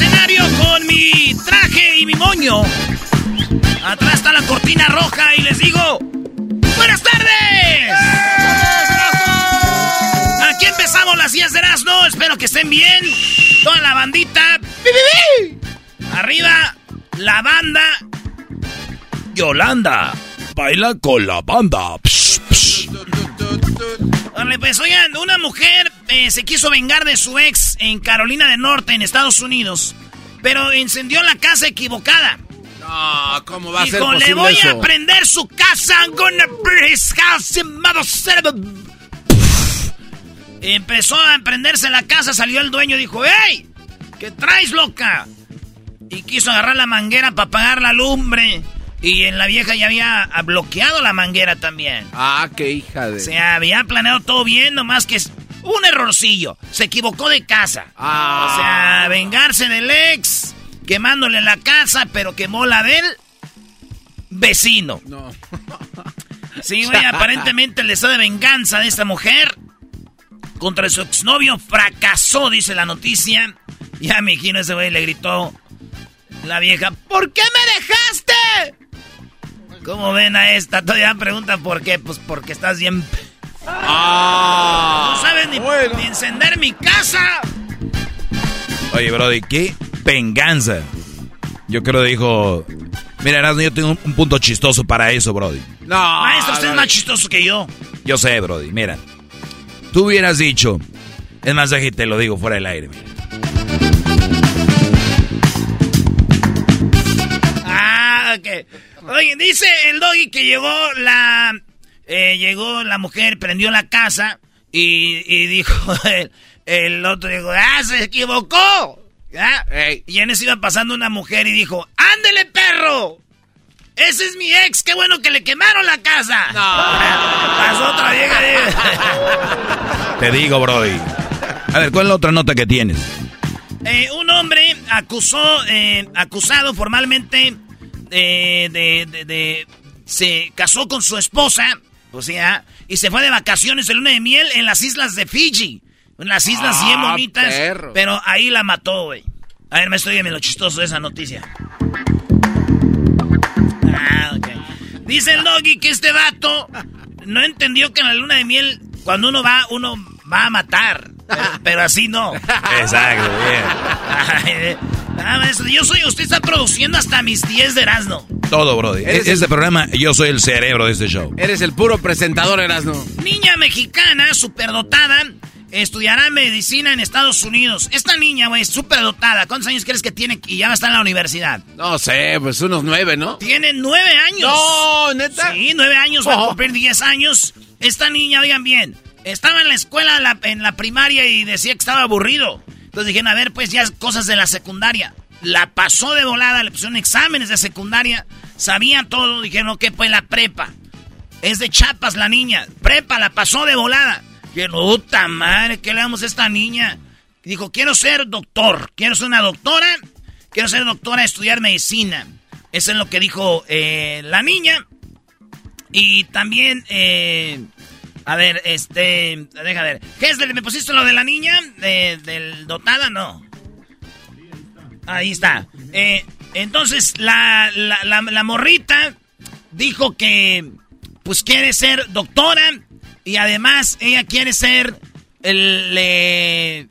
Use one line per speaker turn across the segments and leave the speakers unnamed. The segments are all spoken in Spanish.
Escenario con mi traje y mi moño. Atrás está la cortina roja y les digo, ¡Buenas tardes! Aquí empezamos las 10 de Erasmo, espero que estén bien. Toda la bandita. Arriba, la banda. Yolanda. Baila con la banda. Psh, psh. Órale, pues oigan, una mujer eh, se quiso vengar de su ex en Carolina del Norte, en Estados Unidos. Pero encendió la casa equivocada.
No, ¿cómo va a ser
Dijo,
posible
le voy
eso?
a prender su casa. I'm gonna burn his house, a-" Empezó a prenderse la casa, salió el dueño y dijo, ¡Ey! ¿Qué traes, loca? Y quiso agarrar la manguera para apagar la lumbre. Y en la vieja ya había bloqueado la manguera también.
Ah, qué hija de...
Se había planeado todo bien, nomás que es un errorcillo. Se equivocó de casa.
Ah.
O sea, vengarse del ex, quemándole la casa, pero quemó la del vecino.
No.
Sí, güey, aparentemente el deseo de venganza de esta mujer contra su exnovio fracasó, dice la noticia. Ya me imagino ese güey le gritó la vieja, ¿por qué me dejaste? ¿Cómo ven a esta? Todavía pregunta por qué. Pues porque estás bien...
Ah.
No sabes ni,
Bueno.
ni encender mi casa.
Oye, Brody, qué venganza. Yo creo dijo. Mira, Erasmo, yo tengo un, un punto chistoso para eso, Brody.
No.
Maestro, usted es más chistoso que yo.
Yo sé, Brody, mira. Tú hubieras dicho. Es más, déjate, te lo digo fuera del aire, mira.
Oye, dice el doggy que llegó la... eh, llegó la mujer, prendió la casa y, y dijo el, el otro, dijo, ¡ah, se equivocó! ¿Ya?
Ey.
Y en eso iba pasando una mujer y dijo, ¡ándele, perro! Ese es mi ex, qué bueno que le quemaron la casa. Pasó otra vieja.
Te digo, Brody. A ver, ¿cuál es la otra nota que tienes?
Eh, un hombre acusó, eh, acusado formalmente de, de- de- de- se casó con su esposa, o sea, y se fue de vacaciones de luna de miel en las islas de Fiji. En las islas
Ah,
bien bonitas,
perro.
pero ahí la mató, güey. A ver, me estoy lo chistoso de esa noticia. Ah, ok. Dice el doggy que este vato no entendió que en la luna de miel, cuando uno va, uno va a matar. Pero, pero así no.
Exacto, bien.
Ah, maestro, yo soy, usted está produciendo hasta mis 10 de Erasmo.
Todo, Brody. Este programa, yo soy el cerebro de este show.
Eres el puro presentador, Erasmo.
Niña mexicana, superdotada, estudiará medicina en Estados Unidos. Esta niña, güey, superdotada. ¿Cuántos años crees que tiene y ya va a estar en la universidad?
No sé, pues unos nueve, ¿no?
Tiene nueve años.
No, neta.
Sí, nueve años, va a cumplir diez años. Esta niña, oigan bien, estaba en la escuela, en la primaria y decía que estaba aburrido. Entonces dijeron, a ver, pues ya cosas de la secundaria. La pasó de volada, le pusieron exámenes de secundaria. Sabía todo, dijeron, ok, pues la prepa. Es de chapas la niña. Prepa, la pasó de volada. Dijeron, puta madre, ¿qué le damos a esta niña? Dijo, quiero ser doctor. Quiero ser una doctora. Quiero ser doctora, estudiar medicina. Eso es lo que dijo eh, la niña. Y también, eh, a ver, este, deja ver. ¿Qué es? ¿Me pusiste lo de la niña? De, ¿Del dotada? No. Ahí está. Eh, entonces, la, la, morrita dijo que, pues, quiere ser doctora y además ella quiere ser el...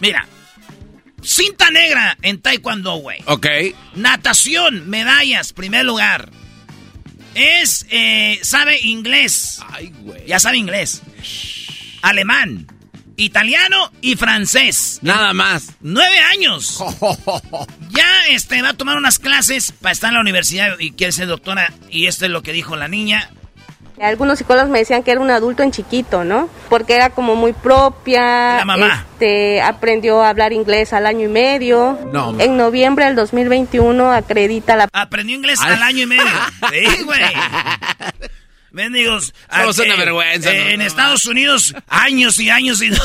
Mira, cinta negra en taekwondo, güey.
Ok.
Natación, medallas, primer lugar. Es, eh, sabe inglés.
Ay, güey.
Ya sabe inglés. Alemán, italiano y francés.
Nada más.
Nueve años. ya este, va a tomar unas clases para estar en la universidad y quiere ser doctora. Y esto es lo que dijo la niña.
Algunos psicólogos me decían que era un adulto en chiquito, ¿no? Porque era como muy propia.
La mamá.
Este, aprendió a hablar inglés al año y medio.
No.
En noviembre del 2021 acredita la...
Aprendió inglés al año y medio. sí, güey. Mendigos.
Somos una vergüenza.
Eh, en Estados Unidos, años y años y...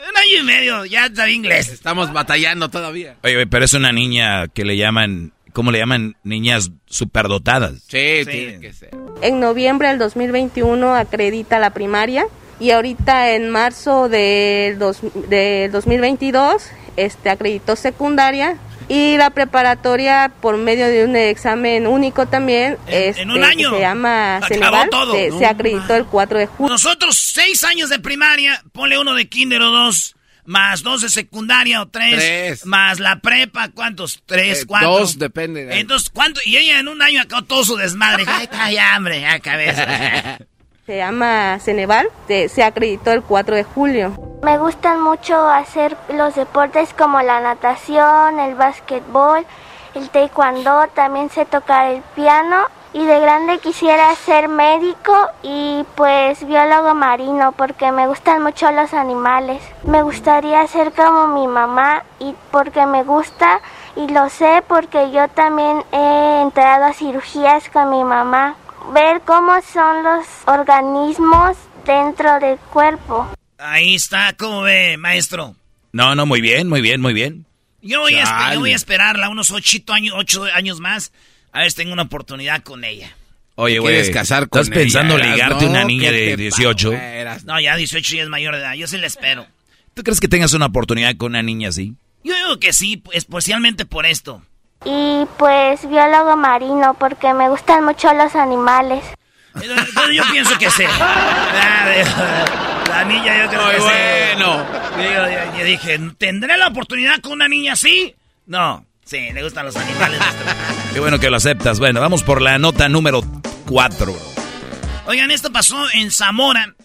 Un año y medio, ya sabía inglés.
Estamos batallando todavía.
Oye, pero es una niña que le llaman ¿cómo le llaman? Niñas superdotadas.
Sí, tiene que ser.
En noviembre del 2021 acredita la primaria y ahorita en marzo del, del 2022 este, acreditó secundaria y la preparatoria por medio de un examen único también.
En,
este,
un año.
se llama
Ceneval, todo.
Se, acreditó el 4 de julio.
Nosotros seis años de primaria, ponle uno de kinder o dos más dos de secundaria o tres, más la prepa, ¿cuántos? Tres, eh, cuatro.
Dos, depende.
Entonces, ¿cuánto? Y ella en un año acabó todo su desmadre. Ay, ay hambre, a cabeza.
Se llama Ceneval, se acreditó el 4 de julio.
Me gustan mucho hacer los deportes como la natación, el básquetbol, el taekwondo, también sé tocar el piano y de grande quisiera ser médico y pues biólogo marino porque me gustan mucho los animales. Me gustaría ser como mi mamá y porque me gusta y lo sé porque yo también he entrado a cirugías con mi mamá. Ver cómo son los organismos dentro del cuerpo.
Ahí está, ¿cómo ve, maestro?
No, no, muy bien, muy bien, muy bien.
Yo voy, a, yo voy a esperarla unos ocho años, ocho años más a ver tengo una oportunidad con ella.
Oye, güey,
casar con
¿estás pensando ligarte a una niña de 18?
No, ya 18 ya es mayor de edad, yo sí la espero.
¿Tú crees que tengas una oportunidad con una niña así?
Yo digo que sí, especialmente por esto.
Y pues biólogo marino, porque me gustan mucho los animales.
Entonces, yo pienso que sí. La niña yo creo que
bueno.
Yo, yo dije, ¿tendré la oportunidad con una niña así? No. Sí, le gustan los animales.
Qué bueno que lo aceptas. Bueno, vamos por la nota número 4.
Oigan, esto pasó en Zamora.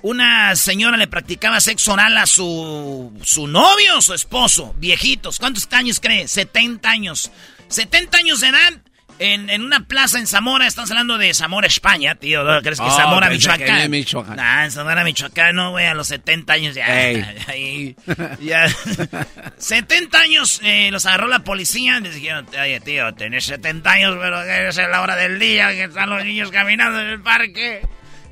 Una señora le practicaba sexo oral a su, su novio o su esposo, viejitos. ¿Cuántos años cree? 70 años. 70 años de edad en, en, una plaza en Zamora, estamos hablando de Zamora, España, tío. ¿Crees que oh, Zamora, Michoacán?
Michoacán.
Nah, en Zamora, Michoacán, no, güey, a los 70 años ya. Ahí, ya. 70 años eh, los agarró la policía. Les dijeron, oye, tío, tenés 70 años, pero es la hora del día que están los niños caminando en el parque.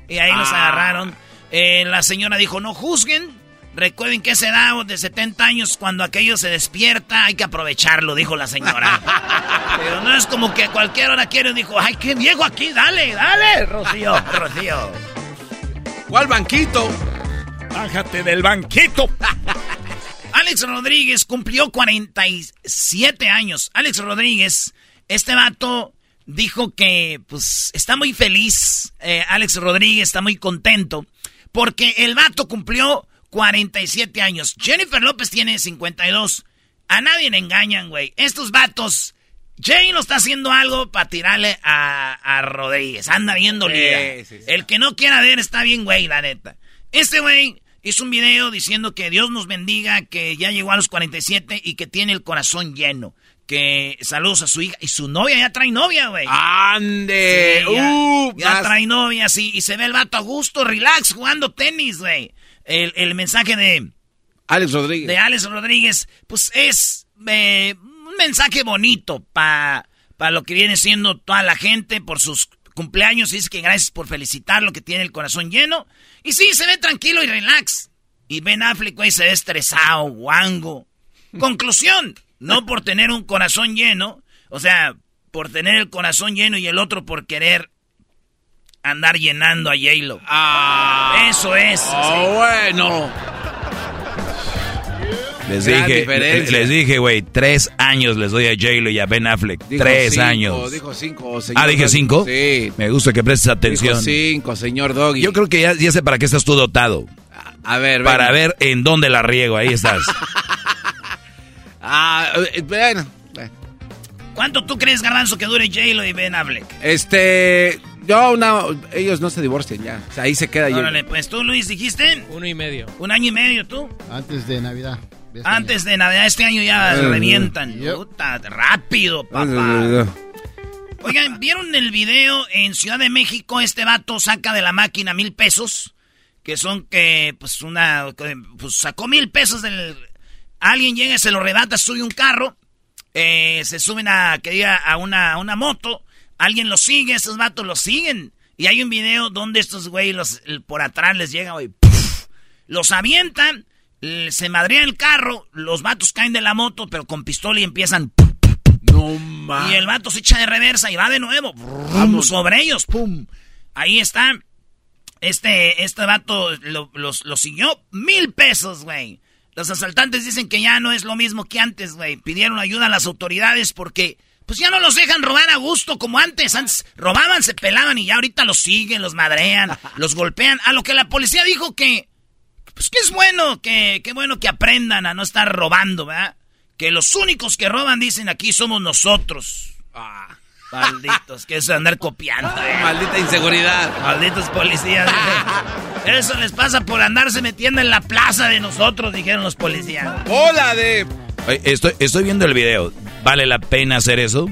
Y ahí los ah. agarraron. Eh, la señora dijo, no juzguen. Recuerden que esa edad de 70 años, cuando aquello se despierta, hay que aprovecharlo, dijo la señora. Pero no es como que a cualquier hora quieren, dijo, ay, qué viejo aquí, dale, dale, Rocío, Rocío.
¿Cuál banquito?
Bájate del banquito. Alex Rodríguez cumplió 47 años. Alex Rodríguez, este vato dijo que, pues, está muy feliz. Eh, Alex Rodríguez está muy contento porque el vato cumplió 47 años. Jennifer López tiene 52. A nadie le engañan, güey. Estos vatos, Jay no está haciendo algo para tirarle a, a Rodríguez. Anda viendo liga.
Sí, sí, sí.
El que no quiera ver está bien, güey, la neta. Este güey hizo un video diciendo que Dios nos bendiga, que ya llegó a los 47 y que tiene el corazón lleno. Que saludos a su hija. Y su novia ya trae novia, güey.
¡Ande!
Ya,
¡Uh!
ya
más-
trae novia, sí. Y se ve el vato a gusto, relax, jugando tenis, güey. El, el mensaje de,
Alex Rodríguez.
de Alex Rodríguez, pues es eh, un mensaje bonito para lo que viene siendo toda la gente por sus cumpleaños. Dice que gracias por felicitarlo, que tiene el corazón lleno. Y sí, se ve tranquilo y relax. Y Ben Affleck, güey, se ve estresado, guango. Conclusión, no por tener un corazón lleno, o sea, por tener el corazón lleno y el otro por querer andar llenando a J-Lo.
Ah.
Eso es.
Oh, bueno.
Les
Gran
dije,
diferencia.
les dije, güey, tres años les doy a J-Lo y a Ben Affleck.
Dijo
tres
cinco,
años.
Dijo cinco, señor
ah, dije cinco.
Sí.
Me gusta que prestes atención.
Dijo cinco, señor Doggy.
Yo creo que ya, ya sé para qué estás tú dotado.
A ver,
Para
venga.
ver en dónde la riego. Ahí estás.
Ah, eh, bueno. eh,
¿Cuánto tú crees, Garbanzo, que dure J-Lo y Ben Affleck?
Este. Yo, una. Ellos no se divorcian ya. O sea, ahí se queda yo.
Órale, pues tú, Luis, dijiste
Uno y medio.
un año y medio, tú.
Antes de Navidad. de este
Antes de Navidad, este año ya
Eh,
revientan.
yep.
Puta, rápido, papá. Oigan, ¿vieron el video en Ciudad de México? Este vato saca de la máquina mil pesos. Que son que, pues, una. que, Pues sacó mil pesos del. Alguien llega, se lo rebata, sube un carro. eh, se suben a, que diga, a una, a una moto. Alguien los sigue, estos vatos los siguen. Y hay un video donde estos güey los, por atrás les llega, güey. Los avientan, se madrea el carro, los vatos caen de la moto, pero con pistola y empiezan.
No.
Y el vato se echa de reversa y va de nuevo. Brum, sobre ellos, pum. Ahí está. Este, este vato lo, los- lo siguió mil pesos, güey. Los asaltantes dicen que ya no es lo mismo que antes, güey. Pidieron ayuda a las autoridades porque, pues ya no los dejan robar a gusto como antes. Antes robaban, se pelaban y ya ahorita los siguen, los madrean, los golpean. A lo que la policía dijo que, pues que es bueno, que, que bueno que aprendan a no estar robando, ¿verdad? Que los únicos que roban, dicen aquí, somos nosotros.
Ah,
Malditos, que eso de andar copiando, eh.
maldita inseguridad.
Malditos policías. eh. Eso les pasa por andarse metiendo en la plaza de nosotros, dijeron los policías.
Hola de.
Estoy viendo el video. ¿Vale la pena hacer eso?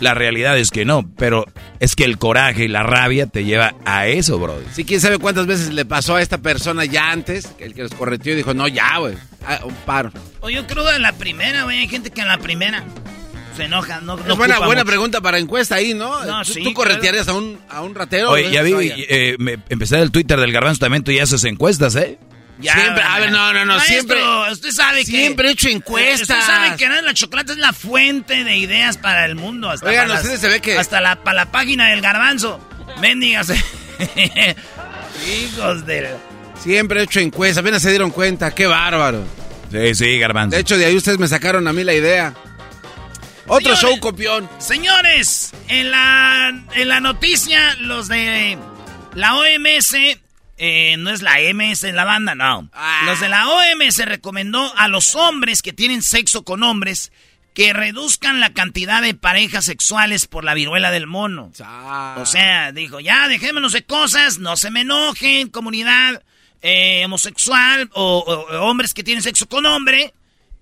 La realidad es que no, pero es que el coraje y la rabia te lleva a eso, bro.
Sí, quién sabe cuántas veces le pasó a esta persona ya antes, el que los correteó y dijo, no, ya, güey. Ah, un paro.
O yo creo que en la primera, güey, hay gente que en la primera se enoja, no, no
es buena, buena
mucho.
pregunta para encuesta ahí, ¿no?
No,
¿Tú,
sí,
tú corretearías a un, a un ratero?
Oye, ya vi, eh, me, empecé el Twitter del Garbanzo también, tú ya haces encuestas, ¿eh?
Ya,
Siempre, a ver, no, no, no,
Maestro,
siempre-
Usted sabe que.
siempre he hecho encuestas.
Usted sabe que la chocolate es la fuente de ideas para el mundo. Hasta
Oigan,
para
ustedes se ve que-
Hasta la, para la página del garbanzo. Mendigas. Hijos del.
Siempre he hecho encuestas, apenas se dieron cuenta, qué bárbaro.
Sí, sí, Garbanzo.
De hecho, de ahí ustedes me sacaron a mí la idea. Otro
Señores.
show copión.
Señores, en la, en la noticia, los de la OMS, eh, no es la MS en la banda, no.
Ah.
Los de la OMS recomendó a los hombres que tienen sexo con hombres que reduzcan la cantidad de parejas sexuales por la viruela del mono. O sea, dijo, ya dejémonos de cosas, no se me enojen, comunidad eh, homosexual o hombres que tienen sexo con hombre,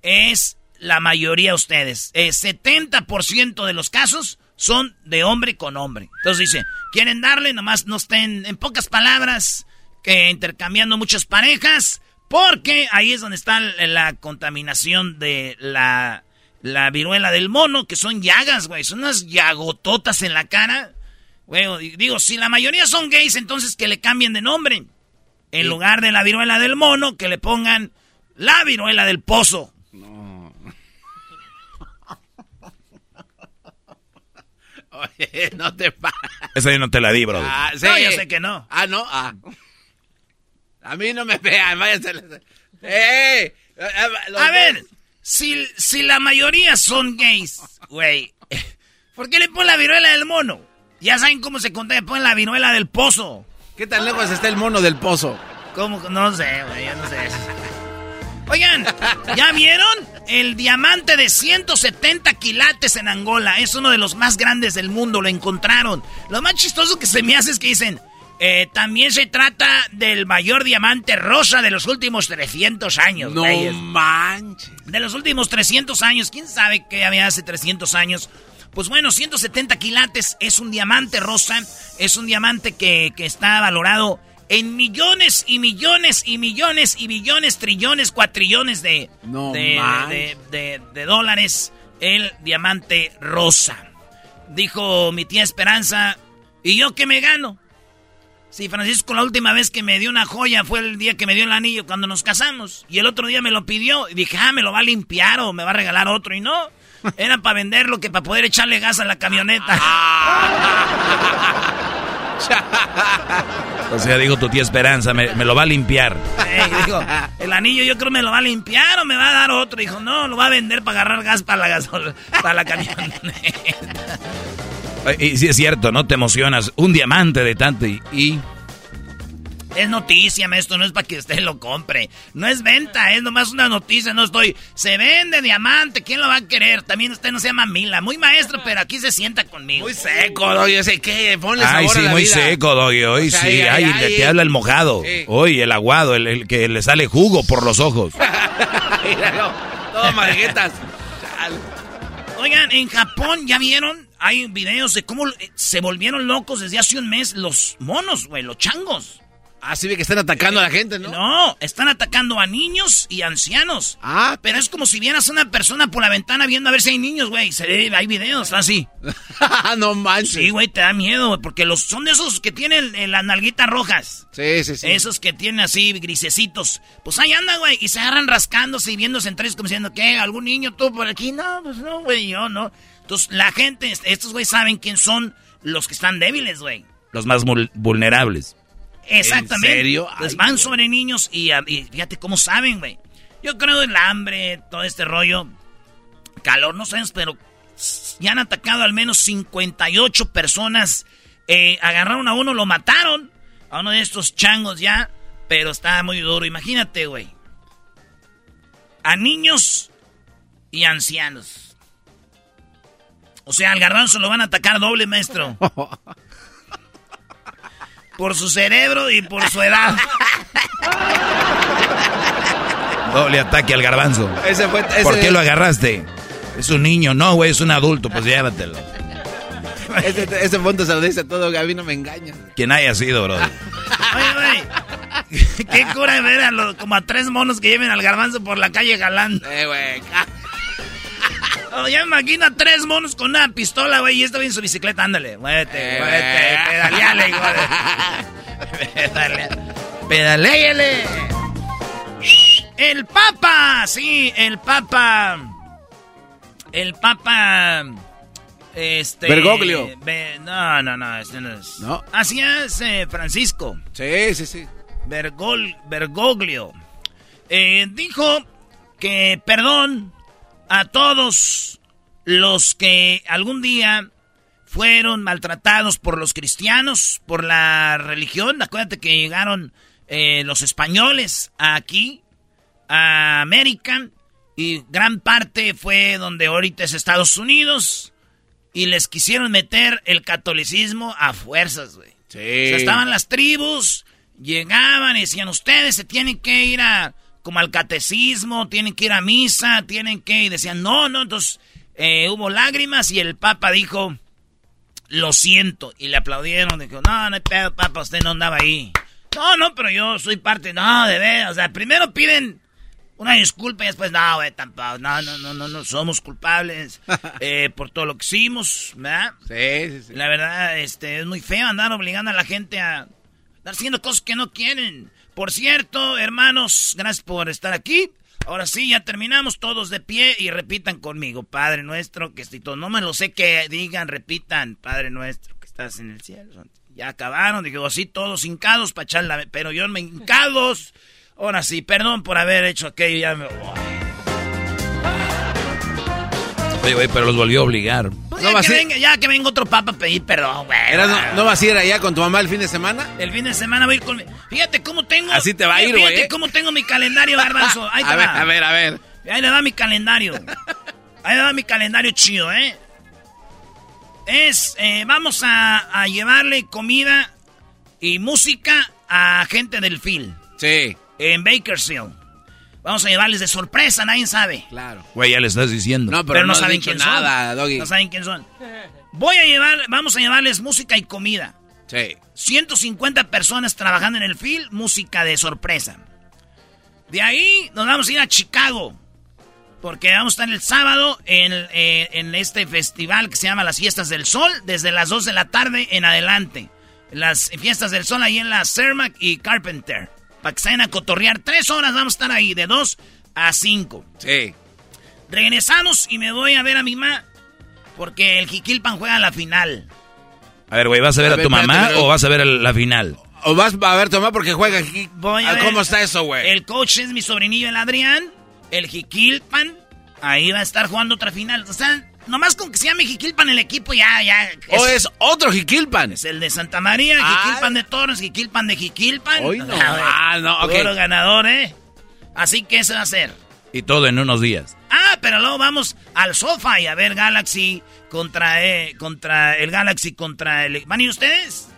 es la mayoría de ustedes. Eh, 70% de los casos son de hombre con hombre. Entonces dice, quieren darle, nomás no estén, en pocas palabras, que intercambiando muchas parejas, porque ahí es donde está la, contaminación de la, la viruela del mono, que son llagas, güey, son unas llagototas en la cara. Güey, digo, si la mayoría son gays, entonces que le cambien de nombre. En lugar de la viruela del mono, que le pongan la viruela del pozo.
Oye, no te pases.
Esa yo no te la di, bro.
Ah, sí.
No, yo sé que no.
Ah, no, ah. A mí no me vean, váyanse. ¡Eh! los
A ver, si, si la mayoría son gays, güey, ¿por qué le ponen la viruela del mono? Ya saben cómo se contagia, ponen la viruela del pozo.
¿Qué tan lejos está el mono del pozo?
¿Cómo? No sé, güey, yo no sé. Oigan, ¿ya vieron? El diamante de 170 quilates en Angola. Es uno de los más grandes del mundo. Lo encontraron. Lo más chistoso que se me hace es que dicen... Eh, también se trata del mayor diamante rosa de los últimos 300 años.
No manches.
De los últimos 300 años. ¿Quién sabe qué había hace 300 años? Pues bueno, 170 quilates es un diamante rosa. Es un diamante que, que está valorado en millones y millones y millones y billones, trillones, cuatrillones de, de, de, dólares el diamante rosa. Dijo mi tía Esperanza, ¿y yo qué me gano? Sí, Francisco, la última vez que me dio una joya fue el día que me dio el anillo cuando nos casamos. Y el otro día me lo pidió y dije, ah, me lo va a limpiar o me va a regalar otro. Y no, era para venderlo que para poder echarle gas a la camioneta.
o sea, digo tu tía Esperanza, me, lo va a limpiar.
dijo, el anillo yo creo me lo va a limpiar o me va a dar otro. Dijo, no, lo va a vender para agarrar gas para la gasol para la camioneta.
Y si es cierto, ¿no? Te emocionas. Un diamante de tanto y...
Es noticia, esto no es para que usted lo compre. No es venta, es nomás una noticia. No estoy. Se vende diamante, ¿quién lo va a querer? También usted no se llama Mila. Muy maestro, pero aquí se sienta conmigo.
Muy seco, Doggy. Sé qué, ponle
Ay, sí, muy seco, Doggy. Hoy sí. Ay, ay, te habla el mojado. Hoy el aguado, el, que le sale jugo por los ojos.
Todo marguetas.
Oigan, en Japón, ¿ya vieron? Hay videos de cómo se volvieron locos desde hace un mes los monos, güey, los changos.
Ah, sí ve que están atacando a la gente, ¿no?
No, están atacando a niños y ancianos.
Ah.
Pero es como si vieras a una persona por la ventana viendo a ver si hay niños, güey. Hay videos así.
no manches.
Sí, güey, te da miedo, güey, porque los, son de esos que tienen las nalguitas rojas.
Sí, sí, sí.
Esos que tienen así grisecitos. Pues ahí andan, güey, y se agarran rascándose y viéndose entre ellos como diciendo, ¿qué? ¿Algún niño tú por aquí? No, pues no, güey, yo no. Entonces, la gente, estos güey saben quién son los que están débiles, güey.
Los más vulnerables.
Exactamente.
¿En serio?
Pues van sobre niños y, fíjate cómo saben, güey. Yo creo el hambre, todo este rollo. Calor, no sabes, pero ya han atacado al menos 58 personas. Eh, agarraron a uno, lo mataron. A uno de estos changos ya. Pero está muy duro. Imagínate, güey. A niños y ancianos. O sea, al garbanzo lo van a atacar doble, maestro. Por su cerebro y por su edad.
Doble ataque al garbanzo. ¿Por qué lo agarraste? Es un niño, no, güey, es un adulto, pues llévatelo.
Ese, ese punto se lo dice todo, Gaby, no me engaña.
Quien haya sido, bro.
Oye, güey. Qué cura ver a los, como a tres monos que lleven al garbanzo por la calle galán.
Eh, güey.
Oh, ya me imagino a tres monos con una pistola, güey, y esto en su bicicleta. Ándale, muévete, eh, muévete, pedaleale, güey. Pedaleale. El Papa, sí, el Papa. El Papa. Este.
Bergoglio.
no, no, no, este no es. No. Así es, eh, Francisco.
Sí, sí, sí.
Bergol, Bergoglio. Eh, dijo que, perdón, a todos los que algún día fueron maltratados por los cristianos, por la religión. Acuérdate que llegaron eh, los españoles aquí, a América, y gran parte fue donde ahorita es Estados Unidos, y les quisieron meter el catolicismo a fuerzas, güey.
Sí.
estaban las tribus, llegaban y decían, ustedes se tienen que ir a como al catecismo, tienen que ir a misa, tienen que... Y decían, no, no, entonces eh, hubo lágrimas y el Papa dijo, lo siento. Y le aplaudieron, dijo, no, no hay pedo, Papa, usted no andaba ahí. No, no, pero yo soy parte, no, de ver, o sea, primero piden una disculpa y después, no, güey, tampoco, no, no, no, no, no, somos culpables eh, por todo lo que hicimos, ¿verdad?
Sí, sí, sí.
La verdad, este, es muy feo andar obligando a la gente a estar haciendo cosas que no quieren. Por cierto, hermanos, gracias por estar aquí. Ahora sí, ya terminamos todos de pie y repitan conmigo, Padre nuestro que estoy todo. No me lo sé que digan, repitan, Padre nuestro que estás en el cielo. Ya acabaron, digo así todos hincados para echar Pero yo me hincados. Ahora sí, perdón por haber hecho aquello, ya me...
Oye, güey, pero los volvió a obligar.
Pues ya, que venga, ya que venga otro papa a pedir perdón, güey.
¿No, vas a ir allá con tu mamá el fin de semana?
El fin de semana voy a ir con... Fíjate cómo tengo...
Así te va a ir, güey.
Fíjate cómo tengo mi calendario, garbanzo. Ahí te
a
va.
ver, a ver, a ver.
Ahí le da mi calendario. Ahí le da mi calendario chido, ¿eh? Es, eh, vamos a, a llevarle comida y música a gente del film.
Sí.
En Bakersfield. Vamos a llevarles de sorpresa, nadie sabe.
Claro.
Güey, ya le estás diciendo.
No, pero, no, saben quién nada,
son.
Doggy.
No saben quién son. Voy a llevar, vamos a llevarles música y comida.
Sí.
150 personas trabajando en el film, música de sorpresa. De ahí nos vamos a ir a Chicago. Porque vamos a estar el sábado en, eh, en este festival que se llama Las Fiestas del Sol, desde las 2 de la tarde en adelante. Las Fiestas del Sol ahí en la Cermac y Carpenter. Para que se vayan a cotorrear. Tres horas vamos a estar ahí, de 2 a 5.
Sí.
Regresamos y me voy a ver a mi mamá. Porque el Jiquilpan juega la final.
A ver, güey, ¿vas a ver a, tu mamá o vas a ver la final?
O vas a ver a tu mamá porque juega.
Voy a ver.
¿Cómo está eso, güey?
El coach es mi sobrinillo, el Adrián. El Jiquilpan. Ahí va a estar jugando otra final. O sea, nomás con que se llame Jiquilpan el equipo, ya, ya.
¿O es otro Jiquilpan?
Es el de Santa María, Jiquilpan de Torres, Jiquilpan de Jiquilpan.
Hoy no. Ah, no, ok.
Puro ganador, ¿eh? Así que ese va a ser.
Y todo en unos días.
Ah, pero luego vamos al sofá y a ver Galaxy contra, eh, contra el Galaxy contra el... ¿Van a ir ustedes?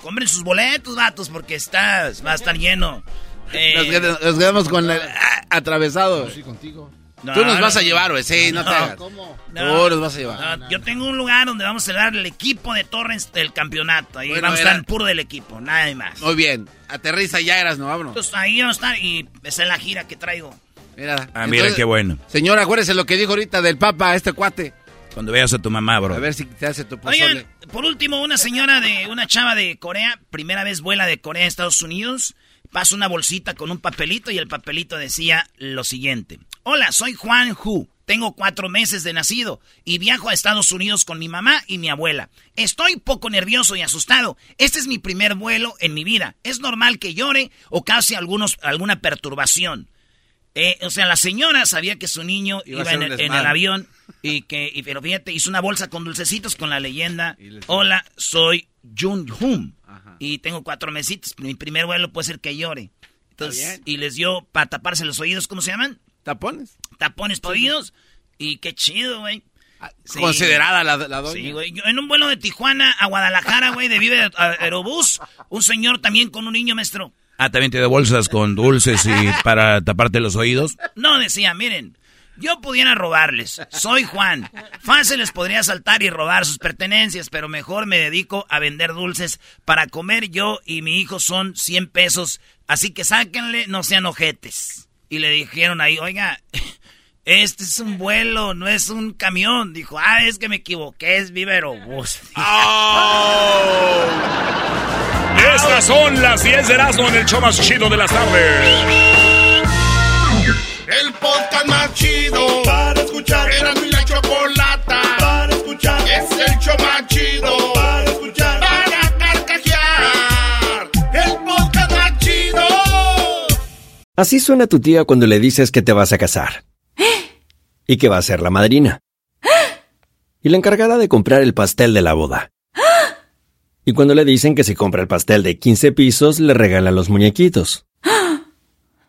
Compren sus boletos, vatos, porque está, va a estar lleno. Eh,
nos, quedamos, nos, quedamos con el ah, atravesado.
Sí, contigo.
No, Tú nos no, vas a llevar, güey. Sí, no, no, te hagas.
¿Cómo?
Tú nos vas a llevar.
yo tengo un lugar donde vamos a celebrar el equipo de Torrens del campeonato. Ahí
Bueno,
vamos a estar puro del equipo, nada más.
Muy bien. Aterriza ya, eras, no, vámonos.
Entonces ahí vamos a estar y esa es la gira que traigo.
Mira.
Ah, mira qué bueno.
Señor, acuérdese lo que dijo ahorita del Papa, este cuate.
Cuando veas a tu mamá, bro.
A ver si te hace tu pozole.
Oigan, por último, una señora de una chava de Corea, primera vez vuela de Corea a Estados Unidos, pasa una bolsita con un papelito y el papelito decía lo siguiente. Hola, soy Juan Hu. Tengo cuatro meses de nacido y viajo a Estados Unidos con mi mamá y mi abuela. Estoy poco nervioso y asustado. Este es mi primer vuelo en mi vida. Es normal que llore o cause algunos, alguna perturbación. Eh, o sea, la señora sabía que su niño
Iba
en, el avión y que, y, pero fíjate, hizo una bolsa con dulcecitos con la leyenda. Hola, soy Jun Hum y tengo cuatro mesitos. Mi primer vuelo puede ser que llore. Entonces, y les dio para taparse los oídos, ¿cómo se llaman?
¿Tapones?
Tapones para oídos. Y qué chido, güey. Sí.
Considerada la, la doña.
Sí, güey. Yo en un vuelo de Tijuana a Guadalajara, güey, de Vive Aerobús, un señor también con un niño maestro.
Ah, también te dio bolsas con dulces y para taparte los oídos.
No, decía, miren, yo pudiera robarles. Soy Juan. Fácil les podría saltar y robar sus pertenencias, pero mejor me dedico a vender dulces. Para comer yo y mi hijo son 100 pesos, así que sáquenle, no sean ojetes. Y le dijeron ahí, oiga, este es un vuelo, no es un camión. Dijo, ah, es que me equivoqué, es Viva Aerobús.
Estas son las 10 de Erasmo en el show más chido de las tardes.
El podcast más chido para escuchar. Era mi la chocolata para escuchar. Es el show más chido para escuchar. Para carcajear. El podcast más chido.
Así suena tu tía cuando le dices que te vas a casar. Y que va a ser la madrina. Y la encargada de comprar el pastel de la boda. Y cuando le dicen que si compra el pastel de 15 pisos, le regalan los muñequitos.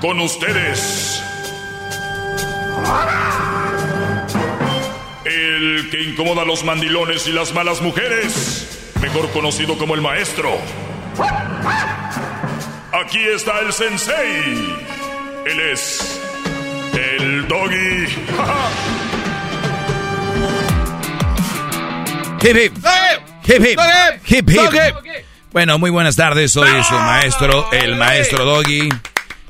Con ustedes. El que incomoda a los mandilones y las malas mujeres. Mejor conocido como el maestro. Aquí está el sensei. Él es. El doggy.
Hip hip. Hip hip. Hip hip. Bueno, muy buenas tardes. Soy su maestro, el maestro Doggy.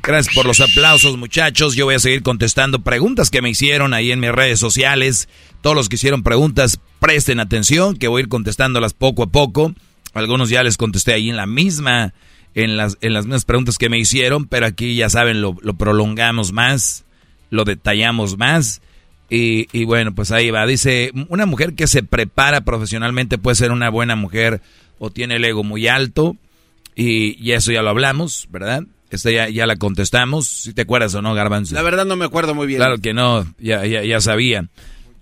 Gracias por los aplausos, muchachos. Yo voy a seguir contestando preguntas que me hicieron ahí en mis redes sociales. Todos los que hicieron preguntas, presten atención, que voy a ir contestándolas poco a poco. Algunos ya les contesté ahí en la misma, en las, en las mismas preguntas que me hicieron, pero aquí ya saben, lo, lo prolongamos más, lo detallamos más. Y, y, bueno, pues ahí va. Dice, una mujer que se prepara profesionalmente puede ser una buena mujer o tiene el ego muy alto. Y, y eso ya lo hablamos, ¿verdad? Esta ya, ya la contestamos. Si te acuerdas o no, Garbanzo.
La verdad no me acuerdo muy bien.
Claro que no, ya, ya, ya sabía.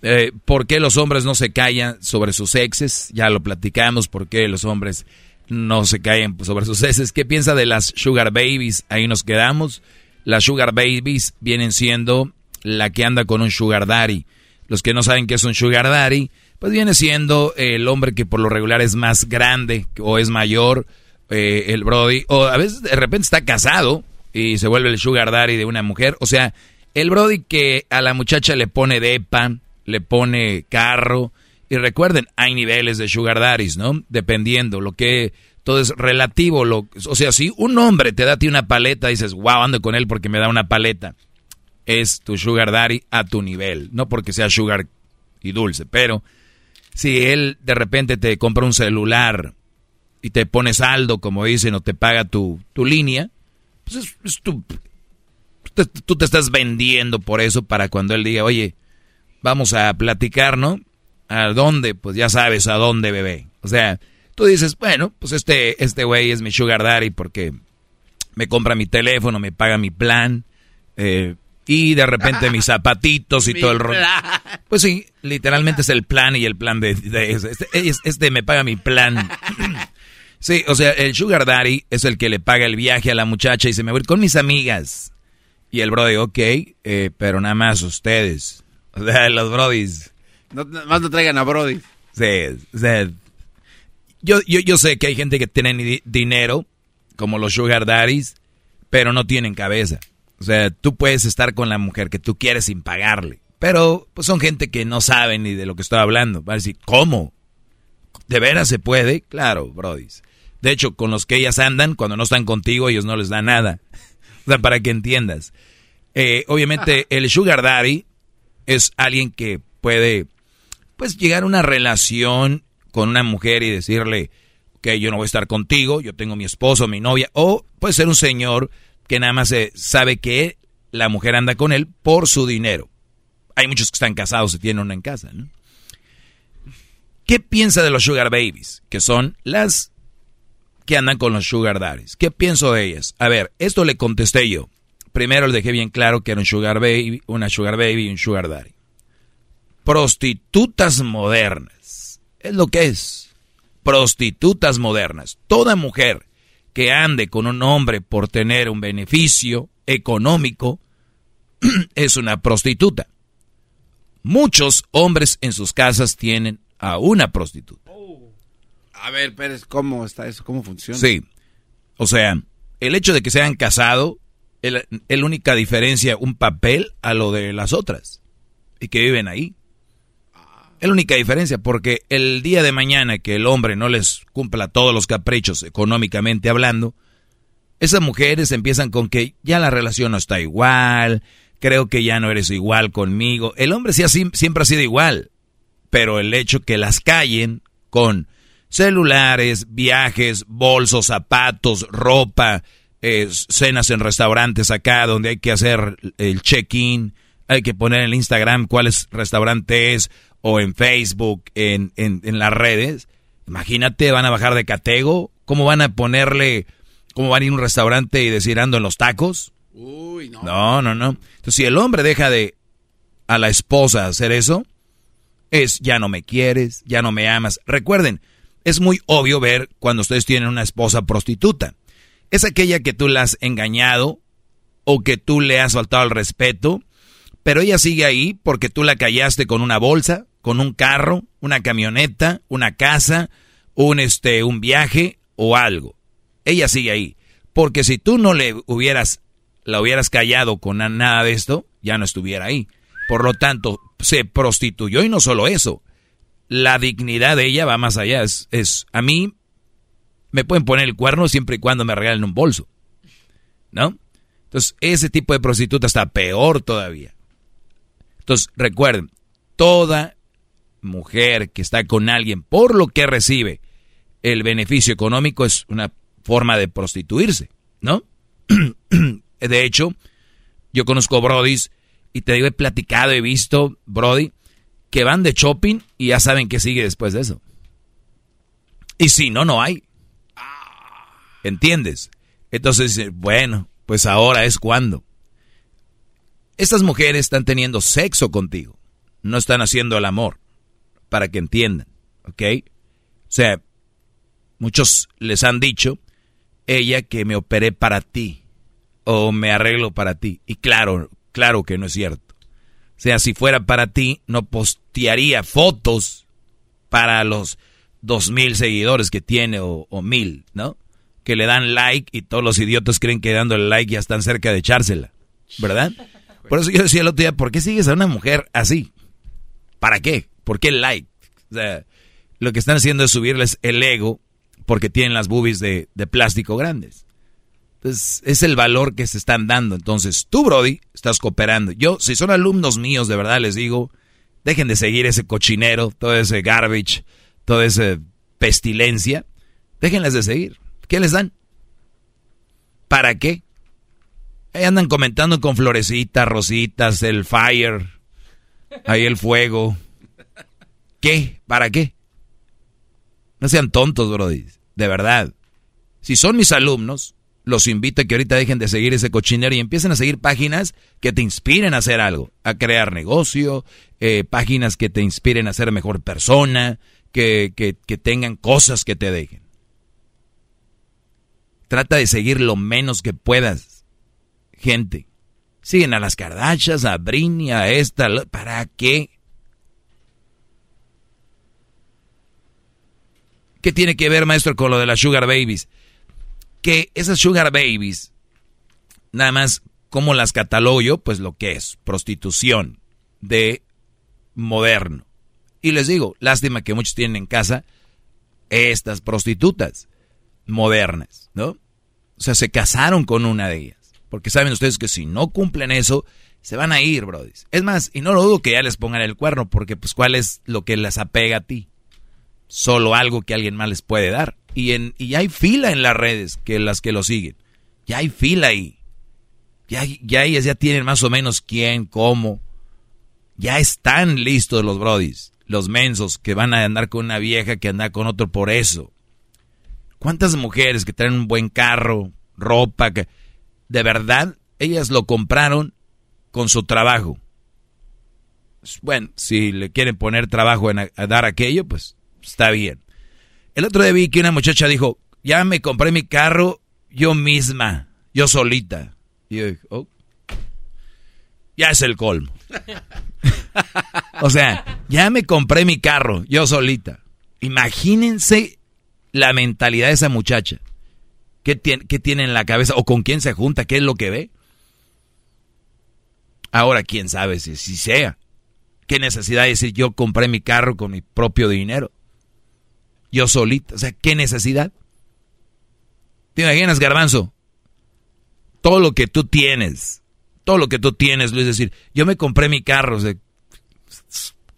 Eh, ¿Por qué los hombres no se callan sobre sus exes? Ya lo platicamos. ¿Por qué los hombres no se callan sobre sus exes? ¿Qué piensa de las sugar babies? Ahí nos quedamos. Las sugar babies vienen siendo la que anda con un sugar daddy. Los que no saben qué es un sugar daddy, pues viene siendo el hombre que por lo regular es más grande o es mayor, eh, el Brody, o a veces de repente está casado y se vuelve el sugar daddy de una mujer. O sea, el Brody que a la muchacha le pone depa, le pone carro. Y recuerden, hay niveles de sugar daddies, ¿no? Dependiendo, lo que todo es relativo. Lo, o sea, si un hombre te da a ti una paleta, dices, wow, ando con él porque me da una paleta. Es tu sugar daddy a tu nivel. No porque sea sugar y dulce, pero si él de repente te compra un celular y te pone saldo, como dicen, o te paga tu, tu línea, pues es, es tu, te, tú te estás vendiendo por eso para cuando él diga, oye, vamos a platicar, ¿no? ¿A dónde? Pues ya sabes a dónde, bebé. O sea, tú dices, bueno, pues este este güey es mi sugar daddy porque me compra mi teléfono, me paga mi plan, eh, y de repente mis zapatitos y todo el rollo. Pues sí, literalmente es el plan y el plan de, de este, este, me paga mi plan. sí, o sea, el sugar daddy es el que le paga el viaje a la muchacha y se me voy con mis amigas. Y el brody, ok, eh, pero nada más ustedes. O sea, los brodis.
No, más no traigan a brody.
Sí, o sea, yo, yo, yo sé que hay gente que tiene dinero, como los sugar daddies, pero no tienen cabeza. O sea, tú puedes estar con la mujer que tú quieres sin pagarle. Pero pues son gente que no sabe ni de lo que estoy hablando. Va a decir, ¿cómo? ¿De veras se puede? Claro, brodis. De hecho, con los que ellas andan, cuando no están contigo, ellos no les dan nada. O sea, para que entiendas. Eh, obviamente, el sugar daddy es alguien que puede, pues, llegar a una relación con una mujer y decirle, que yo no voy a estar contigo, yo tengo mi esposo, mi novia. O puede ser un señor que nada más sabe que la mujer anda con él por su dinero. Hay muchos que están casados y tienen una en casa, ¿no? ¿Qué piensa de los sugar babies? Que son las que andan con los sugar daddies. ¿Qué pienso de ellas? A ver, esto le contesté yo. Primero le dejé bien claro que era un sugar baby, una sugar baby y un sugar daddy. Prostitutas modernas. Es lo que es. Prostitutas modernas. Toda mujer que ande con un hombre por tener un beneficio económico es una prostituta. Muchos hombres en sus casas tienen a una prostituta.
A ver, Pérez, ¿cómo está eso? ¿Cómo funciona?
Sí. O sea, el hecho de que se hayan casado es la única diferencia, un papel a lo de las otras. Y que viven ahí. Es la única diferencia, porque el día de mañana que el hombre no les cumpla todos los caprichos económicamente hablando, esas mujeres empiezan con que ya la relación no está igual, creo que ya no eres igual conmigo. El hombre sí siempre ha sido igual, pero el hecho que las callen con celulares, viajes, bolsos, zapatos, ropa, eh, cenas en restaurantes acá donde hay que hacer el check-in, hay que poner en el Instagram cuáles restaurantes o en Facebook, en, en, en las redes. Imagínate, van a bajar de catego, ¿cómo van a ponerle, cómo van a ir a un restaurante y decir ando en los tacos?
Uy, no.
No, no, no. Entonces, si el hombre deja de a la esposa hacer eso, es ya no me quieres, ya no me amas. Recuerden, es muy obvio ver cuando ustedes tienen una esposa prostituta. Es aquella que tú la has engañado o que tú le has faltado el respeto, pero ella sigue ahí porque tú la callaste con una bolsa, con un carro, una camioneta, una casa, un este un viaje o algo. Ella sigue ahí, porque si tú no le hubieras la hubieras callado con nada de esto, ya no estuviera ahí. Por lo tanto, se prostituyó y no solo eso. La dignidad de ella va más allá. Es, a mí me pueden poner el cuerno siempre y cuando me regalen un bolso. ¿No? Entonces, ese tipo de prostituta está peor todavía. Entonces, recuerden, toda mujer que está con alguien por lo que recibe el beneficio económico es una forma de prostituirse, ¿no? De hecho, yo conozco Brodis y te digo, he platicado, he visto, Brody, que van de shopping y ya saben qué sigue después de eso. Y si no, no hay. ¿Entiendes? Entonces, bueno, pues ahora es cuando. Estas mujeres están teniendo sexo contigo, no están haciendo el amor, para que entiendan, ¿ok? O sea, muchos les han dicho, ella que me operé para ti o me arreglo para ti. Y claro, claro que no es cierto. O sea, si fuera para ti, no postearía fotos para los dos mil seguidores que tiene o, mil, ¿no? Que le dan like y todos los idiotas creen que dándole like ya están cerca de echársela, ¿verdad? Por eso yo decía el otro día, ¿por qué sigues a una mujer así? ¿Para qué? ¿Por qué like? O sea, lo que están haciendo es subirles el ego porque tienen las boobies de, de plástico grandes. Entonces, es el valor que se están dando. Entonces, tú, Brody, estás cooperando. Yo, si son alumnos míos, de verdad les digo, dejen de seguir ese cochinero, todo ese garbage, toda esa pestilencia. Déjenles de seguir. ¿Qué les dan? ¿Para qué? Ahí andan comentando con florecitas, rositas, el fire, ahí el fuego. ¿Qué? ¿Para qué? No sean tontos, Brody. De verdad. Si son mis alumnos, los invito a que ahorita dejen de seguir ese cochinero y empiecen a seguir páginas que te inspiren a hacer algo, a crear negocio, eh, páginas que te inspiren a ser mejor persona, que, que, tengan cosas que te dejen. Trata de seguir lo menos que puedas, gente. Siguen a las Kardashians, a Britney, a esta, ¿para qué? ¿Qué tiene que ver, maestro, con lo de las Sugar Babies? Que esas sugar babies, nada más como las catalogo pues lo que es, prostitución de moderno. Y les digo, lástima que muchos tienen en casa estas prostitutas modernas, ¿no? O sea, se casaron con una de ellas. Porque saben ustedes que si no cumplen eso, se van a ir, brody. Es más, y no lo dudo que ya les pongan el cuerno, porque pues cuál es lo que les apega a ti. Solo algo que alguien más les puede dar. Y, en, y hay fila en las redes que las que lo siguen. Ya hay fila ahí. Ya, ya ellas ya tienen más o menos quién, cómo. Ya están listos los brodis, los mensos que van a andar con una vieja que anda con otro por eso. ¿Cuántas mujeres que traen un buen carro, ropa, que de verdad ellas lo compraron con su trabajo? Bueno, si le quieren poner trabajo en dar aquello, pues está bien. El otro día vi que una muchacha dijo, ya me compré mi carro yo misma, yo solita. Y yo dije, oh, ya es el colmo. o sea, ya me compré mi carro yo solita. Imagínense la mentalidad de esa muchacha. ¿Qué tiene, ¿Qué tiene en la cabeza? ¿O con quién se junta? ¿Qué es lo que ve? Ahora, quién sabe si, si sea. ¿Qué necesidad de decir yo compré mi carro con mi propio dinero? Yo solito. O sea, ¿qué necesidad? ¿Te imaginas, garbanzo? Todo lo que tú tienes, todo lo que tú tienes, Luis, es decir, yo me compré mi carro.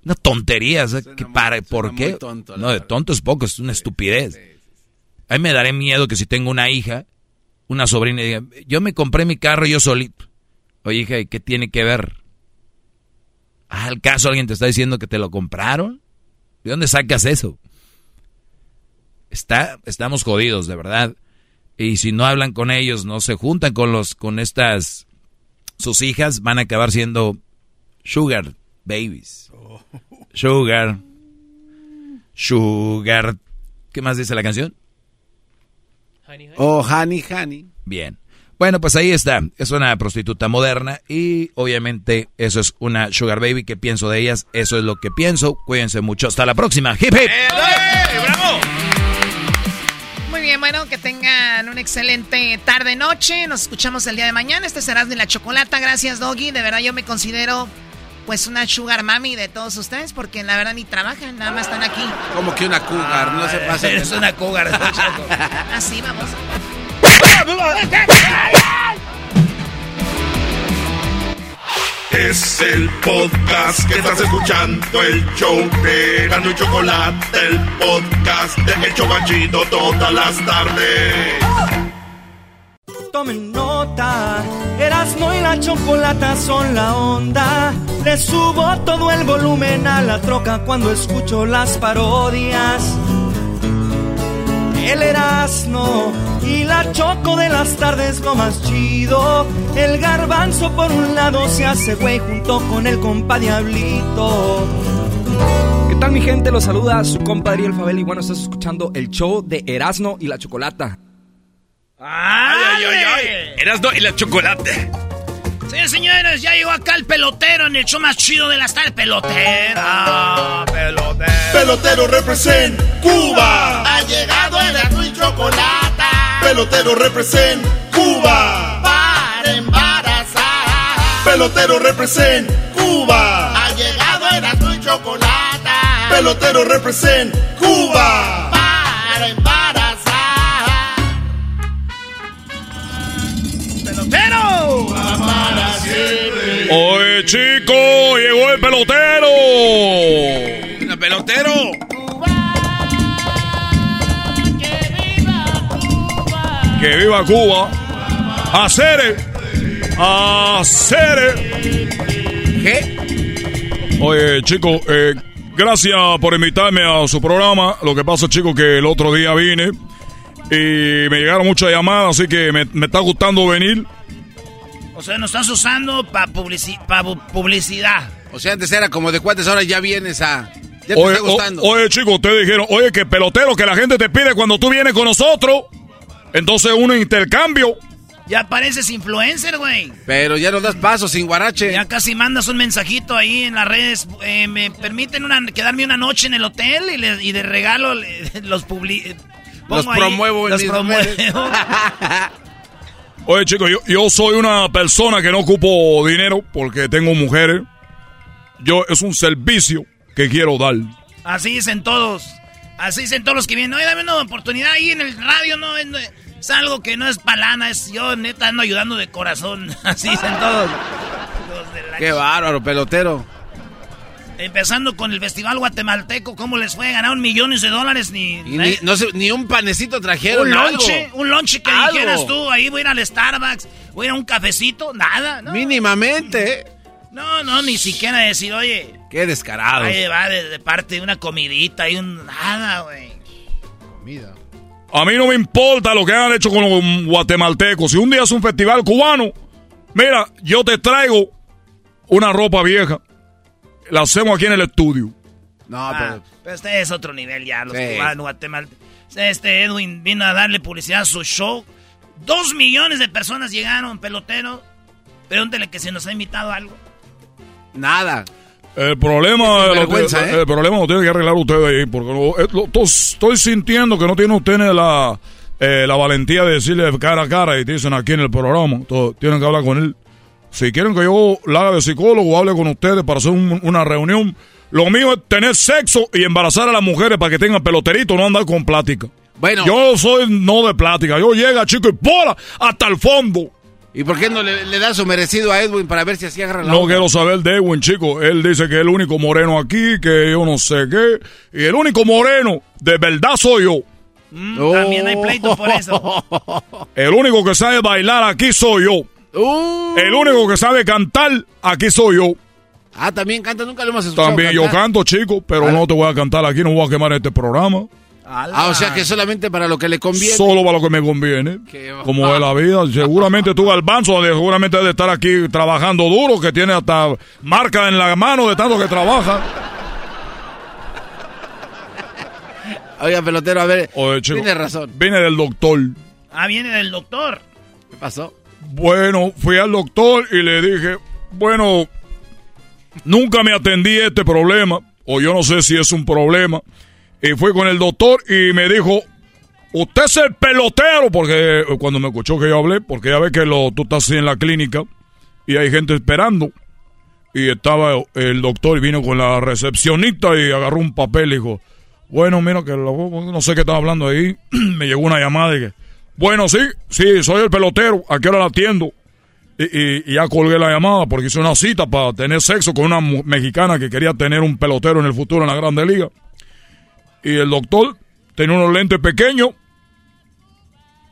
Una tontería, o sea, que para, ¿por qué?
tonto,
no, de tonto es poco, es una estupidez. A mí me daré miedo que si tengo una hija, una sobrina, y diga, yo me compré mi carro yo solito. Oye, hija, ¿y ¿qué tiene que ver? ¿al caso alguien te está diciendo que te lo compraron? ¿De dónde sacas eso? Está, estamos jodidos, de verdad. Y si no hablan con ellos, no se juntan con los, con estas, sus hijas, van a acabar siendo sugar babies. Sugar. Sugar. ¿Qué más dice la canción?
Oh, honey, honey.
Bien. Bueno, pues ahí está. Es una prostituta moderna y obviamente eso es una sugar baby. ¿Qué pienso de ellas? Eso es lo que pienso. Cuídense mucho. Hasta la próxima. Hip hip.
¡Bravo!
Bien, bueno, que tengan una excelente tarde-noche. Nos escuchamos el día de mañana. Este será de la chocolata. Gracias, Doggy. De verdad, yo me considero pues una sugar mami de todos ustedes porque la verdad ni trabajan, nada más están aquí.
Como que una cougar, no se pasa.
Ah, Eres una cougar.
Así vamos.
Es el podcast que estás escuchando, el show de Gano y Chocolate, el podcast de El Chobachito todas las tardes.
Tomen nota, Erasmo y la chocolata son la onda. Le subo todo el volumen a la troca cuando escucho las parodias. El Erasmo y la choco de las tardes lo más chido. El garbanzo por un lado se hace güey junto con el compa Diablito.
¿Qué tal mi gente? Los saluda su compa Ariel Fabel y bueno, estás escuchando el show de Erasmo y la Chocolata.
¡Ay, ay, ay! ay.
Erasno y la chocolate.
Señores, señores, ya llegó acá el pelotero en el show más chido de las tardes. Pelotero. Ah, pelotero.
Pelotero represent Cuba. Ha llegado el Erasmo y Chocolata. Pelotero represent Cuba. Para embarazar. Pelotero represent Cuba. Ha llegado el Erasmo y Chocolata. Pelotero represent Cuba. Para siempre.
Oye, chico, llegó el pelotero.
¡El pelotero!
Que viva Cuba. Hacer. Hacer.
¿Qué?
Oye, chico, eh, gracias por invitarme a su programa. Lo que pasa, chico, que el otro día vine y me llegaron muchas llamadas, así que me, me está gustando venir.
O sea, nos estás usando para publicidad.
O sea, antes era como de cuates, ahora ya vienes a. Ya te
Oye,
está gustando.
o- oye, chicos, ustedes dijeron, oye, que pelotero que la gente te pide cuando tú vienes con nosotros. Entonces, un intercambio.
Ya pareces influencer, güey.
Pero ya no das paso sin guarache.
Ya casi mandas un mensajito ahí en las redes. eh, ¿Me permiten una, quedarme una noche en el hotel? Y, le- y de regalo le- los publi... eh,
Los
ahí,
promuevo en
Los
mis
promuevo.
Oye, chicos, yo, yo soy una persona que no ocupo dinero porque tengo mujeres. Yo es un servicio que quiero dar.
Así dicen todos. Así dicen todos los que vienen. Oye, dame una oportunidad ahí en el radio. No, es, es- algo que no es palana. Es yo, neta, ando ayudando de corazón. Así dicen todos. Hijos de la
Qué bárbaro, pelotero.
Empezando con el Festival Guatemalteco, ¿cómo les fue? ¿Ganaron millones de dólares? Ni,
Y ni, no sé, ni un panecito trajeron.
un
algo.
lonche, un lonche que
Algo.
dijeras tú, ahí voy a ir al Starbucks, voy a ir a un cafecito, nada, ¿no?
Mínimamente.
No, no, ni siquiera decir, oye,
Qué descarado.
ahí va de, de parte de una comidita y un... Nada, güey.
Comida.
A mí no me importa lo que hayan hecho con los guatemaltecos. Si un día es un festival cubano, mira, yo te traigo una ropa vieja. La hacemos aquí en el estudio.
No,
Ah,
pero.
pero este es otro nivel ya, los
Sí.
cubanos, Guatemala. Este Edwin vino a darle publicidad a su show. Dos millones de personas llegaron, pelotero. Pregúntele que si nos ha invitado algo.
Nada.
El problema,
Es
lo
¿eh?
el problema lo tiene que arreglar ustedes ahí, porque lo- eh, lo- to- estoy sintiendo que no tienen ustedes la, eh, la valentía de decirle cara a cara y te dicen aquí en el programa. To- tienen que hablar con él. Si quieren que yo la haga de psicólogo, hable con ustedes para hacer un- una reunión. Lo mío es tener sexo y embarazar a las mujeres para que tengan peloterito, no andar con plática.
Bueno.
Yo soy no de plática. Yo llega, chico, y pola hasta el fondo.
¿Y por qué no le, le da su merecido a Edwin para ver si así agarra la
No
onda?
quiero saber de Edwin, chico. Él dice que es el único moreno aquí, que yo no sé qué. Y el único moreno de verdad soy yo.
Mm, También hay pleito por eso.
El único que sabe bailar aquí soy yo. El único que sabe cantar aquí soy yo.
Ah, también canta, nunca lo hemos escuchado
También yo
cantar.
canto, chico, pero no te voy a cantar aquí, no voy a quemar este programa.
Ah, o sea que solamente para lo que le conviene.
Solo para lo que me conviene.
Qué
Como es la vida. Seguramente tú, Galbanzo, de- seguramente debe estar aquí trabajando duro, que tiene hasta marca en la mano de tanto que trabaja.
Oiga, pelotero, a ver.
Oye, chico,
Tiene razón.
Vine del doctor.
Ah, viene del doctor.
¿Qué pasó?
Bueno, fui al doctor y le dije, bueno, nunca me atendí a este problema, o yo no sé si es un problema. Y fui con el doctor y me dijo, usted es el pelotero, porque eh, cuando me escuchó que yo hablé, porque ya ve que lo, tú estás en la clínica y hay gente esperando. Y estaba el doctor y vino con la recepcionista y agarró un papel y dijo, bueno, mira que lo- no sé qué estaba hablando ahí. me llegó una llamada y que, bueno, sí, sí, soy el pelotero, ¿a qué la atiendo? Y, ya colgué la llamada porque hice una cita para tener sexo con una mexicana que quería tener un pelotero en el futuro en la Grande Liga. Y el doctor tenía unos lentes pequeños.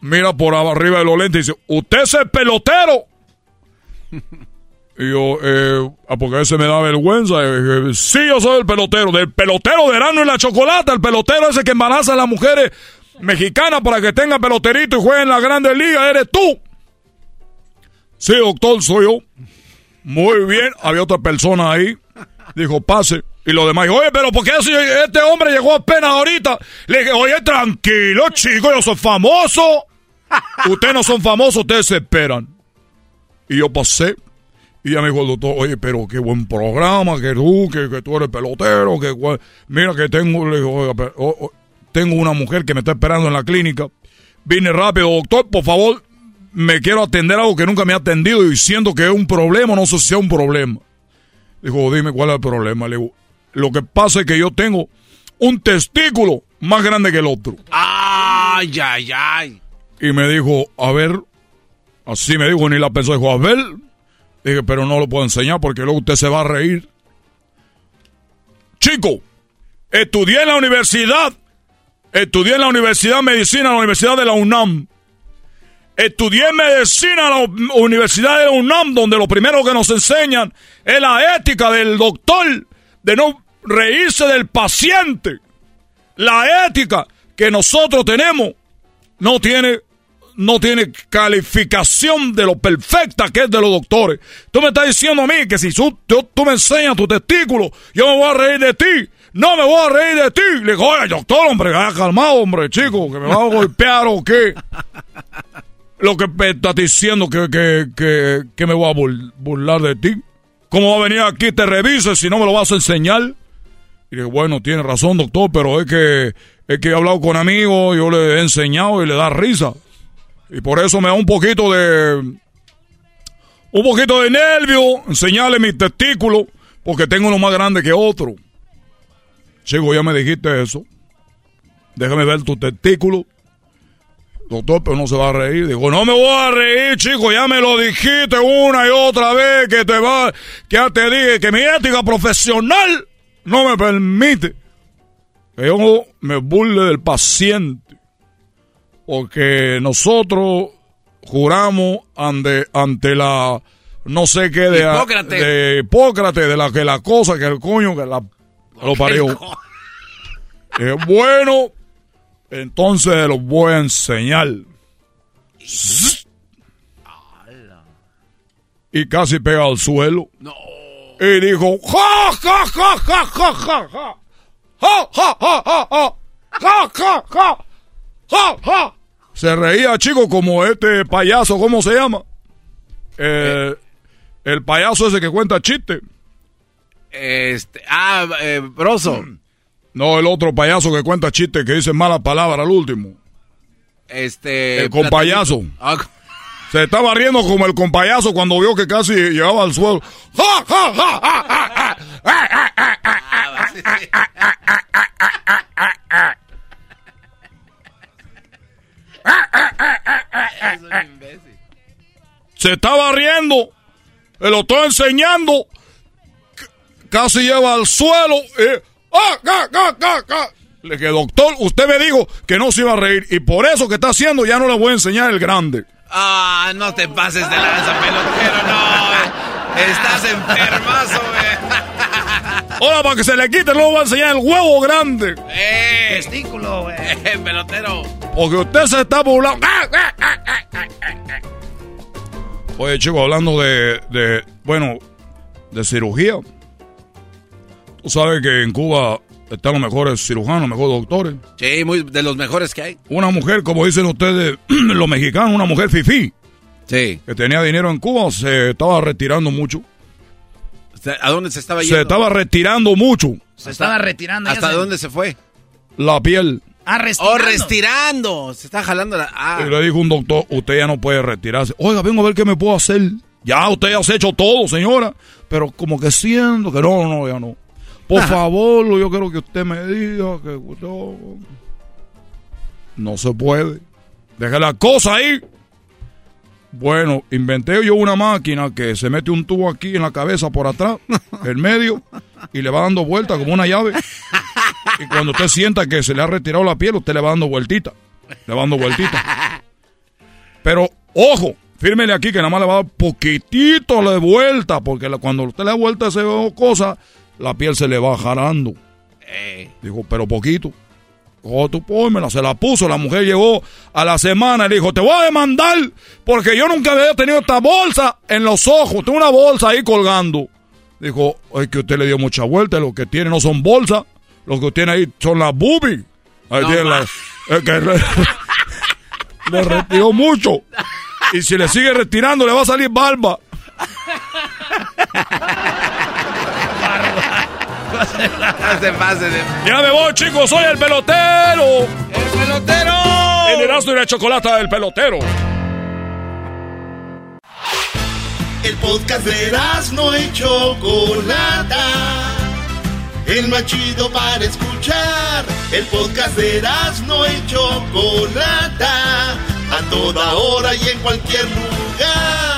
Mira por arriba de los lentes y dice, ¿usted es el pelotero? Y yo, eh, ah, porque a veces me da vergüenza. Y dije, sí, yo soy el pelotero. Del pelotero de verano y la chocolate. El pelotero ese que embaraza a las mujeres mexicanas para que tengan peloterito y jueguen en la grande liga. Eres tú. Sí, doctor, soy yo. Muy bien. Había otra persona ahí. Dijo, pase. Y lo demás, oye, pero ¿por qué este hombre llegó apenas ahorita? Le dije, oye, tranquilo, chico, yo soy famoso. Ustedes no son famosos, ustedes se esperan. Y yo pasé. Y ya me dijo el doctor, oye, pero qué buen programa, que tú, que, que tú eres pelotero, que mira que tengo, le digo, "Oiga, pero, oh, oh, tengo una mujer que me está esperando en la clínica. Vine rápido, doctor, por favor, me quiero atender algo que nunca me ha atendido y siento que es un problema, no sé si sea un problema. Dijo, dime cuál es el problema. Le digo, lo que pasa es que yo tengo un testículo más grande que el otro.
Ay, ay, ay.
Y me dijo, a ver, así me dijo, ni la pensó, dijo, a ver. Dije, pero no lo puedo enseñar porque luego usted se va a reír. Chico, estudié en la universidad, estudié en la Universidad de Medicina, la Universidad de la UNAM. Estudié medicina en la Universidad de la UNAM, donde lo primero que nos enseñan es la ética del doctor, de no reírse del paciente. La ética que nosotros tenemos no tiene, no tiene calificación de lo perfecta que es de los doctores. Tú me estás diciendo a mí que si tú, tú, tú me enseñas tu testículo, yo me voy a reír de ti. No me voy a reír de ti. Le digo, oye, doctor, hombre, ha calmado, hombre, chico, que me va a golpear o qué. Lo que estás diciendo que, que, que, me voy a bur- burlar de ti. ¿Cómo va a venir aquí te revises si no me lo vas a enseñar? Y dije, bueno, tiene razón, doctor, pero es que, es que he hablado con amigos, yo le he enseñado y le da risa. Y por eso me da un poquito de... Un poquito de nervio enseñarle mis testículos, porque tengo uno más grande que otro. Chico, ya me dijiste eso. Déjame ver tu testículo. Doctor, pero no se va a reír. Digo, no me voy a reír, chico, ya me lo dijiste una y otra vez que te va, que ya te dije que mi ética profesional no me permite que yo me burle del paciente. Porque nosotros juramos ante, ante la no sé qué de
Hipócrates.
de Hipócrates, de la que la cosa, que el coño, que la lo parió. Eh, bueno, entonces los voy a enseñar. Y casi pega al suelo. Y dijo, ja, ja, ja, ja, ja, ja, ja. Ja, ja, ja, ja, ja. Ja, ja, ja. Ja, ja. Se reía, chico, como este payaso, ¿cómo se llama? Eh, el payaso ese que cuenta chistes.
Este, ah, eh, Broso.
No, el otro payaso que cuenta chistes que dice malas palabras al último.
Este.
El compayaso.
Ah,
Se estaba riendo como el compayaso cuando vio que casi llegaba al suelo. ¡Ja, ja, ja, ja, ja, ja! se estaba riendo. Se lo estoy enseñando. Casi lleva al suelo. y- ¡Ah, ca, ca, ca, ca! Le dije, doctor, usted me dijo que no se iba a reír. Y por eso que está haciendo, ya no le voy a enseñar el grande.
Ah, no te pases de lanza, pelotero, no. eh. Estás enfermazo, güey.
Ahora, para que se le quite, no le voy a enseñar el huevo grande.
¡Eh!
Testículo, güey.
Eh, pelotero.
Porque usted se está burlando. Oye, chico, hablando de, de, bueno, de cirugía. Tú sabes que en Cuba están los mejores cirujanos, los mejores doctores.
Sí, muy de los mejores que hay.
Una mujer, como dicen ustedes, los mexicanos, una mujer fifí.
Sí.
Que tenía dinero en Cuba, se estaba retirando mucho.
¿A dónde se estaba yendo?
Se estaba retirando mucho.
Se estaba retirando.
¿Hasta
se-
dónde se fue?
La piel.
Ah, restirando.
Oh, restirando. Se está jalando la. Ah.
Y le dijo un doctor, usted ya no puede retirarse. Oiga, vengo a ver qué me puedo hacer. Ya, usted ya se ha hecho todo, señora. Pero como que siento que no, no, ya no. Por favor, yo quiero que usted me diga que usted... No se puede. Deje la cosa ahí. Bueno, inventé yo una máquina que se mete un tubo aquí en la cabeza por atrás, en medio, y le va dando vueltas como una llave. Y cuando usted sienta que se le ha retirado la piel, usted le va dando vueltita. Le va dando vueltita. Pero, ojo, fírmele aquí que nada más le va a dar poquitito de vuelta, porque cuando usted le da vuelta a esa cosa, la piel se le va jalando.
Eh.
Dijo, pero poquito. Oh, tú pónmela, se la puso. La mujer llegó a la semana y le dijo, te voy a demandar porque yo nunca había tenido esta bolsa en los ojos. Tengo una bolsa ahí colgando. Dijo, es que usted le dio mucha vuelta. Lo que tiene no son bolsas. Lo que usted tiene ahí son las boobies. Ahí
No
tiene las... es que le, le retiró mucho. Y si le sigue retirando, le va a salir barba.
No se pase de.
Ya me voy, chicos. Soy el pelotero.
¡El pelotero!
El Erasmo y la chocolata del pelotero.
El podcast de no y Chocolata. El más chido para escuchar. El podcast de no y Chocolata. A toda hora y en cualquier lugar.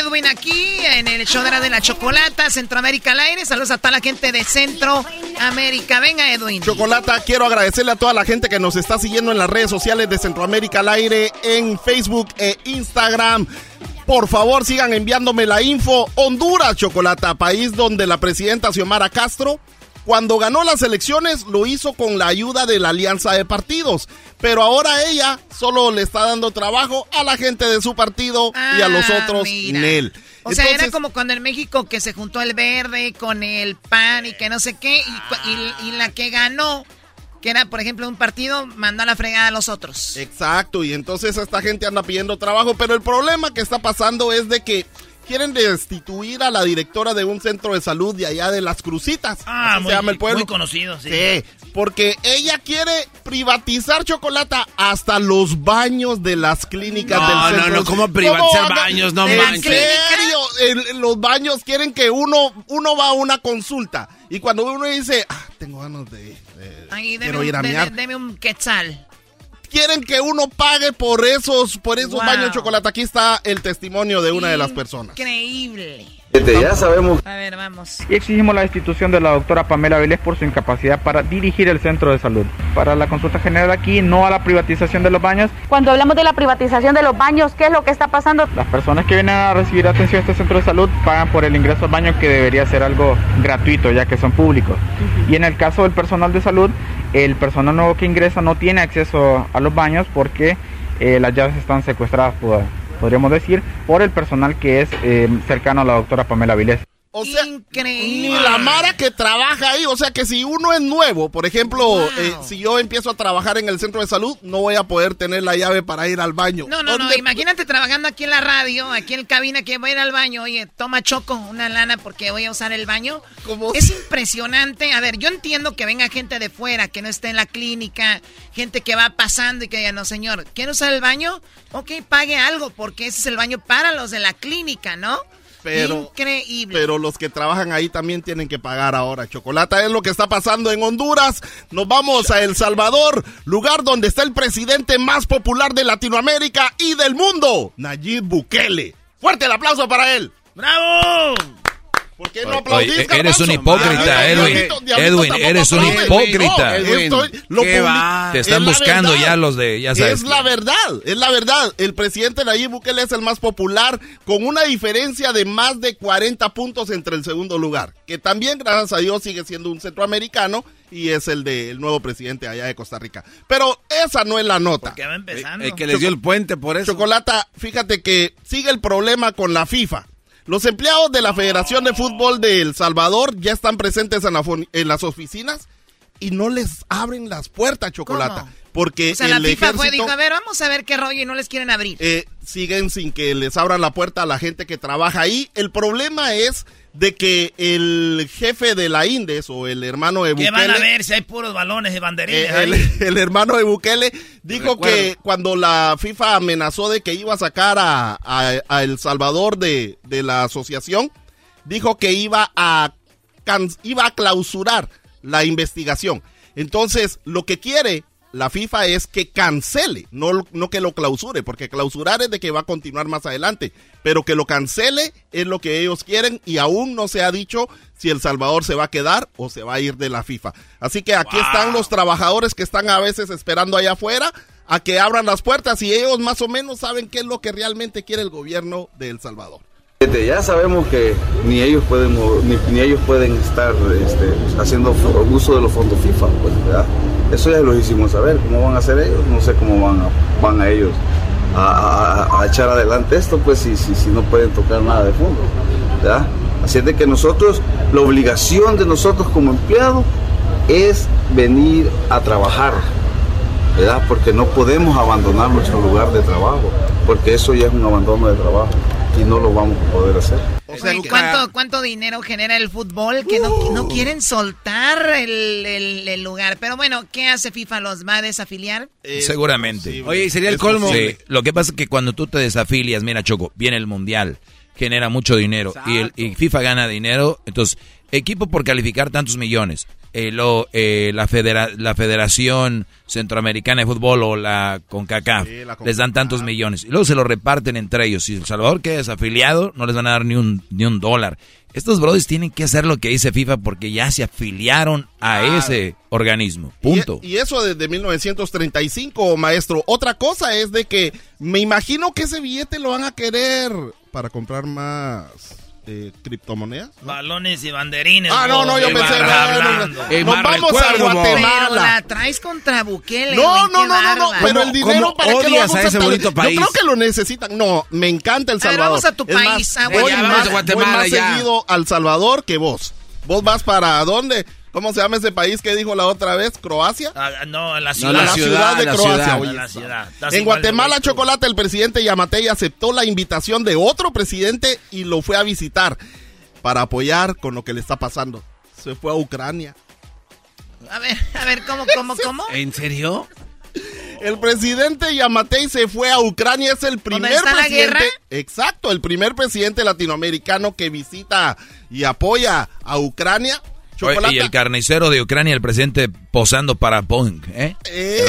Edwin aquí en el show de la, de la chocolata, Centroamérica al aire. Saludos a toda la gente de Centroamérica. Venga, Edwin.
Chocolata, quiero agradecerle a toda la gente que nos está siguiendo en las redes sociales de Centroamérica al aire, en Facebook e Instagram. Por favor, sigan enviándome la info. Honduras, Chocolata, país donde la presidenta Xiomara Castro, cuando ganó las elecciones, lo hizo con la ayuda de la alianza de partidos. Pero ahora ella solo le está dando trabajo a la gente de su partido y a los
Ah,
otros. Nel.
O sea, era como cuando en México que se juntó el verde con el pan y que no sé qué, y- y la que ganó, que era, por ejemplo, un partido, mandó a la fregada a los otros.
Exacto, y entonces esta gente anda pidiendo trabajo, pero el problema que está pasando es de que quieren destituir a la directora de un centro de salud de allá de Las Crucitas.
Ah, muy,
se llama el pueblo.
muy conocido, sí.
Sí, porque ella quiere privatizar chocolata hasta los baños de las clínicas
No,
del
no,
centro.
no, ¿cómo privatizar baños? No
¿En
manches.
serio? En, en los baños quieren que uno, uno va a una consulta y cuando uno dice, "Ah, tengo ganas de...
deme,
quiero
un,
ir a
de- de- deme un quetzal.
Quieren que uno pague por esos, por esos
Wow.
baños de chocolate. Aquí está el testimonio de una de las personas.
Increíble.
Ya sabemos.
A ver, vamos.
y exigimos la destitución de la doctora Pamela Vilés por su incapacidad para dirigir el centro de salud. Para la consulta general aquí, no a la privatización de los baños.
Cuando hablamos de la privatización de los baños, ¿qué es lo que está pasando?
Las personas que vienen a recibir atención a este centro de salud pagan por el ingreso al baño que debería ser algo gratuito ya que son públicos. Y en el caso del personal de salud, el personal nuevo que ingresa no tiene acceso a los baños porque eh, las llaves están secuestradas, pod- podríamos decir, por el personal que es eh, cercano a la doctora Pamela Vilés.
O sea,
Increíble.
ni la Mara que trabaja ahí. O sea, que si uno es nuevo, por ejemplo, eh, si yo empiezo a trabajar en el centro de salud, no voy a poder tener la llave para ir al baño.
No, no, no,
¿Dónde-
imagínate trabajando aquí en la radio, aquí en cabina, que voy a ir al baño, oye, toma choco una lana porque voy a usar el baño. Es impresionante. A ver, yo entiendo que venga gente de fuera, que no esté en la clínica, gente que va pasando y que diga, no, señor, ¿quiere usar el baño? Ok, pague algo, porque ese es el baño para los de la clínica, ¿no?
Pero,
Increíble.
pero los que trabajan ahí también tienen que pagar ahora. Chocolata es lo que está pasando en Honduras. Nos vamos a El Salvador, lugar donde está el presidente más popular de Latinoamérica y del mundo, Nayib Bukele. Fuerte el aplauso para él.
¡Bravo!
¿Por qué no aplaudís,
oye, eres un hipócrita, Edwin.
Diablito, Diablito
Edwin, eres un hipócrita. Te
es
están buscando ya los de, ya sabes.
Es la verdad, es la verdad. El presidente Nayib Bukele es el más popular con una diferencia de más de 40 puntos entre el segundo lugar, que también gracias a Dios sigue siendo un centroamericano y es el del nuevo presidente allá de Costa Rica. Pero esa no es la nota.
Que va empezando.
El que les dio el puente por eso.
Chocolata, fíjate que sigue el problema con la FIFA. Los empleados de la Federación de Fútbol de El Salvador ya están presentes en, la en las oficinas y no les abren las puertas, Chocolata.
¿Cómo?
Porque
O sea,
el
la FIFA fue,
ejército
dijo, a ver, vamos a ver qué rollo y no les quieren abrir.
eh, siguen sin que les abran la puerta a la gente que trabaja ahí. El problema es de que el jefe de la Indes o el hermano de
¿Qué
Bukele...
van a ver si hay puros balones de banderines
Eh, el, hermano de Bukele dijo
Recuerdo.
que cuando la FIFA amenazó de que iba a sacar a, a- a El Salvador de, de la asociación, dijo que iba a, can- iba a clausurar la investigación. Entonces, lo que quiere la FIFA es que cancele, no, no que lo clausure, porque clausurar es de que va a continuar más adelante, pero que lo cancele es lo que ellos quieren y aún no se ha dicho si El Salvador se va a quedar o se va a ir de la FIFA. Así que aquí están los trabajadores que están a veces esperando allá afuera a que abran las puertas y ellos más o menos saben qué es lo que realmente quiere el gobierno de El Salvador.
Ya sabemos que ni ellos pueden ni, ellos pueden estar este, haciendo uso de los fondos FIFA, pues. Eso ya lo hicimos saber. ¿Cómo van a hacer ellos? No sé cómo van a, ellos a, echar adelante esto, pues si, no pueden tocar nada de fondos, ¿verdad? Así es de que nosotros, la obligación de nosotros como empleados es venir a trabajar. Porque no podemos abandonar nuestro lugar de trabajo, porque eso ya es un abandono de trabajo y no lo vamos a poder hacer.
Oye, ¿cuánto, ¿Cuánto dinero genera el fútbol que no, no quieren soltar el, el- el lugar? Pero bueno, ¿qué hace FIFA? ¿Los va a desafiliar?
Seguramente.
Oye, y sería el
Es
colmo.
Lo que pasa es que cuando tú te desafilias, mira, Choco, viene el mundial, genera mucho dinero y, el, y FIFA gana dinero. Entonces, equipo por calificar tantos millones. Eh, lo, eh, la, federa- la Federación Centroamericana de Fútbol o la CONCACAF
Sí, la
les dan tantos millones y luego se lo reparten entre ellos. Si El Salvador queda desafiliado, no les van a dar ni un, ni un dólar. Estos brothers tienen que hacer lo que dice FIFA porque ya se afiliaron a ese organismo. Punto.
Y, y eso desde 1935, maestro. Otra cosa es de que me imagino que ese billete lo van a querer para comprar más eh, criptomonedas.
Balones y banderines.
Ah, no, no, yo
¿qué
pensé, no, no, no. Eh, Nos vamos a
Pero
Guatemala.
la traes contra Bukele.
No,
güey,
no, no, no, no, pero el dinero para qué lo vamos
a ese bonito país?
Yo creo que lo necesitan. No, me encanta El
A ver,
Salvador.
vamos a tu
Es
país,
más,
ah,
voy,
bueno,
más,
vamos a
Guatemala,
voy más
ya.
seguido al Salvador que vos. Vos vas para dónde? ¿Cómo se llama ese país que dijo la otra vez? ¿Croacia?
Ah, no, en la
No,
ciudad.
la ciudad de
la
Croacia.
ciudad.
oye.
En la
Guatemala. Chocolate, el presidente Yamatei aceptó la invitación de otro presidente y lo fue a visitar para apoyar con lo que le está pasando. Se fue a Ucrania.
A ver, a ver, ¿cómo, cómo, cómo?
¿En serio?
El presidente Yamatei se fue a Ucrania, es el primer
está la
presidente.
guerra?
Exacto, el primer presidente latinoamericano que visita y apoya a Ucrania.
Y el carnicero de Ucrania, el presidente posando para Pong, ¿eh?
Eh,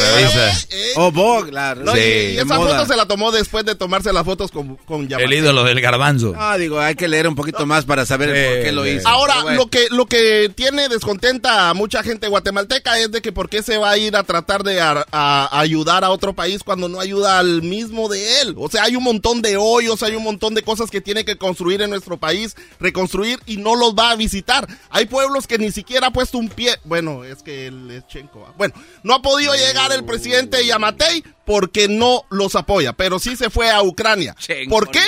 oh, Bog, claro.
No, y, y esa foto se la tomó después de tomarse las fotos con, con Yamatei.
El ídolo del garbanzo.
Ah, digo, hay que leer un poquito más para saber por qué lo hizo.
Ahora,
bueno.
lo que lo que tiene descontenta a mucha gente guatemalteca es de que por qué se va a ir a tratar de a- a ayudar a otro país cuando no ayuda al mismo de él. O sea, hay un montón de hoyos, hay un montón de cosas que tiene que construir en nuestro país, reconstruir y no los va a visitar. Hay pueblos que ni siquiera ha puesto un pie. Bueno, es que él Bueno, no ha podido llegar el presidente Yamatei porque no los apoya, pero sí se fue a Ucrania. ¿Por qué?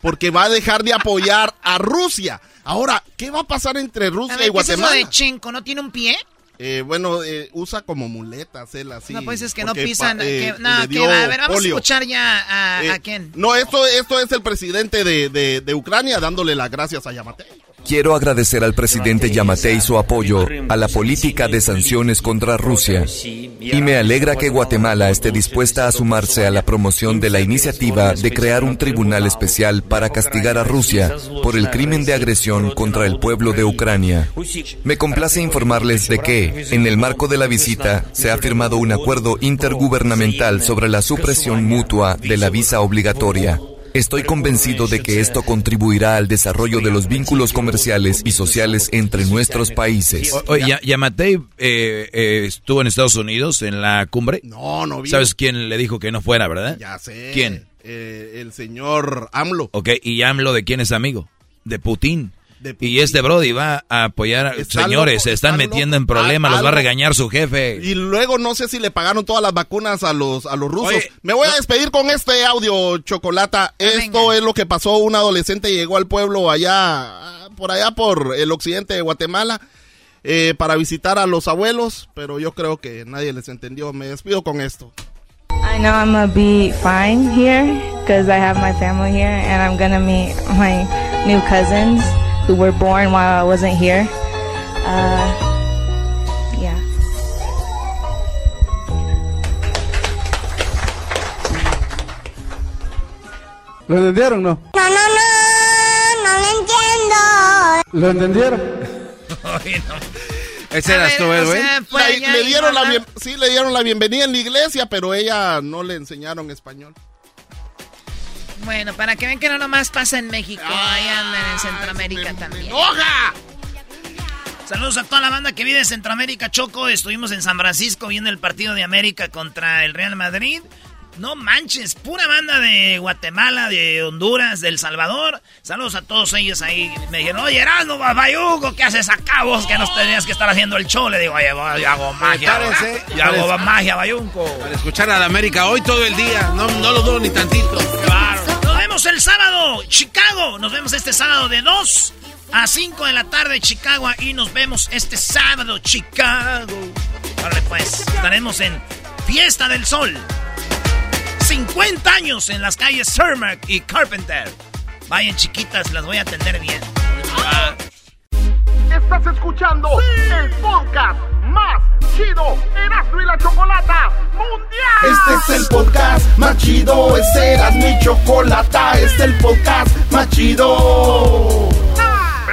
Porque va a dejar de apoyar a Rusia. Ahora, ¿qué va a pasar entre
A
Rusia
ver,
y
¿qué es eso
Guatemala?
de Chenko? ¿No tiene un pie?
Eh, bueno, eh, usa como muletas él así.
no, pues es que no pisan.
eh,
que- no, que. A ver, vamos
polio.
a escuchar ya a,
Eh,
a quién.
No, esto, esto es el presidente de, de- de Ucrania dándole las gracias a Yamatei.
Quiero agradecer al presidente Yamatei su apoyo a la política de sanciones contra Rusia y me alegra que Guatemala esté dispuesta a sumarse a la promoción de la iniciativa de crear un tribunal especial para castigar a Rusia por el crimen de agresión contra el pueblo de Ucrania. Me complace informarles de que, en el marco de la visita, se ha firmado un acuerdo intergubernamental sobre la supresión mutua de la visa obligatoria. Estoy convencido de que esto contribuirá al desarrollo de los vínculos comerciales y sociales entre nuestros países.
Oye, Ya- Yamatei eh, eh, estuvo en Estados Unidos en la cumbre.
No, no vi.
¿Sabes quién le dijo que no fuera, verdad?
Ya sé.
¿Quién?
Eh, el señor AMLO.
Ok, y AMLO de quién es amigo? De Putin. Y este Brody va a apoyar a...
Está
Señores,
loco,
se están
está
metiendo
loco.
en problemas,
Ah,
los va a regañar su jefe.
Y luego no sé si le pagaron todas las vacunas a los, a los rusos.
Oye,
Me voy a despedir con este audio, Chocolata. Esto es lo que pasó. Un adolescente llegó al pueblo allá, ah, por allá por el occidente de Guatemala, eh, para visitar a los abuelos, pero yo creo que nadie les entendió. Me despido con esto.
I know I'm gonna be fine here because I have my family here and I'm gonna meet my new cousins who were born while I wasn't here. Uh, yeah.
¿Lo entendieron no?
No, no, no, no lo entiendo.
¿Lo entendieron?
Ese eras tú, eh, güey.
La- le dieron la bien- sí, le dieron la bienvenida en la iglesia, pero ella no le enseñaron español.
Bueno, para que vean que no nomás pasa en México, ahí andan en Centroamérica también.
¡Hoja!
Saludos a toda la banda que vive en Centroamérica, Choco. Estuvimos en San Francisco viendo el partido de América contra el Real Madrid. No manches, pura banda de Guatemala, de Honduras, de El Salvador. Saludos a todos ellos ahí. Me dijeron, oye, Erasmo, Bayugo, ¿qué haces acá vos? Que nos tenías que estar haciendo el show. Le digo, oye, yo hago magia. Yo hago magia, Bayunco.
Para escuchar a la América hoy todo el día. No, no lo dudo ni tantito.
Claro. Vemos el sábado, Chicago. Nos vemos este sábado de 2 a 5 de la tarde, Chicago. Y nos vemos este sábado, Chicago. Vale, pues, estaremos en Fiesta del Sol. 50 años en las calles Cermak y Carpenter. Vayan chiquitas, las voy a atender bien. Ah.
Estás escuchando el podcast más chido Erasmo y la Chocolata Mundial.
Este es el podcast más chido, es Eras mi chocolata, este es el podcast más chido.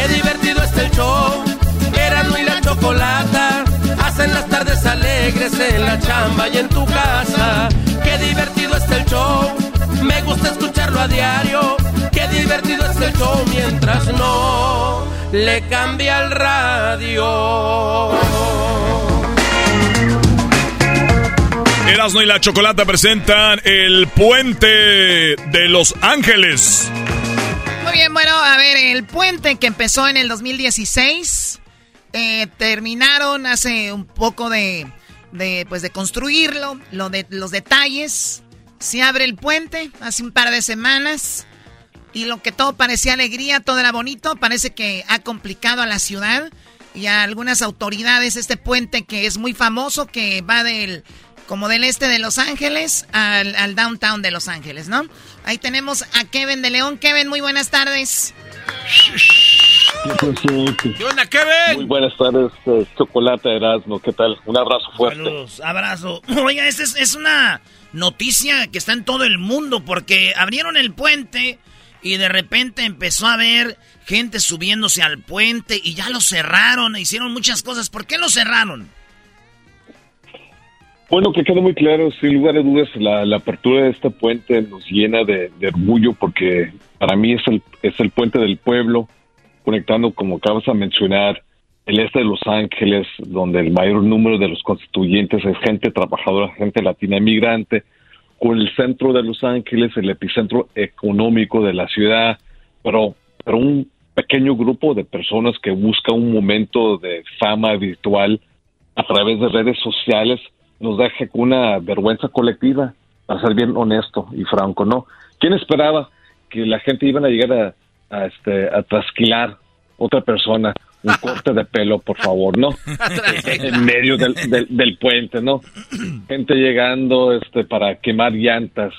Qué divertido está el show. Erasmo y la chocolata. Hacen las tardes alegres en la chamba y en tu casa. Qué divertido está el show. Me gusta escucharlo a diario. Qué divertido está el show mientras no le cambia el radio.
Erasmo y la Chocolata presentan el puente de Los Ángeles.
Muy bien, bueno, a ver, el puente que empezó en el 2016, eh, terminaron hace un poco de, de, pues, de construirlo, lo de, los detalles. Se abre el puente hace un par de semanas. y lo que todo parecía alegría, todo era bonito, parece que ha complicado a la ciudad y a algunas autoridades este puente que es muy famoso, que va del como del este de Los Ángeles al, al downtown de Los Ángeles, ¿no? Ahí tenemos a Kevin de León. Kevin, muy buenas tardes.
¿Qué onda, Kevin? Muy buenas tardes, eh, Chocolate Erasmo. ¿Qué tal? Un abrazo fuerte.
Saludos, abrazo. Oiga, esta es, es una noticia que está en todo el mundo porque abrieron el puente y de repente empezó a haber gente subiéndose al puente y ya lo cerraron, hicieron muchas cosas. ¿Por qué lo cerraron?
Bueno, que quede muy claro, sin lugar a dudas, la, apertura de este puente nos llena de, orgullo porque para mí es el, es el puente del pueblo, conectando, como acabas de mencionar, el este de Los Ángeles, donde el mayor número de los constituyentes es gente trabajadora, gente latina inmigrante, con el centro de Los Ángeles, el epicentro económico de la ciudad, pero, pero un pequeño grupo de personas que busca un momento de fama virtual a través de redes sociales nos deja con una vergüenza colectiva, para ser bien honesto y franco, ¿no? ¿Quién esperaba que la gente iba a llegar a, a, este, a trasquilar otra persona? Un corte de pelo, por favor, ¿no? en medio del, del, del, puente, ¿no? Gente llegando este, para quemar llantas,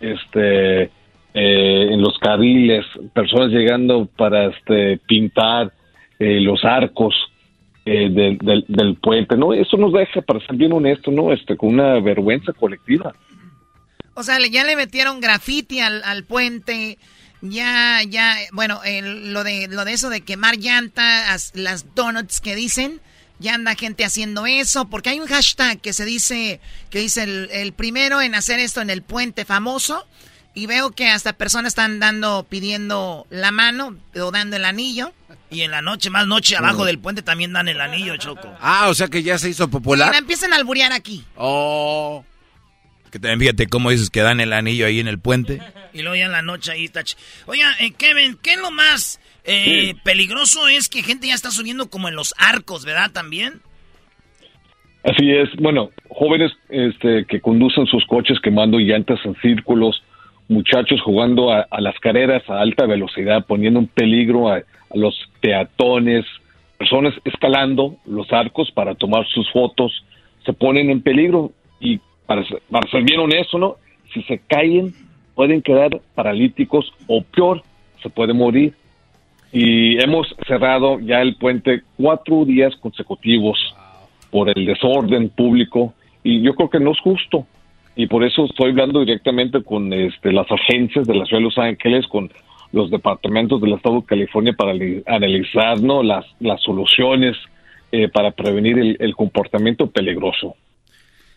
este, eh, en los carriles, personas llegando para este, pintar eh, los arcos, eh, del, del, puente, ¿no? Eso nos deja, para ser bien honesto, ¿no? Este, con una vergüenza colectiva.
O sea, ya le metieron graffiti al, al puente, ya, ya, bueno, el, lo de lo de eso de quemar llantas, las donuts que dicen, ya anda gente haciendo eso, porque hay un hashtag que se dice, que dice el, el primero en hacer esto en el puente famoso, y veo que hasta personas están dando, pidiendo la mano o dando el anillo.
Y en la noche, más noche, abajo del puente también dan el anillo, Choco.
Ah, o sea que ya se hizo popular.
Y empiezan a alburear aquí.
Oh.
Que también fíjate cómo dices que dan el anillo ahí en el puente.
Y luego ya en la noche ahí está. Oiga, eh, Kevin, ¿qué es lo más eh, sí. peligroso? Es que gente ya está subiendo como en los arcos, ¿verdad? También.
Así es. Bueno, jóvenes este, que conducen sus coches quemando llantas en círculos, muchachos jugando a, a las carreras a alta velocidad, poniendo en peligro a, a los peatones, personas escalando los arcos para tomar sus fotos, se ponen en peligro y para, para ser bien honesto, ¿no? Si se caen, pueden quedar paralíticos o peor, se puede morir. Y hemos cerrado ya el puente cuatro días consecutivos por el desorden público y yo creo que no es justo. Y por eso estoy hablando directamente con este, las agencias de la ciudad de Los Ángeles, con los departamentos del estado de California para analizar ¿no? las, las soluciones eh, para prevenir el, el, comportamiento peligroso.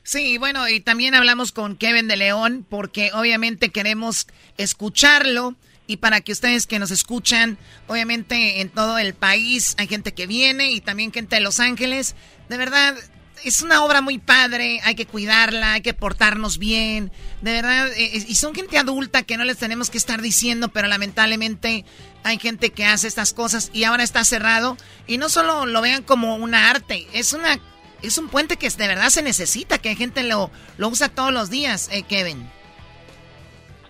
Sí, bueno, y también hablamos con Kevin de León porque obviamente queremos escucharlo y para que ustedes que nos escuchan, obviamente en todo el país hay gente que viene y también gente de Los Ángeles, de verdad es una obra muy padre, hay que cuidarla, hay que portarnos bien, de verdad, eh, y son gente adulta que no les tenemos que estar diciendo, pero lamentablemente hay gente que hace estas cosas y ahora está cerrado y no solo lo vean como una arte, es una es un puente que de verdad se necesita, que gente lo lo usa todos los días, eh, Kevin.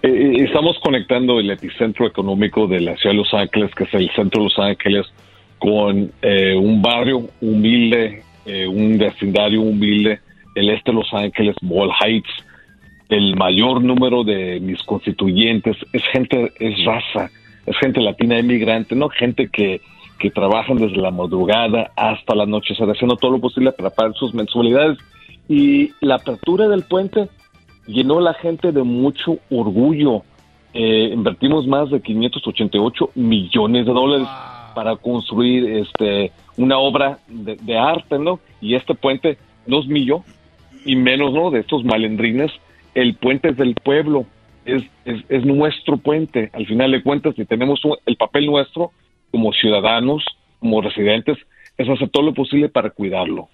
Eh, estamos conectando el epicentro económico de la ciudad de Los Ángeles, que es el centro de Los Ángeles, con eh, un barrio humilde eh, un vecindario humilde, el este de Los Ángeles, Wall Heights. El mayor número de mis constituyentes es gente, es raza, es gente latina inmigrante, no gente que, que trabajan desde la madrugada hasta la noche, haciendo todo lo posible para pagar sus mensualidades. Y la apertura del puente llenó a la gente de mucho orgullo. Eh, invertimos más de 588 millones de dólares para construir este una obra de, de, arte, ¿no? Y este puente no es mío, y menos, ¿no? De estos malendrines. El puente es del pueblo, es, es, es nuestro puente. Al final de cuentas, si tenemos el papel nuestro como ciudadanos, como residentes, es hacer todo lo posible para cuidarlo.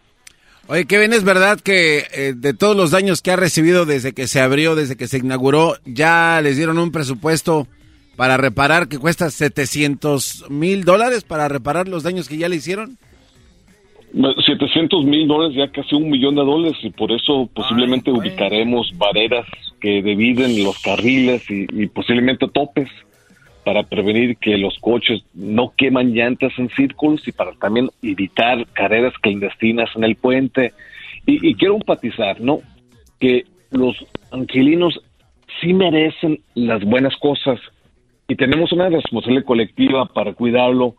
Oye, Kevin, ¿es verdad que eh, de todos los daños que ha recibido desde que se abrió, desde que se inauguró, ya les dieron un presupuesto para reparar que cuesta 700 mil dólares para reparar los daños que ya le hicieron?
700 mil dólares, ya casi un millón de dólares, y por eso posiblemente Ay, ubicaremos barreras que dividen los carriles y, y, posiblemente topes para prevenir que los coches no queman llantas en círculos y para también evitar carreras clandestinas en el puente. Y, y quiero enfatizar, ¿no? Que los angelinos sí merecen las buenas cosas y tenemos una responsabilidad colectiva para cuidarlo,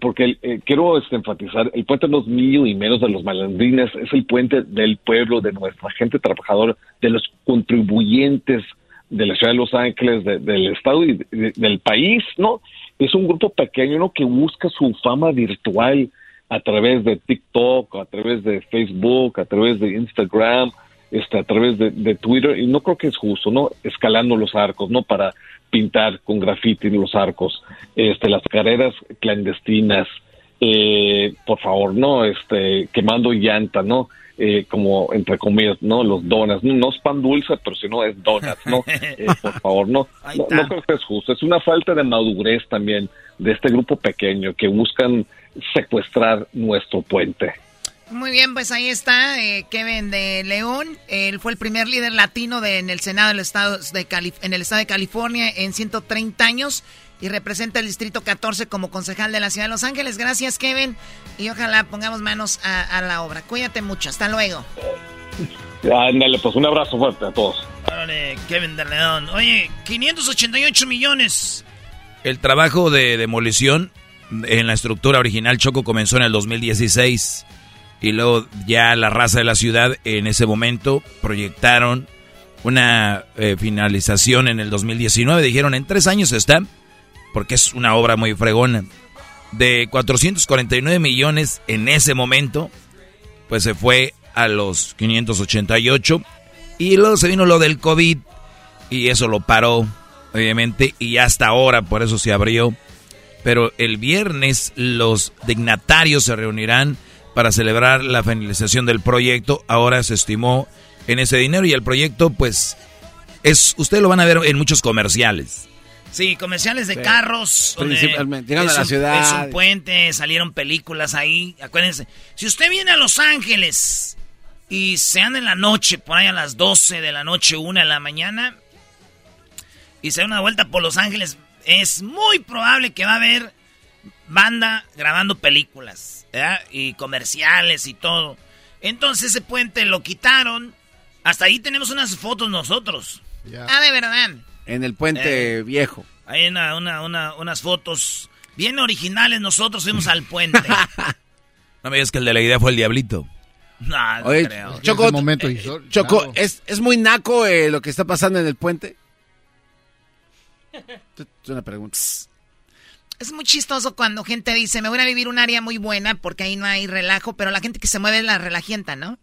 porque eh, quiero este, enfatizar, el puente no es mío y menos de los malandrines, es el puente del pueblo, de nuestra gente trabajadora, de los contribuyentes de la ciudad de Los Ángeles, de- del estado y de- del país, ¿no? Es un grupo pequeño. Que busca su fama virtual a través de TikTok, a través de Facebook, a través de Instagram, este, a través de, de Twitter, y no creo que es justo, ¿no? Escalando los arcos, ¿no? Para pintar con graffiti los arcos, este, las carreras clandestinas, eh, por favor, no, este, quemando llanta, ¿no? Eh, como entre comillas, ¿no? Los donuts, no, no es pan dulce, pero si no es donuts, ¿no? Eh, por favor, no, no, no creo que es justo, es una falta de madurez también de este grupo pequeño que buscan secuestrar nuestro puente.
Muy bien, pues ahí está eh, Kevin de León. Él fue el primer líder latino de- en el Senado del estado de Cali- en el estado de California en 130 años y representa el distrito 14 como concejal de la ciudad de Los Ángeles. Gracias, Kevin, y ojalá pongamos manos a, a la obra. Cuídate mucho. Hasta luego.
Ándale, pues un abrazo fuerte a todos.
Órale, Kevin de León. Oye, 588 millones.
El trabajo de demolición en la estructura original Choco comenzó en el 2016 y luego ya la raza de la ciudad en ese momento proyectaron una eh, finalización en el 2019. Dijeron en tres años está, porque es una obra muy fregona. De 449 millones en ese momento, pues se fue a los 588 y luego se vino lo del COVID y eso lo paró, obviamente, y hasta ahora por eso se abrió. Pero el viernes los dignatarios se reunirán para celebrar la finalización del proyecto. Ahora se estimó en ese dinero y el proyecto, pues, es ustedes lo van a ver en muchos comerciales.
Sí, comerciales de
Sí.
carros.
Principalmente, llegando
es
a la
un-
ciudad.
Es un puente, salieron películas ahí. Acuérdense, si usted viene a Los Ángeles y se anda en la noche, por ahí a las 12 de la noche, 1 de la mañana, y se da una vuelta por Los Ángeles, es muy probable que va a haber banda grabando películas, ¿verdad? Y comerciales y todo. Entonces ese puente lo quitaron. Hasta ahí tenemos unas fotos nosotros. Ah, de verdad.
En el puente
Eh.
viejo.
Hay una, una, una- unas fotos bien originales. Nosotros fuimos al puente.
No me digas que el de la idea fue el diablo.
no, no
Oye,
creo.
Choco, eh, Choco, ¿es, ¿es muy naco eh, lo que está pasando en el puente? Es una pregunta.
Es muy chistoso cuando gente dice, me voy a vivir un área muy buena porque ahí no hay relajo, pero la gente que se mueve es la relajienta, ¿no?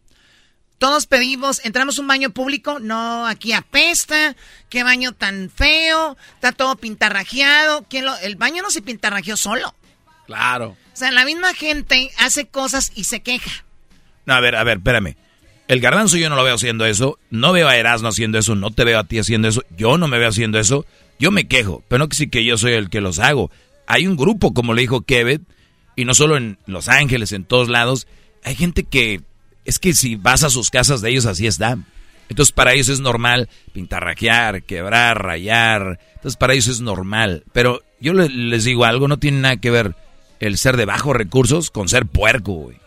Todos pedimos, entramos a un baño público, no, aquí apesta, qué baño tan feo, está todo pintarrajeado, ¿quién lo- el baño no se pintarrajeó solo.
Claro.
O sea, la misma gente hace cosas y se queja.
No, a ver, a ver, espérame. El garbanzo yo no lo veo haciendo eso. No veo a Erasmo haciendo eso. No te veo a ti haciendo eso. Yo no me veo haciendo eso. Yo me quejo. Pero no que sí que yo soy el que los hago. Hay un grupo, como le dijo Kevin, y no solo en Los Ángeles, en todos lados. Hay gente que... Es que si vas a sus casas de ellos, así está. Entonces para ellos es normal pintarrajear, quebrar, rayar. Entonces para ellos es normal. Pero yo le- les digo algo, no tiene nada que ver el ser de bajos recursos con ser puerco, güey.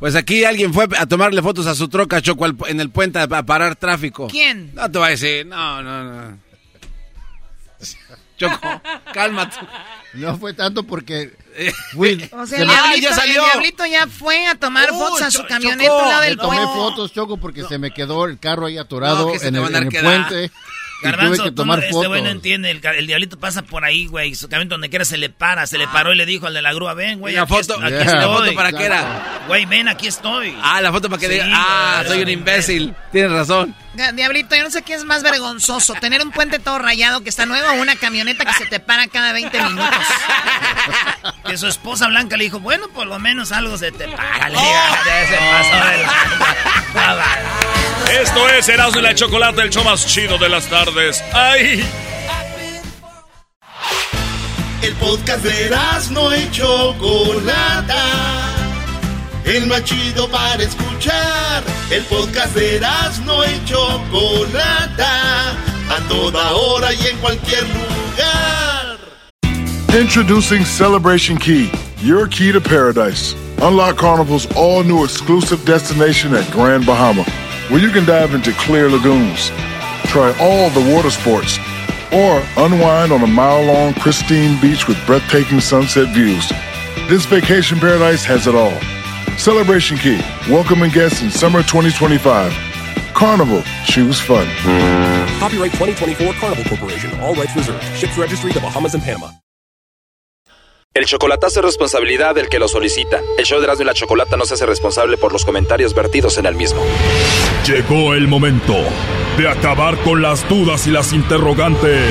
Pues aquí alguien fue a tomarle fotos a su troca, Choco, al- en el puente a, a parar tráfico.
¿Quién?
No te voy a decir, no, no, no. Choco, cálmate.
No fue tanto porque...
O sea, el, diablito, el diablito ya fue a tomar
Uh,
fotos a su camioneta al lado del
tomé
puente.
fotos, Choco, porque se me quedó el carro ahí atorado
No,
en el, en el puente.
Garbanzo,
tuve que
tú
tomar
no- este
fotos.
güey no entiende. El, el diablito pasa por ahí, güey. Su camión donde quiera se le para. Se le paró y le dijo al de la grúa, ven, güey.
¿Y la
aquí
foto?
Aquí
¿La
estoy.
foto para qué era?
Güey, ven, aquí estoy.
Ah, la foto para que
Sí,
diga, ah, soy un imbécil. Tienes razón.
Diablito, yo no sé qué es más vergonzoso, tener un puente todo rayado que está nuevo o una camioneta que se te para cada 20 minutos.
Que su esposa Blanca le dijo, bueno, por lo menos algo se te para. Le diga, "Ya se pasó de lanza".
Esto es Erasmo y la Chocolate, el show más chido de las tardes. ¡Ay!
El podcast de no y Chocolata. El más chido para escuchar. El podcast de no y Chocolata. A toda hora y en cualquier lugar.
Introducing Celebration Key, your key to paradise. Unlock Carnival's all new exclusive destination at Grand Bahama, where you can dive into clear lagoons, try all the water sports, or unwind on a mile long, pristine beach with breathtaking sunset views. This vacation paradise has it all. Celebration Key, welcoming guests in summer 2025. Carnival, choose fun.
Copyright 2024 Carnival Corporation. All rights reserved. Ships registry the Bahamas and Panama.
El chocolatazo es responsabilidad del que lo solicita. El show de Erasmo y la Chocolata no se hace responsable por los comentarios vertidos en el mismo.
Llegó el momento de acabar con las dudas y las interrogantes.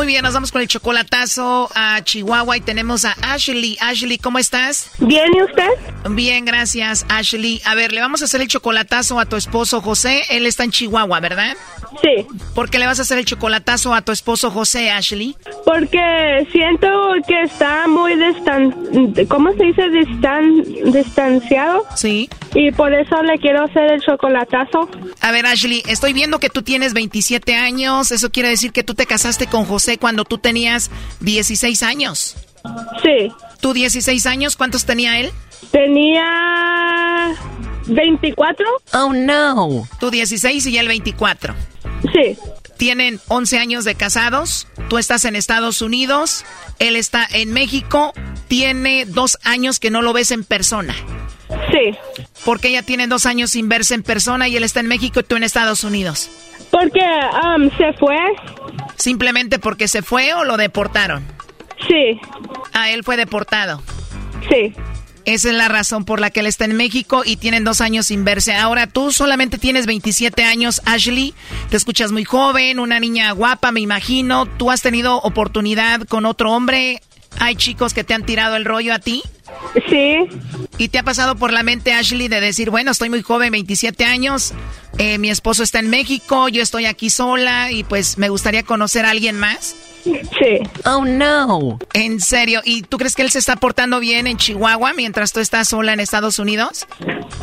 Muy bien, nos vamos con el chocolatazo a Chihuahua y tenemos a Ashley. Ashley, ¿cómo estás?
Bien, ¿y usted?
Bien, gracias, Ashley. A ver, le vamos a hacer el chocolatazo a tu esposo José. Él está en Chihuahua, ¿verdad?
Sí.
¿Por qué le vas a hacer el chocolatazo a tu esposo José, Ashley?
Porque siento que está muy distan... ¿Cómo se dice? Distan... distanciado.
Sí.
Y por eso le quiero hacer el chocolatazo.
A ver, Ashley, estoy viendo que tú tienes 27 años. Eso quiere decir que tú te casaste con José cuando tú tenías 16 años.
Sí.
¿Tú 16 años? ¿Cuántos tenía él?
Tenía 24.
Oh, no. Tú 16 y él 24.
Sí.
Tienen 11 años de casados. Tú estás en Estados Unidos. Él está en México. Tiene dos años que no lo ves en persona.
Sí.
Porque ella tiene dos años sin verse en persona y él está en México y tú en Estados Unidos.
Porque um, se fue.
¿Simplemente porque se fue o lo deportaron?
Sí.
Ah, él fue deportado.
Sí.
Esa es la razón por la que él está en México y tienen dos años sin verse. Ahora tú solamente tienes 27 años, Ashley. Te escuchas muy joven, una niña guapa, me imagino. ¿Tú has tenido oportunidad con otro hombre? ¿Hay chicos que te han tirado el rollo a ti?
Sí.
¿Y te ha pasado por la mente, Ashley, de decir, bueno, estoy muy joven, 27 años, eh, mi esposo está en México, yo estoy aquí sola y pues me gustaría conocer a alguien más?
Sí.
Oh, no. ¿En serio? ¿Y tú crees que él se está portando bien en Chihuahua mientras tú estás sola en Estados Unidos?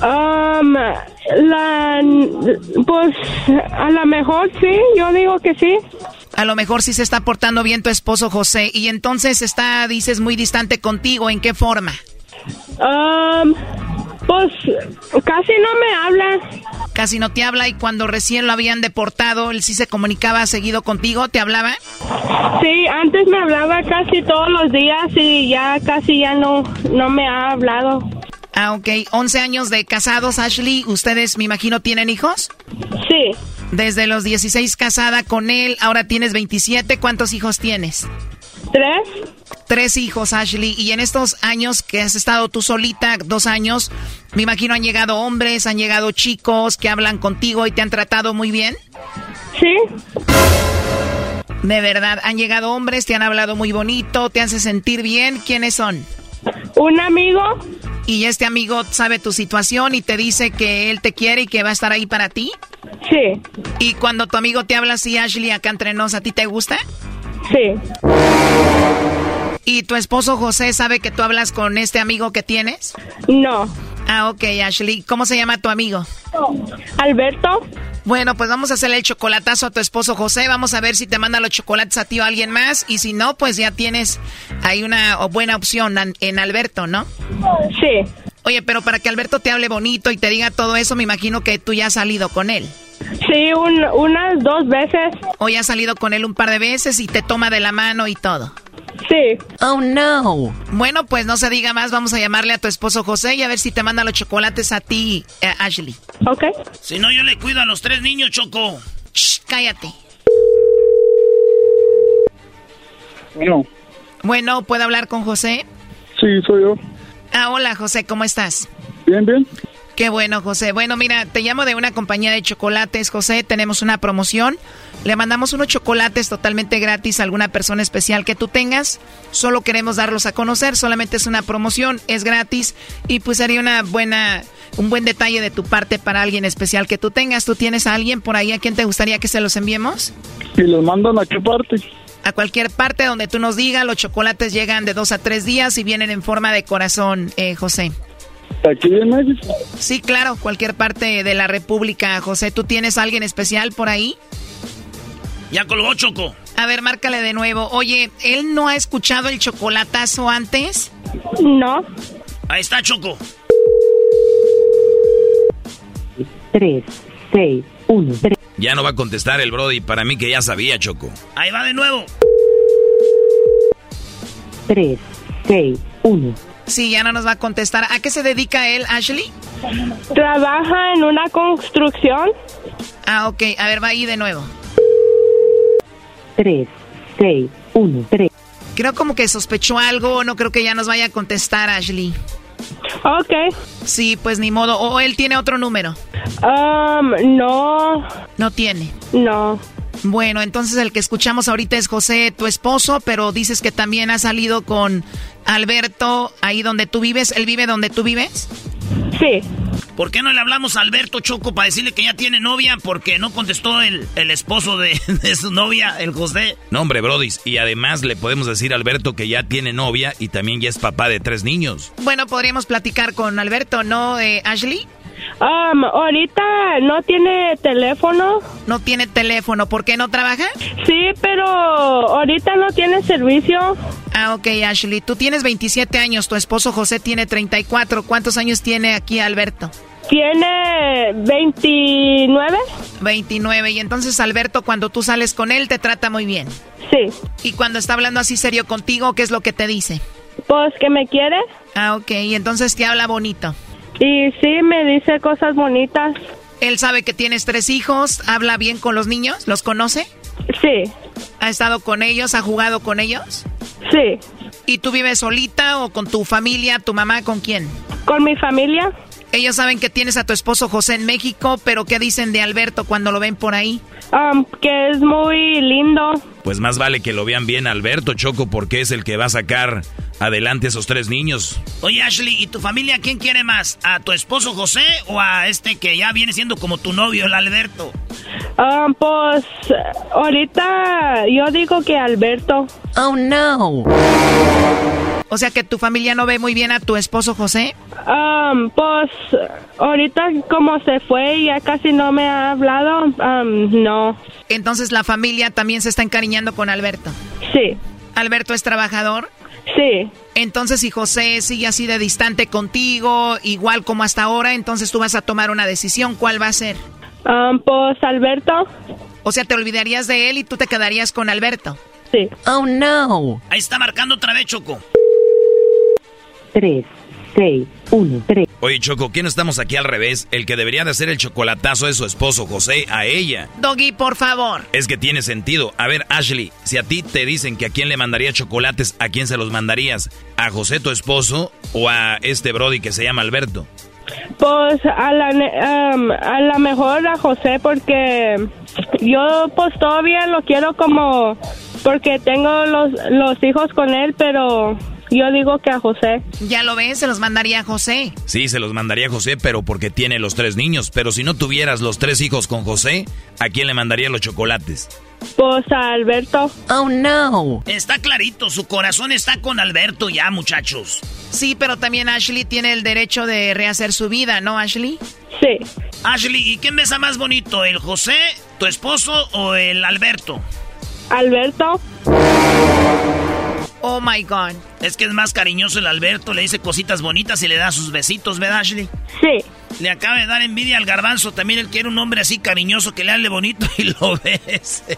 Um, la, pues a lo mejor sí, yo digo que sí.
A lo mejor sí se está portando bien tu esposo José y entonces está, dices, muy distante contigo. ¿En qué forma?
Um, pues casi no me habla.
Casi no te habla y cuando recién lo habían deportado, él sí se comunicaba seguido contigo, ¿te hablaba?
Sí, antes me hablaba casi todos los días y ya casi ya no, no me ha hablado.
Ah, ok. 11 años de casados, Ashley. ¿Ustedes, me imagino, tienen hijos?
Sí.
Desde los 16 casada con él, ahora tienes 27. ¿Cuántos hijos tienes?
Tres.
Tres hijos, Ashley. Y en estos años que has estado tú solita, dos años, me imagino han llegado hombres, han llegado chicos que hablan contigo y te han tratado muy bien.
Sí.
De verdad, han llegado hombres, te han hablado muy bonito, te hace sentir bien. ¿Quiénes son?
Un amigo.
¿Y este amigo sabe tu situación y te dice que él te quiere y que va a estar ahí para ti?
Sí.
¿Y cuando tu amigo te habla así, Ashley, acá entre nos, ¿a ti te gusta?
Sí.
¿Y tu esposo José sabe que tú hablas con este amigo que tienes?
No.
Ah, ok, Ashley. ¿Cómo se llama tu amigo?
Alberto.
Bueno, pues vamos a hacerle el chocolatazo a tu esposo José. Vamos a ver si te manda los chocolates a ti o a alguien más. Y si no, pues ya tienes ahí una buena opción en Alberto, ¿no?
Sí.
Oye, pero para que Alberto te hable bonito y te diga todo eso, me imagino que tú ya has salido con él.
Sí, un, unas dos veces.
O ya has salido con él un par de veces y te toma de la mano y todo.
Sí.
Oh, no. Bueno, pues no se diga más. Vamos a llamarle a tu esposo José y a ver si te manda los chocolates a ti, eh, Ashley.
Ok.
Si no, yo le cuido a los tres niños, Choco.
Shh, cállate.
Bueno.
Bueno, ¿puedo hablar con José?
Sí, soy yo.
Ah, hola, José, ¿cómo estás?
Bien, bien.
Qué bueno, José. Bueno, mira, te llamo de una compañía de chocolates, José. Tenemos una promoción. Le mandamos unos chocolates totalmente gratis a alguna persona especial que tú tengas. Solo queremos darlos a conocer. Solamente es una promoción, es gratis y pues sería una buena, un buen detalle de tu parte para alguien especial que tú tengas. ¿Tú tienes a alguien por ahí a quien te gustaría que se los enviemos?
¿Y los mandan a qué parte?
A cualquier parte donde tú nos digas. Los chocolates llegan de dos a tres días y vienen en forma de corazón, eh, José.
¿Aquí en México?
Sí, claro, cualquier parte de la República. José, ¿tú tienes a alguien especial por ahí?
Ya colgó Choco.
A ver, márcale de nuevo. Oye, ¿él no ha escuchado el chocolatazo antes?
No.
Ahí está Choco.
3, 6, 1, 3.
Ya no va a contestar el Brody. Para mí que ya sabía, Choco.
Ahí va de nuevo.
3, 6, 1.
Sí, ya no nos va a contestar. ¿A qué se dedica él, Ashley?
Trabaja en una construcción.
Ah, ok. A ver, va ahí de nuevo.
3, 6, 1, 3.
Creo como que sospechó algo. No creo que ya nos vaya a contestar, Ashley.
Ok.
Sí, pues ni modo. ¿O él tiene otro número?
Um, no.
No tiene.
No.
Bueno, entonces el que escuchamos ahorita es José, tu esposo, pero dices que también ha salido con Alberto ahí donde tú vives. ¿Él vive donde tú vives?
Sí.
¿Por qué no le hablamos a Alberto Choco para decirle que ya tiene novia? Porque no contestó el, el esposo de, de, su novia, el José.
No, hombre, Brody. Y además le podemos decir a Alberto que ya tiene novia y también ya es papá de tres niños.
Bueno, podríamos platicar con Alberto, ¿no, eh, Ashley?
Um, ahorita no tiene teléfono.
No tiene teléfono. ¿Por qué no trabaja?
Sí, pero ahorita no tiene servicio.
Ah, ok, Ashley. Tú tienes 27 años, tu esposo José tiene 34. ¿Cuántos años tiene aquí Alberto?
Tiene 29.
29. Y entonces Alberto, cuando tú sales con él, te trata muy bien.
Sí.
Y cuando está hablando así serio contigo, ¿qué es lo que te dice?
Pues que me quiere.
Ah, ok. Y entonces te habla bonito.
Y sí, me dice cosas bonitas.
Él sabe que tienes tres hijos, habla bien con los niños, ¿los conoce?
Sí.
¿Ha estado con ellos? ¿Ha jugado con ellos?
Sí.
¿Y tú vives solita o con tu familia, tu mamá, con quién?
Con mi familia.
Ellos saben que tienes a tu esposo José en México, pero ¿qué dicen de Alberto cuando lo ven por ahí?
Um, que es muy lindo.
Pues más vale que lo vean bien Alberto Choco porque es el que va a sacar adelante a esos tres niños.
Oye Ashley, ¿y tu familia quién quiere más? ¿A tu esposo José o a este que ya viene siendo como tu novio, el Alberto?
Um, pues ahorita yo digo que Alberto.
Oh no. O sea que tu familia no ve muy bien a tu esposo José.
Um, pues ahorita como se fue ya casi no me ha hablado, um, no.
Entonces la familia también se está encariñando con Alberto.
Sí.
¿Alberto es trabajador?
Sí.
Entonces si José sigue así de distante contigo, igual como hasta ahora, entonces tú vas a tomar una decisión. ¿Cuál va a ser?
Um, pues Alberto.
O sea, te olvidarías de él y tú te quedarías con Alberto.
Sí.
Oh no.
Ahí está marcando otra vez Choco.
3, 6, 1, 3.
Oye, Choco, ¿quién no estamos aquí al revés? El que debería de hacer el chocolatazo es su esposo, José, a ella.
Doggy, por favor.
Es que tiene sentido. A ver, Ashley, si a ti te dicen que a quién le mandaría chocolates, ¿a quién se los mandarías? ¿A José, tu esposo, o a este Brody que se llama Alberto?
Pues a la, um, a la mejor a José porque yo pues todavía lo quiero como porque tengo los, los hijos con él, pero yo digo que a José.
Ya lo ves, se los mandaría a José.
Sí, se los mandaría a José, pero porque tiene los tres niños. Pero si no tuvieras los tres hijos con José, ¿a quién le mandaría los chocolates?
Pues a Alberto.
Oh no.
Está clarito, su corazón está con Alberto ya, muchachos.
Sí, pero también Ashley tiene el derecho de rehacer su vida, ¿no, Ashley?
Sí.
Ashley, ¿y quién besa más bonito, el José, tu esposo o el Alberto?
Alberto.
Oh my God.
Es que es más cariñoso el Alberto, le dice cositas bonitas y le da sus besitos, ¿verdad, Ashley?
Sí.
Le acaba de dar envidia al garbanzo, también él quiere un hombre así cariñoso que le hable bonito y lo bese.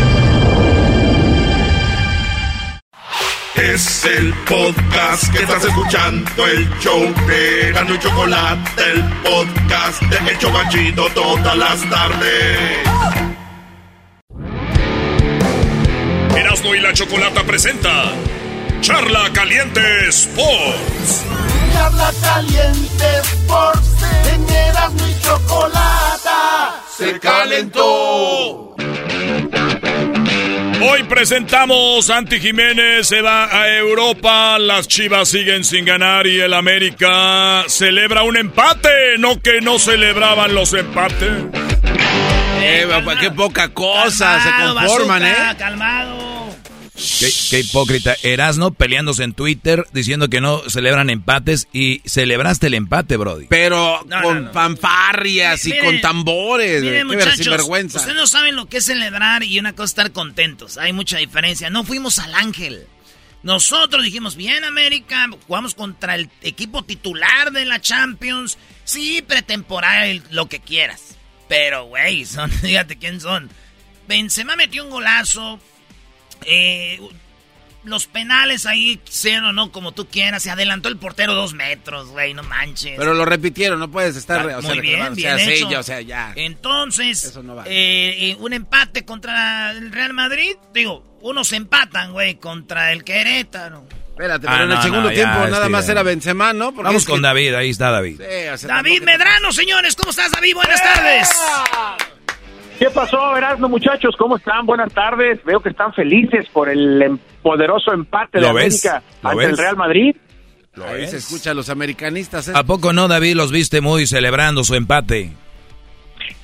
Es el podcast que estás escuchando, el show de Gano y Chocolate, el podcast de El Chocachito todas las tardes.
Erasmo y la Chocolata presenta Charla Caliente Sports.
Charla Caliente Sports. En Erasmo y Chocolata. Se calentó.
Hoy presentamos Santi Jiménez se va a Europa, las Chivas siguen sin ganar y el América celebra un empate, no que no celebraban los empates.
Eh, papá, qué poca cosa, se conforman,
bazooka,
¿eh?
Calmado.
Qué, qué hipócrita. Erasno peleándose en Twitter diciendo que no celebran empates y celebraste el empate, Brody.
Pero
No,
con
no, no.
fanfarrias y con tambores,
Miren,
qué
muchachos,
sinvergüenza.
ustedes no saben lo que es celebrar y una cosa es estar contentos. Hay mucha diferencia. No fuimos al Ángel. Nosotros dijimos, bien América, jugamos contra el equipo titular de la Champions. Sí, pretemporada, lo que quieras. Pero, güey, son, fíjate quién son. Benzema metió un golazo. Eh, los penales ahí, cero, no como tú quieras. Se adelantó el portero dos metros, güey, no manches.
Pero lo repitieron, no puedes estar...
Ah,
o sea,
muy bien,
o
bien
sea, sí, ya, o sea, ya.
Entonces,
Eso no vale.
eh, eh, un empate contra el Real Madrid. Digo, unos empatan, güey, contra el Querétaro.
Espérate,
Ah,
pero en el
no,
segundo
no, ya,
tiempo nada
este,
más era Benzema, ¿no? Porque
Vamos
es que-
con David, ahí está David.
Sí, o sea,
David Medrano, señores, ¿cómo estás, David? Buenas tardes.
¿Qué pasó, Erasmo, muchachos? ¿Cómo están? Buenas tardes. Veo que están felices por el em- poderoso empate de. América
¿Lo
ante
ves?
el Real Madrid.
Ahí se escucha a los americanistas. ¿eh?
¿A poco no, David? Los viste muy celebrando su empate.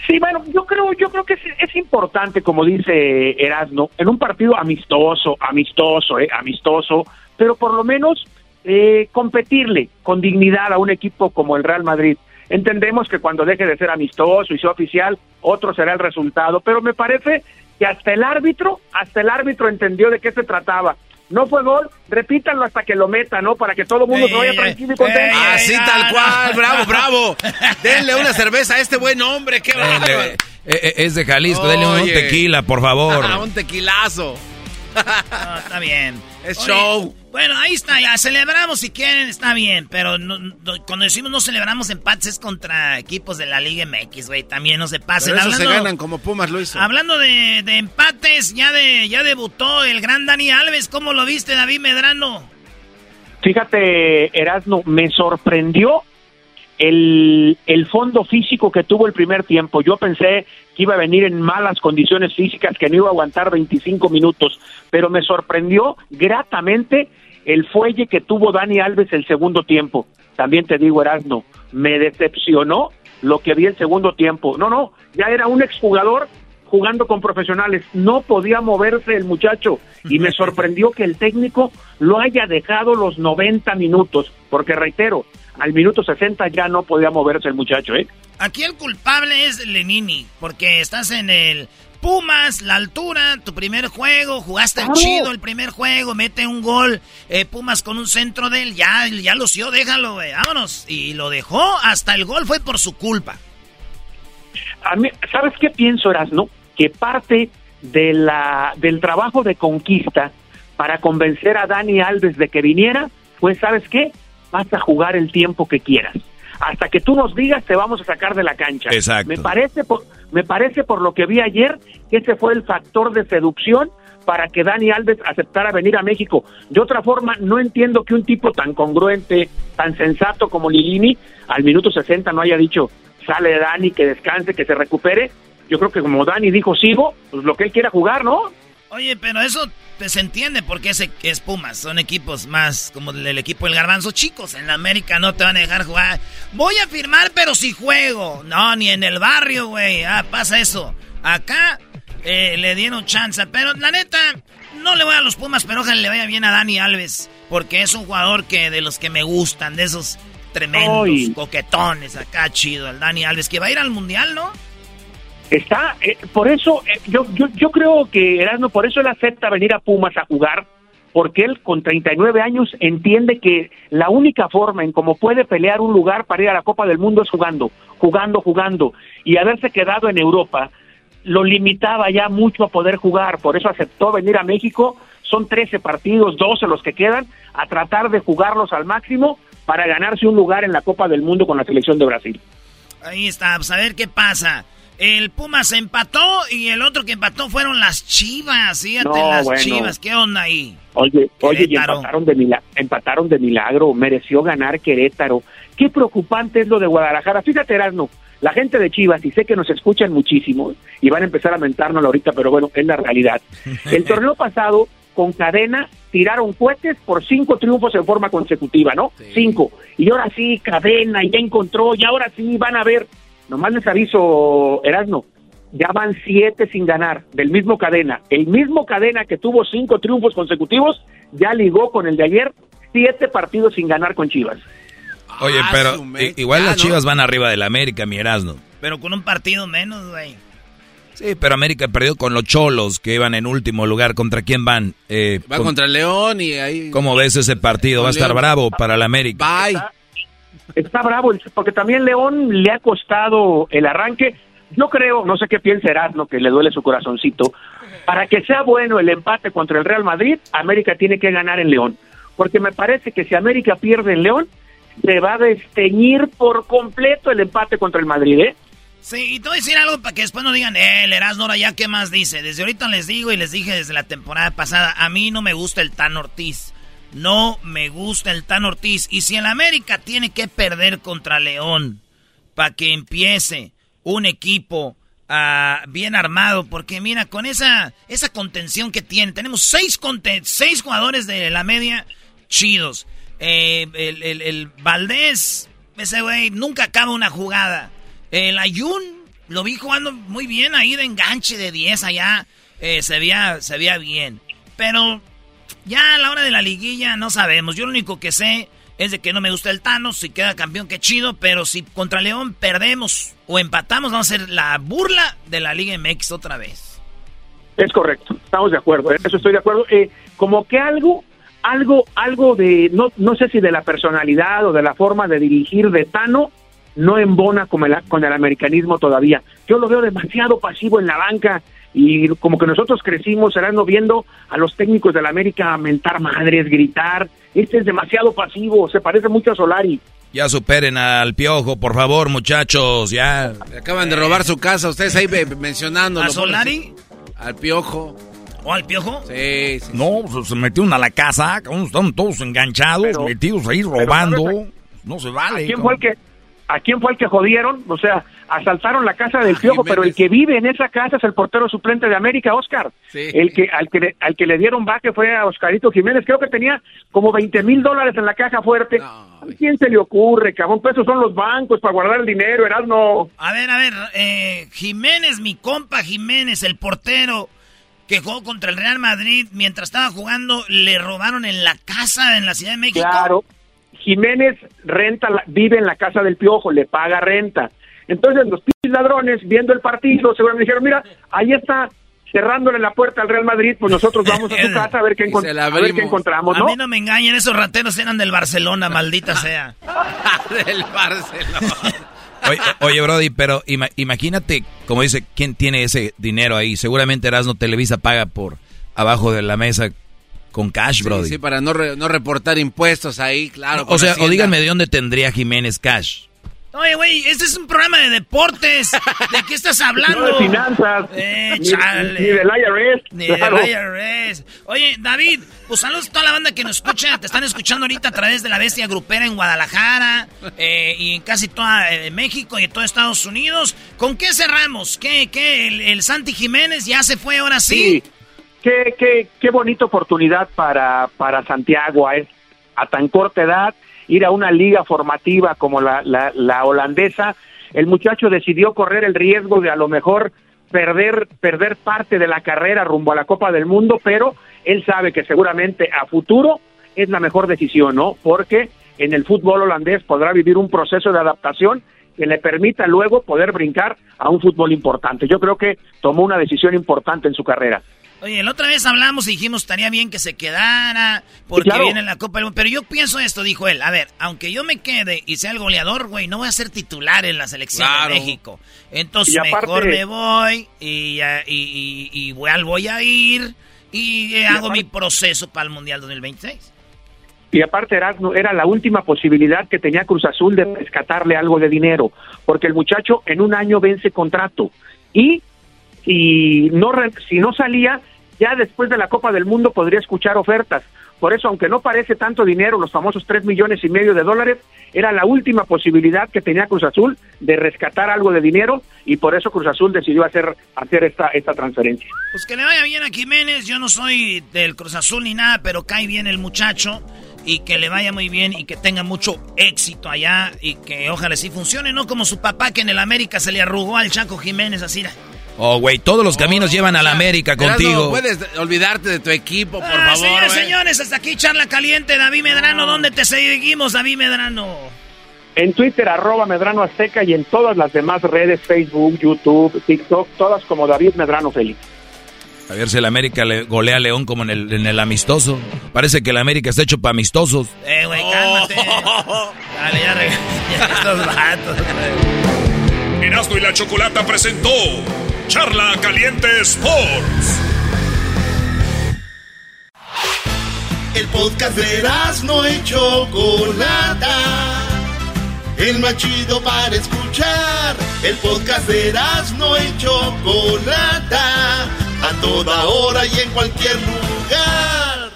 Sí, bueno, yo creo, yo creo que es, es importante, como dice Erasmo, en un partido amistoso, amistoso, eh, amistoso, pero por lo menos eh, competirle con dignidad a un equipo como el Real Madrid. Entendemos que cuando deje de ser amistoso y sea oficial, otro será el resultado, pero me parece que hasta el árbitro, hasta el árbitro entendió de qué se trataba. No fue gol, repítanlo hasta que lo meta, ¿no? Para que todo el mundo se vaya tranquilo y contento.
Así tal cual, bravo, bravo. Denle una cerveza a este buen hombre, qué bárbaro.
Eh, eh, es de Jalisco, denle un tequila, por favor.
Un tequilazo.
No, está bien.
Es
Oye,
show.
Bueno, ahí está, ya celebramos si quieren, está bien, pero no- no- cuando decimos no celebramos empates es contra equipos de la Liga MX, güey, también no se pasen.
Pero eso se
Hablando-
ganan como Pumas lo hizo.
Hablando de, de empates, ya de ya debutó el gran Dani Alves. ¿Cómo lo viste, David Medrano?
Fíjate, Erasmo, me sorprendió el, el fondo físico que tuvo el primer tiempo. Yo pensé que iba a venir en malas condiciones físicas, que no iba a aguantar 25 minutos, pero me sorprendió gratamente el fuelle que tuvo Dani Alves el segundo tiempo. También te digo, Erasmo, me decepcionó lo que vi el segundo tiempo. No, no, ya era un exjugador jugando con profesionales. No podía moverse el muchacho y me sorprendió que el técnico lo haya dejado los 90 minutos, porque reitero, al minuto 60 ya no podía moverse el muchacho, ¿eh?
Aquí el culpable es Lenini, porque estás en el Pumas, la altura, tu primer juego, jugaste
Claro.
chido el primer juego, mete un gol, eh, Pumas con un centro de él, ya, ya lució, déjalo, güey, vámonos. Y lo dejó, hasta el gol fue por su culpa.
A mí, ¿Sabes qué pienso, Erasno? Que parte de la, del trabajo de conquista para convencer a Dani Alves de que viniera, pues ¿sabes qué? Vas a jugar el tiempo que quieras. Hasta que tú nos digas, te vamos a sacar de la cancha.
Exacto.
Me parece, por, me parece por lo que vi ayer que ese fue el factor de seducción para que Dani Alves aceptara venir a México. De otra forma, no entiendo que un tipo tan congruente, tan sensato como Lilini, al minuto 60 no haya dicho, sale Dani, que descanse, que se recupere. Yo creo que como Dani dijo, sigo, pues lo que él quiera jugar, ¿no?
Oye, pero eso se entiende porque es, es Pumas, son equipos más como el, el equipo del garbanzo chicos. En la América no te van a dejar jugar. Voy a firmar, pero si juego. No, ni en el barrio, güey. Ah, pasa eso. Acá eh, le dieron chance, pero la neta, no le voy a los Pumas, pero ojalá le vaya bien a Dani Alves. Porque es un jugador que de los que me gustan, de esos tremendos, coquetones acá, chido. El Dani Alves, que va a ir al mundial, ¿no?
Está, eh, por eso, eh, yo, yo, yo creo que Erasmo, por eso él acepta venir a Pumas a jugar, porque él con 39 años entiende que la única forma en cómo puede pelear un lugar para ir a la Copa del Mundo es jugando, jugando, jugando, y haberse quedado en Europa lo limitaba ya mucho a poder jugar, por eso aceptó venir a México son 13 partidos, 12 los que quedan, a tratar de jugarlos al máximo para ganarse un lugar en la Copa del Mundo con la selección de Brasil.
Ahí está, pues a ver qué pasa. El Pumas empató y el otro que empató fueron las Chivas. Fíjate,
No,
las
bueno.
Chivas. ¿Qué onda ahí?
Oye, oye, y empataron de, mila- empataron de milagro, mereció ganar Querétaro. Qué preocupante es lo de Guadalajara. Fíjate, Erasmo, la gente de Chivas, y sé que nos escuchan muchísimo, y van a empezar a mentarnos ahorita, pero bueno, es la realidad. El torneo pasado, con cadena, tiraron cohetes por cinco triunfos en forma consecutiva, ¿no? Cinco. Y ahora sí, cadena, ya encontró, y ahora sí van a ver. Nomás les aviso, Erasmo, ya van siete sin ganar, del mismo cadena. El mismo cadena que tuvo cinco triunfos consecutivos, ya ligó con el de ayer, siete partidos sin ganar con Chivas.
Oye,
Ah,
pero igual las. Chivas van arriba del América, mi Erasmo.
Pero con un partido menos, güey.
Sí, pero América perdió con los Cholos, que iban en último lugar. ¿Contra quién van? Eh,
Va
con-
contra el León y ahí...
¿Cómo ves ese partido? Va a estar
León.
bravo para el América.
Bye.
Está bravo, el- porque también León le ha costado el arranque. Yo creo, no sé qué piensa Erasmo, que le duele su corazoncito. Para que sea bueno el empate contra el Real Madrid, América tiene que ganar en León. Porque me parece que si América pierde en León, se va a desteñir por completo el empate contra el Madrid, ¿eh?
Sí, y te voy a decir algo para que después no digan, eh, el Erasmo ya qué más dice. Desde ahorita les digo y les dije desde la temporada pasada, a mí no me gusta el Tan Ortiz. No me gusta el Tan Ortiz. Y si el América tiene que perder contra León para que empiece un equipo ah, bien armado, porque mira, con esa, esa contención que tiene, tenemos seis, seis jugadores de la media chidos. Eh, el, el, el Valdés, ese güey, nunca acaba una jugada. El Ayun, lo vi jugando muy bien ahí de enganche de 10 allá. eh, se, veía, se veía bien. Pero ya a la hora de la liguilla no sabemos. Yo lo único que sé es de que no me gusta el Thanos. Si queda campeón, qué chido. Pero si contra León perdemos o empatamos, vamos a ser la burla de la Liga MX otra vez.
Es correcto, estamos de acuerdo, en eso estoy de acuerdo. Eh, como que algo, algo, algo de, no, no sé si de la personalidad o de la forma de dirigir de Tano, no embona con el, con el americanismo todavía. Yo lo veo demasiado pasivo en la banca y como que nosotros crecimos, serán viendo a los técnicos de la América mentar madres, gritar. Este es demasiado pasivo, se parece mucho a Solari.
Ya superen al piojo, por favor, muchachos, ya.
Acaban de robar su casa, ustedes ahí mencionándolo.
¿A Solari?
Al piojo.
¿O al piojo?
Sí, sí.
No, se- se metieron a la casa, están todos enganchados,
Pero-
metidos ahí
pero
robando.
¿sabes
No se
¿A
vale.
quién fue el que a quién fue el que jodieron? O sea, asaltaron la casa del Piojo, pero el que vive en esa casa es el portero suplente de América, Oscar. El que al que le- al que le dieron baque fue a Oscarito Jiménez, creo que tenía como 20 mil dólares en la caja fuerte. ¿A quién se le ocurre, cabrón? Pues esos son los bancos para guardar el dinero, Erasmo.
A ver, a ver, eh, Jiménez, mi compa Jiménez, el portero que jugó contra el Real Madrid, mientras estaba jugando, le robaron en la casa en la Ciudad de México.
Claro. Jiménez renta, la- vive en la casa del Piojo, le paga renta. Entonces los ladrones, viendo el partido, seguramente dijeron, mira, ahí está cerrándole la puerta al Real Madrid, pues nosotros vamos a su casa a ver qué, a ver encontramos,
A
¿no?
mí no me engañen, esos rateros eran del Barcelona, maldita sea.
Del Barcelona.
Oye, oye, Brody, pero ima- imagínate, como dice, ¿quién tiene ese dinero ahí? Seguramente Erasmo Televisa paga por abajo de la mesa con cash, Brody.
Sí, sí, para no, re- no reportar impuestos ahí, claro.
o sea, o díganme de dónde tendría Jiménez cash.
Oye, güey, este es un programa de deportes. ¿De qué estás hablando?
No de finanzas,
Eh,
ni-
chale.
ni del IRS,
Ni
claro.
del IRS. Oye, David, pues saludos a toda la banda que nos escucha. Te están escuchando ahorita a través de la Bestia Grupera en Guadalajara eh, y en casi toda eh, México y en todo Estados Unidos. ¿Con qué cerramos? ¿Qué, qué? El, el Santi Jiménez ya se fue ahora sí?
Sí, qué, qué, qué bonita oportunidad para, para Santiago a, a tan corta edad, ir a una liga formativa como la, la, la holandesa. El muchacho decidió correr el riesgo de a lo mejor perder, perder parte de la carrera rumbo a la Copa del Mundo, pero él sabe que seguramente a futuro es la mejor decisión, ¿no? Porque en el fútbol holandés podrá vivir un proceso de adaptación que le permita luego poder brincar a un fútbol importante. Yo creo que tomó una decisión importante en su carrera.
Oye, la otra vez hablamos y dijimos estaría bien que se quedara porque
claro.
viene la Copa del Mundo. Pero yo pienso esto, dijo él. A ver, aunque yo me quede y sea el goleador, güey, no voy a ser titular en la selección
Claro.
de México. Entonces
aparte-
mejor me voy y, y, y- y igual voy a ir y eh, hago mi proceso para el Mundial 2026.
Y aparte Erasmo, era la última posibilidad que tenía Cruz Azul de rescatarle algo de dinero, porque el muchacho en un año vence contrato y si no si no salía ya después de la Copa del Mundo podría escuchar ofertas. Por eso, aunque no parece tanto dinero, los famosos tres millones y medio de dólares, era la última posibilidad que tenía Cruz Azul de rescatar algo de dinero y por eso Cruz Azul decidió hacer, hacer esta, esta transferencia.
Pues que le vaya bien a Jiménez. Yo no soy del Cruz Azul ni nada, pero cae bien el muchacho. Y que le vaya muy bien y que tenga mucho éxito allá. Y que ojalá sí funcione, no como su papá que en el América se le arrugó al Chaco Jiménez así.
Oh, güey, todos los caminos llevan a la América contigo.
puedes olvidarte de tu equipo, por
Ah,
favor.
señores, señores, hasta aquí charla caliente. David Medrano, ¿dónde te seguimos, David Medrano?
En Twitter, arroba Medrano Azteca y en todas las demás redes, Facebook, YouTube, TikTok, todas como David Medrano Félix.
A ver si el América le golea a León como en el, en el amistoso. Parece que el América está hecho para amistosos.
Eh, güey, cálmate. Dale, ya regresé. Ya estos vatos, güey.
Erasmo y la Chocolata presentó Charla Caliente Sports.
El podcast de no y Chocolata. El más chido para escuchar. El podcast de no y Chocolata. A toda hora y en cualquier lugar.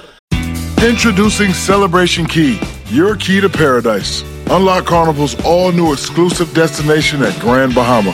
Introducing Celebration Key, your key to paradise. Unlock Carnival's all new exclusive destination at Grand Bahama,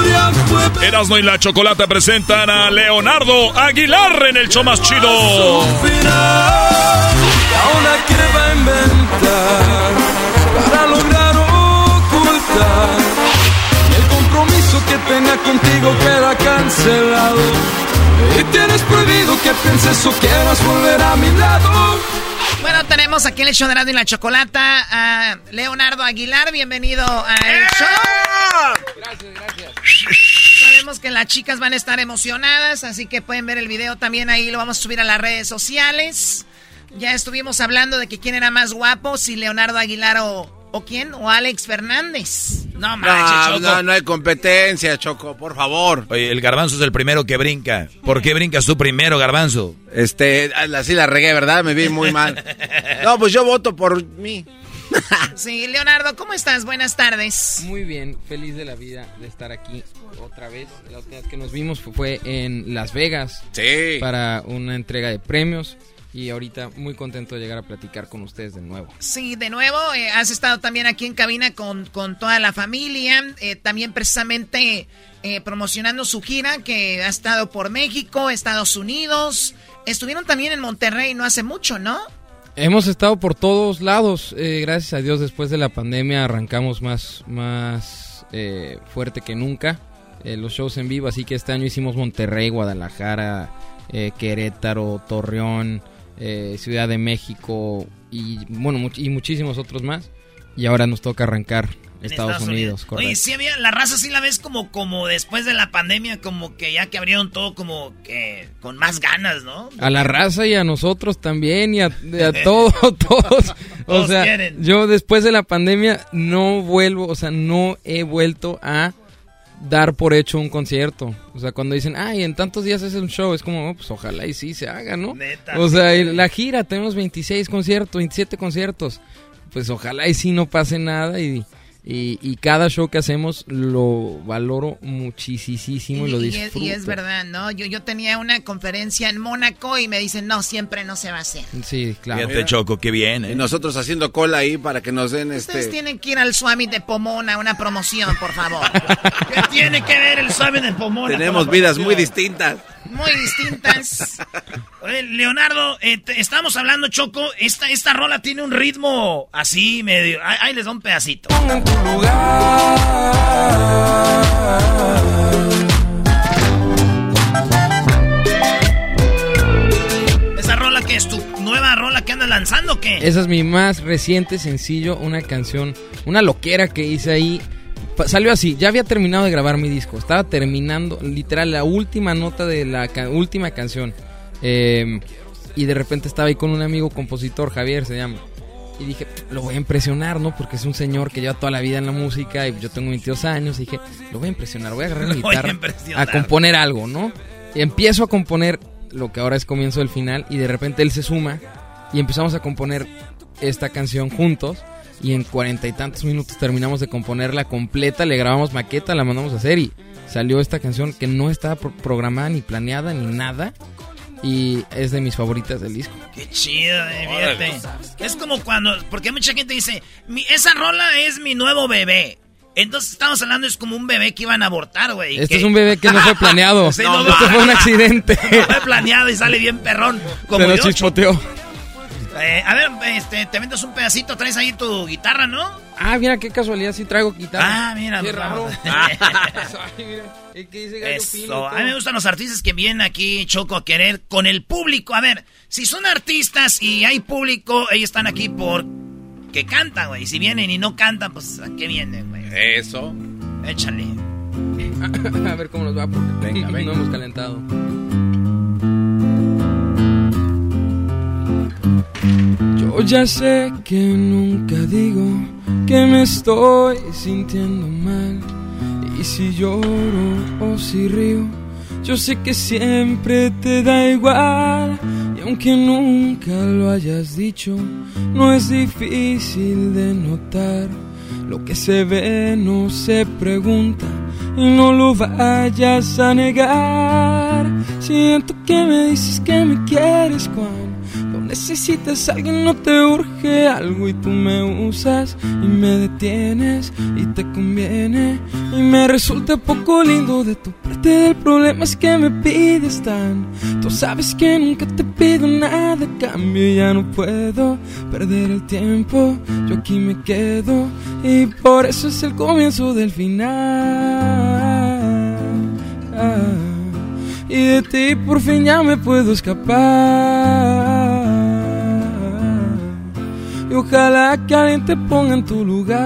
Erasmo y la Chocolata presentan a Leonardo Aguilar en el show más chido.
Ahora que va a inventar para lograr ocultar el compromiso que tenga contigo queda cancelado. Y tienes prohibido que pienses o quieras volver a mi lado.
Bueno, tenemos aquí en el show de Radio y la Chocolata a Leonardo Aguilar. Bienvenido al show.
Gracias, gracias.
Sabemos que las chicas van a estar emocionadas, así que pueden ver el video también ahí. Lo vamos a subir a las redes sociales. Ya estuvimos hablando de que quién era más guapo, si Leonardo Aguilar o, o quién, o Alex Fernández.
No
No, no, no hay competencia, Choco, por favor.
Oye, el garbanzo es el primero que brinca. ¿Por qué brincas tú primero, garbanzo?
Este, así la regué, ¿verdad? Me vi muy mal. No, pues yo voto por mí.
Sí, Leonardo, ¿cómo estás? Buenas tardes.
Muy bien, feliz de la vida de estar aquí otra vez. La última vez que nos vimos fu- fue en Las Vegas.
Sí.
Para una entrega de premios. Y ahorita muy contento de llegar a platicar con ustedes de nuevo.
Sí, de nuevo, eh, has estado también aquí en cabina con, con toda la familia, eh, también precisamente eh, promocionando su gira que ha estado por México, Estados Unidos, estuvieron también en Monterrey no hace mucho, ¿no?
Hemos estado por todos lados. eh, gracias a Dios, después de la pandemia arrancamos más, más eh, fuerte que nunca. eh, los shows en vivo, así que este año hicimos Monterrey, Guadalajara, eh, Querétaro, Torreón, eh, Ciudad de México y bueno y muchísimos otros más. Y ahora nos toca arrancar
En
Estados, Unidos, correcto.
Oye, sí había, la raza sí la ves como, como después de la pandemia, como que ya que abrieron todo como que con más ganas, ¿no?
A la raza y a nosotros también y a, a todo, todos. O
Todos
sea,
quieren.
yo después de la pandemia no vuelvo, o sea, no he vuelto a dar por hecho un concierto. O sea, cuando dicen, ay, en tantos días es un show, es como, "Oh, pues ojalá y sí se haga, ¿no?
Neta,
o sea,
sí.
la gira, tenemos 26 conciertos, 27 conciertos. Pues ojalá y sí no pase nada y, y, y cada show que hacemos lo valoro muchísimo y, lo
y
disfruto.
es, y es verdad, ¿no? Yo, yo tenía una conferencia en Mónaco y me dicen, no, siempre no se va a hacer.
Sí, claro.
Fíjate, Choco, qué bien. ¿eh?
Y nosotros haciendo cola ahí para que nos den
Ustedes
este.
tienen que ir al Swami de Pomona, una promoción, por favor.
¿Qué tiene que ver el suave de Pomona?
Tenemos vidas muy distintas.
Muy distintas.
Oye, Leonardo, eh, te- estamos hablando, Choco. Esta, esta rola tiene un ritmo así medio. Ahí, ahí les da un pedacito.
en tu lugar.
Esa rola que es. tu nueva rola que andas lanzando o qué?
Esa es mi más reciente sencillo, una canción, una loquera que hice ahí. Salió así, ya había terminado de grabar mi disco, estaba terminando literal la última nota de la ca- última canción. Eh, y de repente estaba ahí con un amigo compositor, Javier se llama. Y dije, lo voy a impresionar, ¿no? Porque es un señor que lleva toda la vida en la música y yo tengo 22 años. Y dije, lo voy a impresionar, voy a agarrar mi
Lo voy a
guitarra
impresionar.
a componer algo, ¿no? Y empiezo a componer lo que ahora es comienzo del final y de repente él se suma y empezamos a componer esta canción juntos y en cuarenta y tantos minutos terminamos de componerla completa, le grabamos maqueta, la mandamos a hacer y salió esta canción que no estaba pro- programada ni planeada ni nada y es de mis favoritas del disco.
Qué chido, eh, fíjate. Es como cuando, porque mucha gente dice, mi, esa rola es mi nuevo bebé. Entonces estamos hablando, es como un bebé que iban a abortar, güey.
Este
que-
es un bebé que no fue planeado.
Sí, no,
Esto
no.
fue un accidente.
No fue planeado y sale bien perrón. Como
Se lo chispoteó.
Eh, a ver, este, te vendes un pedacito, traes ahí tu guitarra, ¿no?
Ah, mira qué casualidad, sí traigo guitarra.
Ah, mira,
Qué raro.
A mí me gustan los artistas que vienen aquí, Choco, a querer con el público. A ver, si son artistas y hay público, ellos están aquí por que cantan, güey. Si vienen y no cantan, pues ¿a qué vienen, güey?
Eso.
Échale.
A ver cómo nos va porque no hemos calentado. Yo ya sé que nunca digo que me estoy sintiendo mal. Y si lloro o si río, yo sé que siempre te da igual. Y aunque nunca lo hayas dicho, no es difícil de notar. Lo que se ve no se pregunta y no lo vayas a negar. Siento que me dices que me quieres cuando no necesitas alguien, no te urge algo y tú me usas y me detienes y te conviene y me resulta poco lindo de tu parte. El problema es que me pides tan. Tú sabes que nunca te pido nada cambio ya no puedo perder el tiempo. Yo aquí me quedo y por eso es el comienzo del final. Ah, y de ti por fin ya me puedo escapar. Y ojalá que alguien te ponga en tu lugar.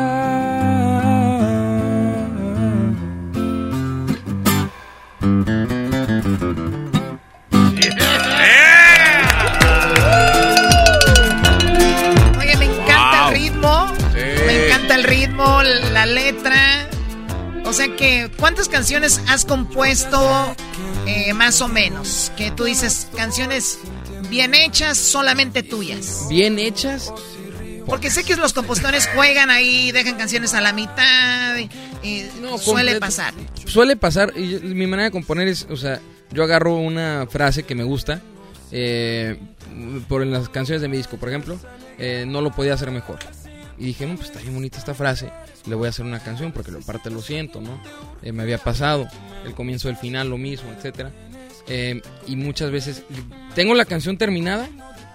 Oye, me encanta
Wow.
el ritmo.
Sí.
Me encanta el ritmo, la letra. O sea que, ¿cuántas canciones has compuesto eh, más o menos? Que tú dices canciones bien hechas, solamente tuyas.
Bien hechas.
Porque sé que los compositores juegan ahí, dejan canciones a la mitad. y- y suele pasar.
Suele pasar, y mi manera de componer es, o sea, yo agarro una frase que me gusta, eh, por en las canciones de mi disco, por ejemplo, eh, no lo podía hacer mejor. Y dije, no, pues está bien bonita esta frase, le voy a hacer una canción porque lo parte lo siento, ¿no? Eh, me había pasado, el comienzo del final lo mismo, etcétera. Eh, y muchas veces tengo la canción terminada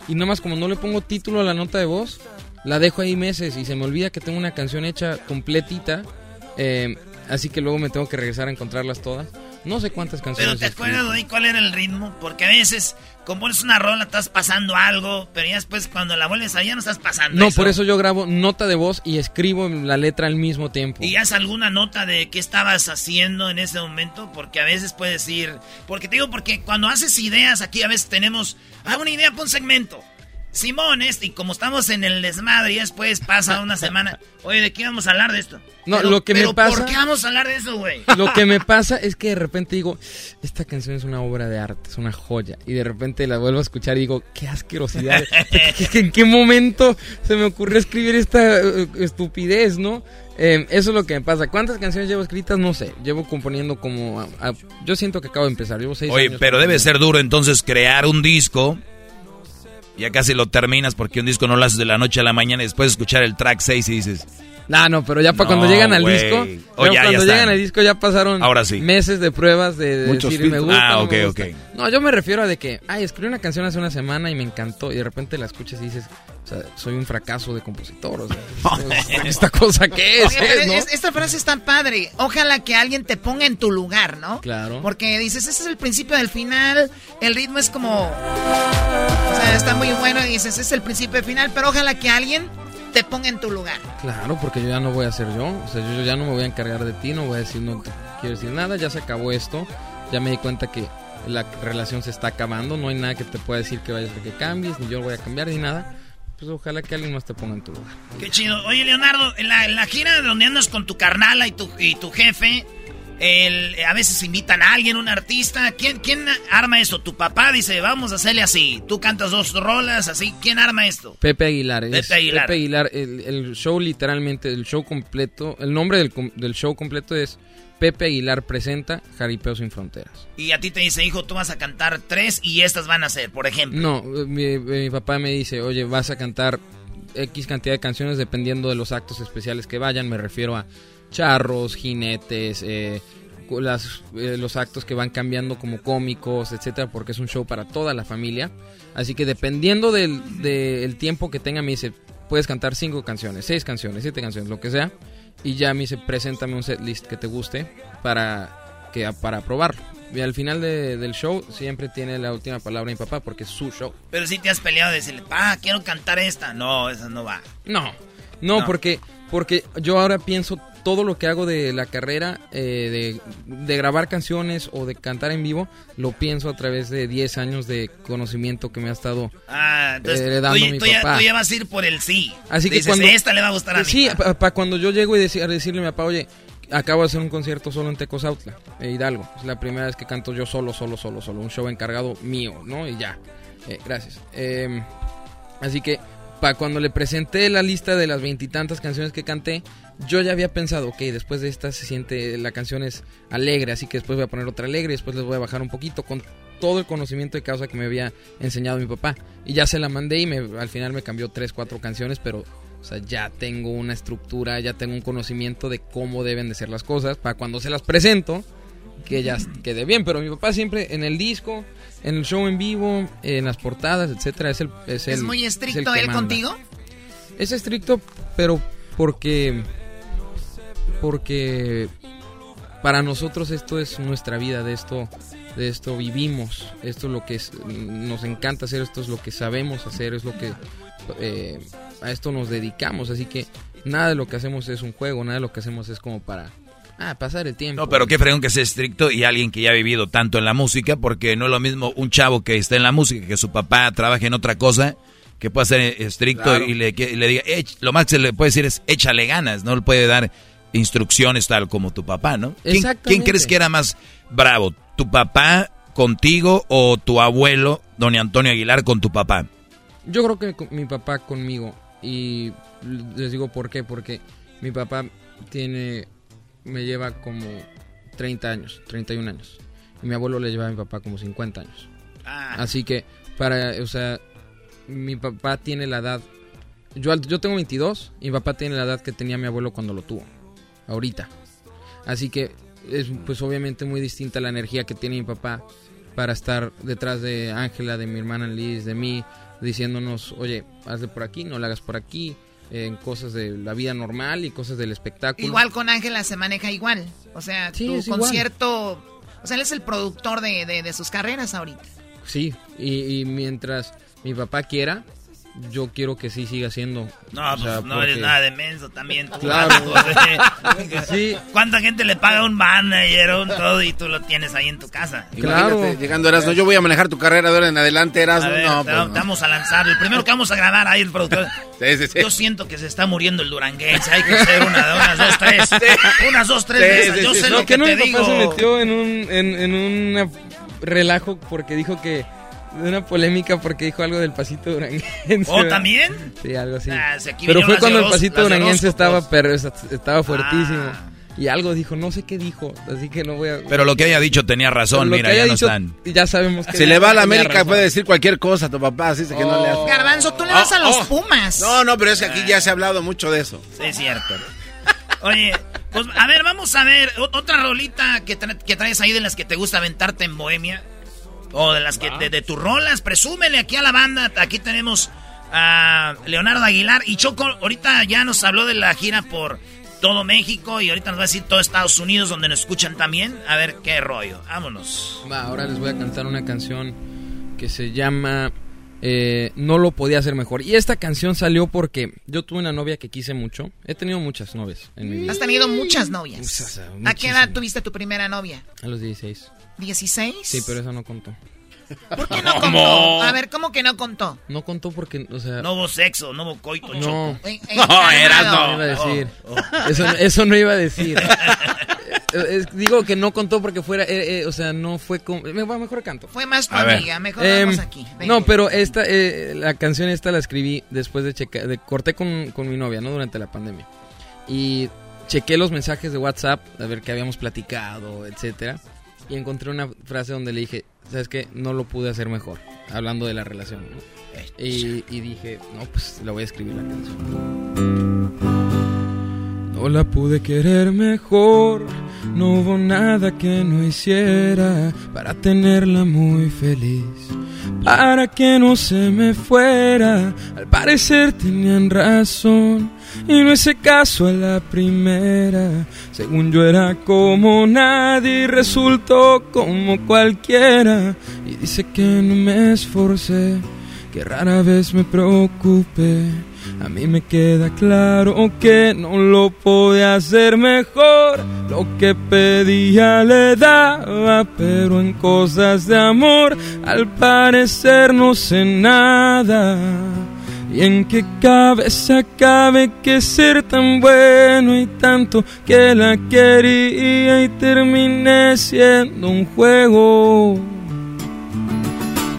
y nada más como no le pongo título a la nota de voz, la dejo ahí meses y se me olvida que tengo una canción hecha completita. eh, así que luego me tengo que regresar a encontrarlas todas. No sé cuántas canciones.
Pero te acuerdas, güey, cuál era el ritmo? Porque a veces, como pones una rola, estás pasando algo, pero ya después cuando la vuelves a ya no estás pasando
No, por eso yo grabo nota de voz y escribo la letra al mismo tiempo.
¿Y haz alguna nota de qué estabas haciendo en ese momento? Porque a veces puedes ir... Porque te digo, porque cuando haces ideas, aquí a veces tenemos... Ah, una idea para un segmento. Simón, este, y como estamos en el desmadre y después pasa una semana... Oye, ¿de qué vamos a hablar de esto?
No,
Pero-
lo que me pasa-
¿por qué vamos a hablar de eso, güey?
Lo que me pasa es que de repente digo, esta canción es una obra de arte, es una joya. Y de repente la vuelvo a escuchar y digo, qué asquerosidad. ¿Qué- qué- ¿En qué momento se me ocurrió escribir esta eh, estupidez, no? Eh, eso es lo que me pasa. ¿Cuántas canciones llevo escritas? No sé. Llevo componiendo como... a- a- yo siento que acabo de empezar. Llevo seis
Oye,
años
pero debe ser duro entonces crear un disco. Ya casi lo terminas porque un disco no lo haces de la noche a la mañana y después de escuchar el track 6 y dices...
No, no, pero ya para
No,
cuando llegan al disco,
O
ya cuando llegan al disco ya pasaron
Ahora sí.
meses de pruebas de, de
Muchos
decir me
filtros.
gusta.
Ah,
no
ok,
me gusta".
ok.
No, yo me refiero a de que, ay, escribí una canción hace una semana y me encantó y de repente la escuchas y dices, O sea, soy un fracaso de compositor. O sea, ¿esta cosa qué es?
Oye, pero
es,
Esta frase es tan padre. Ojalá que alguien te ponga en tu lugar, ¿no?
Claro.
Porque dices, ese es el principio del final. El ritmo es como. O sea, está muy bueno. Y dices, ese es el principio del final. Pero ojalá que alguien te ponga en tu lugar.
Claro, porque yo ya no voy a ser yo. O sea, yo, yo ya no me voy a encargar de ti, no voy a decir, no te quiero decir nada, ya se acabó esto. Ya me di cuenta que la relación se está acabando, no hay nada que te pueda decir que vayas a que cambies, ni yo voy a cambiar, ni nada. Pues ojalá que alguien más te ponga en tu lugar.
Qué chido. Oye, Leonardo, en la, en la gira donde andas con tu carnala y tu, y tu jefe, el- a veces invitan a alguien, un artista. ¿Quién, ¿Quién arma esto? Tu papá dice, vamos a hacerle así. Tú cantas dos rolas, así. ¿Quién arma esto?
Pepe Aguilar. es-
Pepe Aguilar.
Pepe Aguilar, el, el show literalmente, el show completo, el nombre del, del show completo es Pepe Aguilar presenta Jaripeo sin fronteras.
Y a ti te dice, hijo, tú vas a cantar tres y estas van a ser, por ejemplo.
No, mi, mi papá me dice, oye, vas a cantar X cantidad de canciones dependiendo de los actos especiales que vayan. Me refiero a charros, jinetes, eh, las, eh, los actos que van cambiando como cómicos, etcétera, porque es un show para toda la familia. Así que dependiendo del, del tiempo que tenga, me dice, puedes cantar cinco canciones, seis canciones, siete canciones, lo que sea. Y ya me dice, preséntame un setlist que te guste para, que, para probarlo. Y al final de- del show siempre tiene la última palabra mi papá porque es su show.
Pero si te has peleado de decirle, pa, quiero cantar esta. No, esa no va.
No, no,
No.
porque porque yo ahora pienso todo lo que hago de la carrera, eh, de, de grabar canciones o de cantar en vivo, lo pienso a través de 10 años de conocimiento que me ha estado
Ah, entonces
eh, dando
tú,
mi
tú ya,
papá.
tú ya vas a ir por el sí.
Así que
Dices,
cuando
esta le va a gustar a mí.
Sí, para cuando yo llego y deci- a decirle a mi papá, oye, acabo de hacer un concierto solo en Tecozautla, e Hidalgo. Es la primera vez que canto yo solo, solo, solo, solo. Un show encargado mío, ¿no? Y ya. Eh, gracias. Eh, así que para cuando le presenté la lista de las veintitantas canciones que canté, yo ya había pensado, ok, después de esta se siente, la canción es alegre, así que después voy a poner otra alegre, después les voy a bajar un poquito con todo el conocimiento de causa que me había enseñado mi papá. Y ya se la mandé y me, al final me cambió tres, cuatro canciones, pero ya tengo una estructura, ya tengo un conocimiento de cómo deben de ser las cosas para cuando se las presento que ya quede bien. Pero mi papá siempre en el disco, en el show en vivo, en las portadas, etcétera, es el es,
¿Es
el-
muy
es el
estricto
que
él
manda.
contigo?
Es estricto, pero porque porque para nosotros esto es nuestra vida, de esto de esto vivimos, esto es lo que es- nos encanta hacer, esto es lo que sabemos hacer, es lo que eh, a esto nos dedicamos, así que nada de lo que hacemos es un juego, nada de lo que hacemos es como para ah, pasar el tiempo.
No, pero qué fregón que sea estricto y alguien que ya ha vivido tanto en la música, porque no es lo mismo un chavo que está en la música, que su papá trabaje en otra cosa, que pueda ser estricto
Claro.
y, le, que- y le diga, lo más que se le puede decir es échale ganas, no le puede dar instrucciones tal como tu papá, ¿no? ¿Quién, quién crees que era más bravo? ¿Tu papá contigo o tu abuelo, don Antonio Aguilar, con tu papá?
Yo creo que mi papá conmigo. Y les digo por qué. Porque mi papá tiene. Me lleva como 30 años, 31 años. Y mi abuelo le lleva a mi papá como 50 años.
Ah.
Así que, para. O sea, mi papá tiene la edad. Yo, yo tengo 22 y mi papá tiene la edad que tenía mi abuelo cuando lo tuvo. Ahorita. Así que es pues obviamente muy distinta la energía que tiene mi papá para estar detrás de Ángela, de mi hermana Liz, de mí, diciéndonos, oye, hazle por aquí, no le hagas por aquí, en cosas de la vida normal y cosas del espectáculo.
Igual con Ángela se maneja igual. O sea,
Sí,
tu
igual.
concierto. O sea, él es el productor de, de- de sus carreras ahorita.
Sí, y, y mientras mi papá quiera, yo quiero que sí siga siendo.
No,
o sea,
pues no eres
porque-
nada de menso también. tú,
Claro. Sí.
¿Cuánta gente le paga un manager o un todo y tú lo tienes ahí en tu casa?
Imagínate, llegando Erasmo, yo voy a manejar tu carrera de ahora en adelante, Erasmo.
ver,
no,
te,
pues no.
vamos a lanzar. El primero que vamos a grabar ahí, el productor.
Sí, sí, sí.
Yo siento que se está muriendo el duranguense. Hay que hacer una, unas dos, tres. Unas dos, tres
sí,
Yo
sí.
sé
No,
lo
que
que
no,
te
mi
digo.
papá se metió en un en, en una relajo porque dijo que una polémica porque dijo algo del pasito duranguense.
¿Oh, también?
Sí, algo así.
Ah,
Pero fue cuando
de
el pasito
de
duranguense estaba pero estaba fuertísimo.
Ah.
Y algo dijo, no sé qué dijo, así que no voy a
Pero lo que haya dicho tenía razón,
Lo
mira,
que
ya
haya
no
dicho,
están.
Ya sabemos que
Si le va a la América
razón.
puede decir cualquier cosa a tu papá, así es que no le hace.
Garbanzo, tú le
Oh,
vas a los
oh.
Pumas.
No, no, pero es que aquí ya se ha hablado mucho de eso.
Sí, es cierto. Oye, pues a ver, vamos a ver otra rolita que, tra- que traes ahí de las que te gusta aventarte en Bohemia. O de las que de, de tus rolas, presúmele aquí a la banda. Aquí tenemos a Leonardo Aguilar. Y Choco, ahorita ya nos habló de la gira por todo México y ahorita nos va a decir todo Estados Unidos donde nos escuchan también. A ver qué rollo. Vámonos.
Va, ahora les voy a cantar una canción que se llama eh, No lo podía hacer mejor. Y esta canción salió porque yo tuve una novia que quise mucho. He tenido muchas novias en mi vida.
Has tenido muchas novias. ¿A qué edad tuviste tu primera novia?
A los 16.
¿16?
Sí, pero eso no contó.
¿Por qué no contó? A ver, ¿cómo que no contó?
No contó porque, o sea...
No hubo sexo, no hubo coito,
No.
Choco.
Eh, eh,
No,
calmado.
eras
No
no.
iba a decir.
Oh, oh.
Eso, eso no iba a decir. Eh, es- digo que no contó porque fuera, eh, eh, o sea, no fue va, mejor canto.
Fue más tu
A ver.
amiga. Mejor
Em,
vamos aquí. Venga.
No, pero esta, eh, la canción esta la escribí después de checar, de, corté con, con mi novia, ¿no? Durante la pandemia. Y chequé los mensajes de WhatsApp, a ver qué habíamos platicado, etcétera. Y encontré una frase donde le dije, ¿sabes qué? No lo pude hacer mejor, hablando de la relación, ¿no? Y, y dije, no, pues la voy a escribir la canción. No la pude querer mejor, no hubo nada que no hiciera para tenerla muy feliz, para que no se me fuera. Al parecer tenían razón y no hice caso a la primera. Según yo era como nadie resultó como cualquiera. Y dice que no me esforcé, que rara vez me preocupé. A mí me queda claro que no lo podía hacer mejor. Lo que pedía le daba, pero en cosas de amor al parecer no sé nada. ¿Y en qué cabeza cabe que ser tan bueno y tanto que la quería y terminé siendo un juego?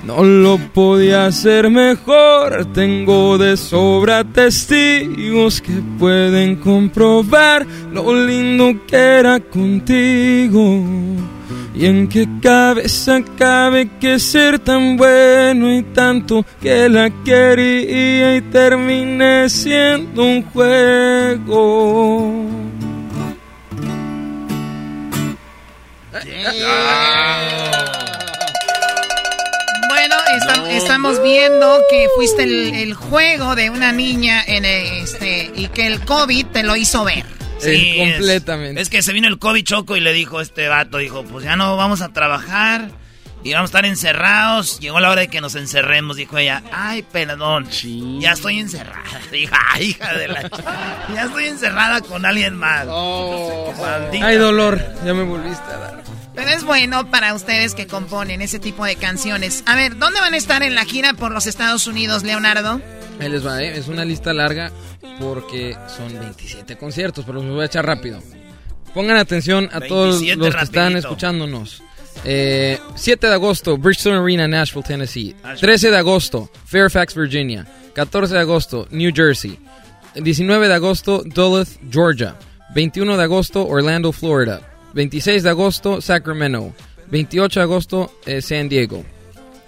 No lo podía hacer mejor, tengo de sobra testigos que pueden comprobar lo lindo que era contigo. ¿Y en qué cabeza cabe que ser tan bueno y tanto que la quería y terminé siendo un juego?
Estamos viendo que fuiste el, el juego de una niña en este y que el COVID te lo hizo ver.
Sí,
es-
completamente.
Es, que se vino el COVID Choco y le dijo este vato, dijo, pues ya no vamos a trabajar y vamos a estar encerrados. Llegó la hora de que nos encerremos, dijo ella. Ay, perdón, ya estoy encerrada. Dijo, ay, hija de la... Ya estoy encerrada con alguien más. Maldita
Ay, dolor, ya me volviste a dar.
Pero es bueno para ustedes que componen ese tipo de canciones. A ver, ¿dónde van a estar en la gira por los Estados Unidos, Leonardo?
Ahí les va, ¿eh? es una lista larga porque son 27 conciertos, pero los voy a echar rápido. Pongan atención a todos
27
los que están
rapidito.
escuchándonos. Eh, 7 de agosto, Bridgestone Arena, Nashville, Tennessee. 13 de agosto, Fairfax, Virginia. 14 de agosto, New Jersey. 19 de agosto, Duluth, Georgia. 21 de agosto, Orlando, Florida. 26 de agosto, Sacramento. 28 de agosto, eh, San Diego.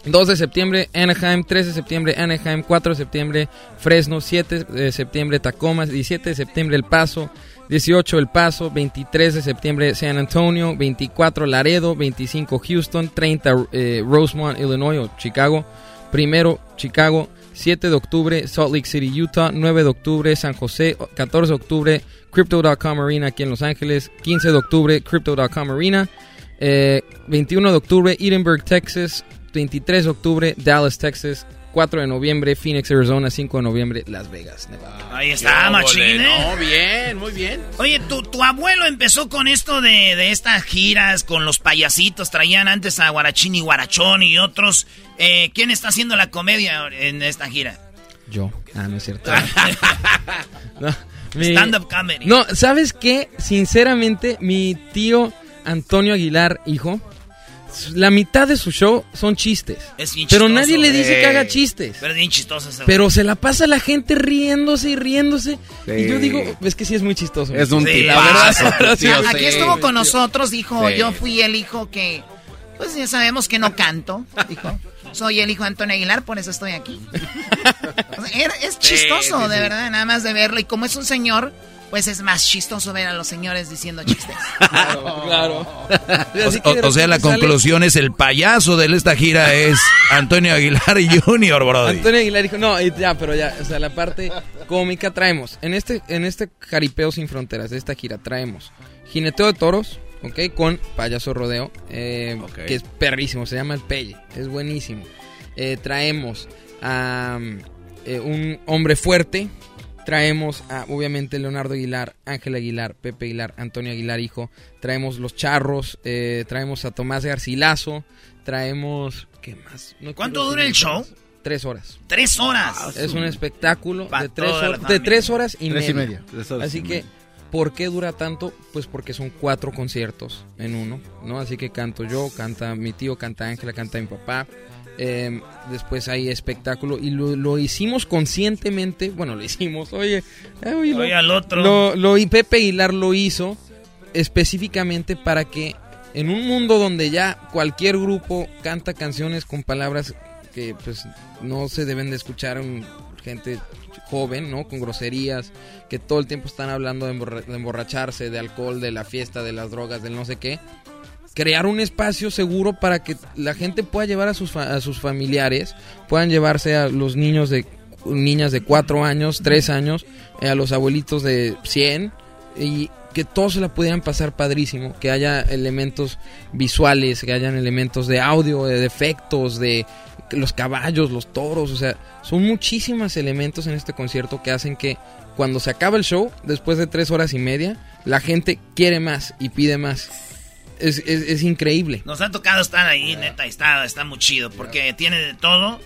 2 de septiembre, Anaheim. 3 de septiembre, Anaheim. 4 de septiembre, Fresno. 7 de septiembre, Tacoma. 17 de septiembre, El Paso. 18 El Paso, 23 de septiembre San Antonio, 24 Laredo, 25 Houston, 30 eh, Rosemont, Illinois o Chicago, primero Chicago, 7 de octubre Salt Lake City, Utah, 9 de octubre San José, 14 de octubre Crypto.com Arena aquí en Los Ángeles, 15 de octubre Crypto.com Arena, eh, 21 de octubre Edinburgh, Texas, 23 de octubre Dallas, Texas, 4 de noviembre Phoenix, Arizona, 5 de noviembre Las Vegas, Nevada.
Ahí está, machín, ¿eh?
No, bien, muy bien.
Oye, tu, tu abuelo empezó con esto de, de estas giras con los payasitos. Traían antes a Guarachín y Guarachón y otros. Eh, ¿Quién está haciendo la comedia en esta gira?
Yo. Ah, no es cierto. No, mi-
Stand-up comedy.
No, ¿sabes qué? Sinceramente, mi tío Antonio Aguilar, hijo, la mitad de su show son chistes.
Es bien
Pero
chistoso.
nadie le dice que haga chistes.
Pero es bien chistoso ese
Pero se la pasa la gente riéndose y riéndose. Y yo digo, es que sí es muy chistoso.
Es un
Sí,
tipazo,
la verdad,
tu tío,
sí.
Aquí estuvo con nosotros, dijo,
Sí.
yo fui el hijo que, pues ya sabemos que no canto, dijo. Soy el hijo de Antonio Aguilar, por eso estoy aquí. O sea, era- es
Sí,
chistoso,
sí,
de verdad, nada más de verlo. Y como es un señor, pues es más chistoso ver a los señores diciendo chistes.
Claro, claro.
O, o- o sea, la conclusión es el payaso de esta gira es Antonio Aguilar Jr., Brody.
Antonio Aguilar dijo, no, y ya, pero ya, o sea, la parte cómica traemos. En este, en este Jaripeo Sin Fronteras, de esta gira, traemos Jineteo de Toros, ¿ok? Con Payaso Rodeo, eh, que es perrísimo, se llama El Pelle, es buenísimo. Eh, traemos a eh, un hombre fuerte, traemos a, obviamente, Leonardo Aguilar, Ángel Aguilar, Pepe Aguilar, Antonio Aguilar, hijo, traemos Los Charros, eh, traemos a Tomás Garcilaso, traemos... ¿Qué más? No
¿Cuánto dura el show?
más. Tres horas.
Tres horas.
Es un espectáculo de tres,
toda la
hor- de tres horas y
Tres y
media.
media. Tres horas
Así
y
que,
media.
¿por qué dura tanto? Pues porque son cuatro conciertos en uno, ¿no? Así que canto yo, canta mi tío, canta Ángela, canta mi papá. Eh, después hay espectáculo y lo, lo hicimos conscientemente. Bueno, lo hicimos, oye, eh, oye, lo-
al otro.
Lo, lo- y Pepe Aguilar lo hizo específicamente para que en un mundo donde ya cualquier grupo canta canciones con palabras que pues no se deben de escuchar en gente joven, ¿no? Con groserías, que todo el tiempo están hablando de, emborra- de emborracharse, de alcohol, de la fiesta, de las drogas, del no sé qué. Crear un espacio seguro para que la gente pueda llevar a sus, fa- a sus familiares, puedan llevarse a los niños de niñas de 4 años, 3 años, eh, a los abuelitos de 100 y que todos se la pudieran pasar padrísimo, que haya elementos visuales, que hayan elementos de audio, de efectos, de los caballos, los toros, o sea, son muchísimos elementos en este concierto que hacen que cuando se acaba el show, después de tres horas y media, la gente quiere más y pide más. Es, es, es increíble.
Nos ha tocado estar ahí, neta, y está, está muy chido, porque tiene de todo.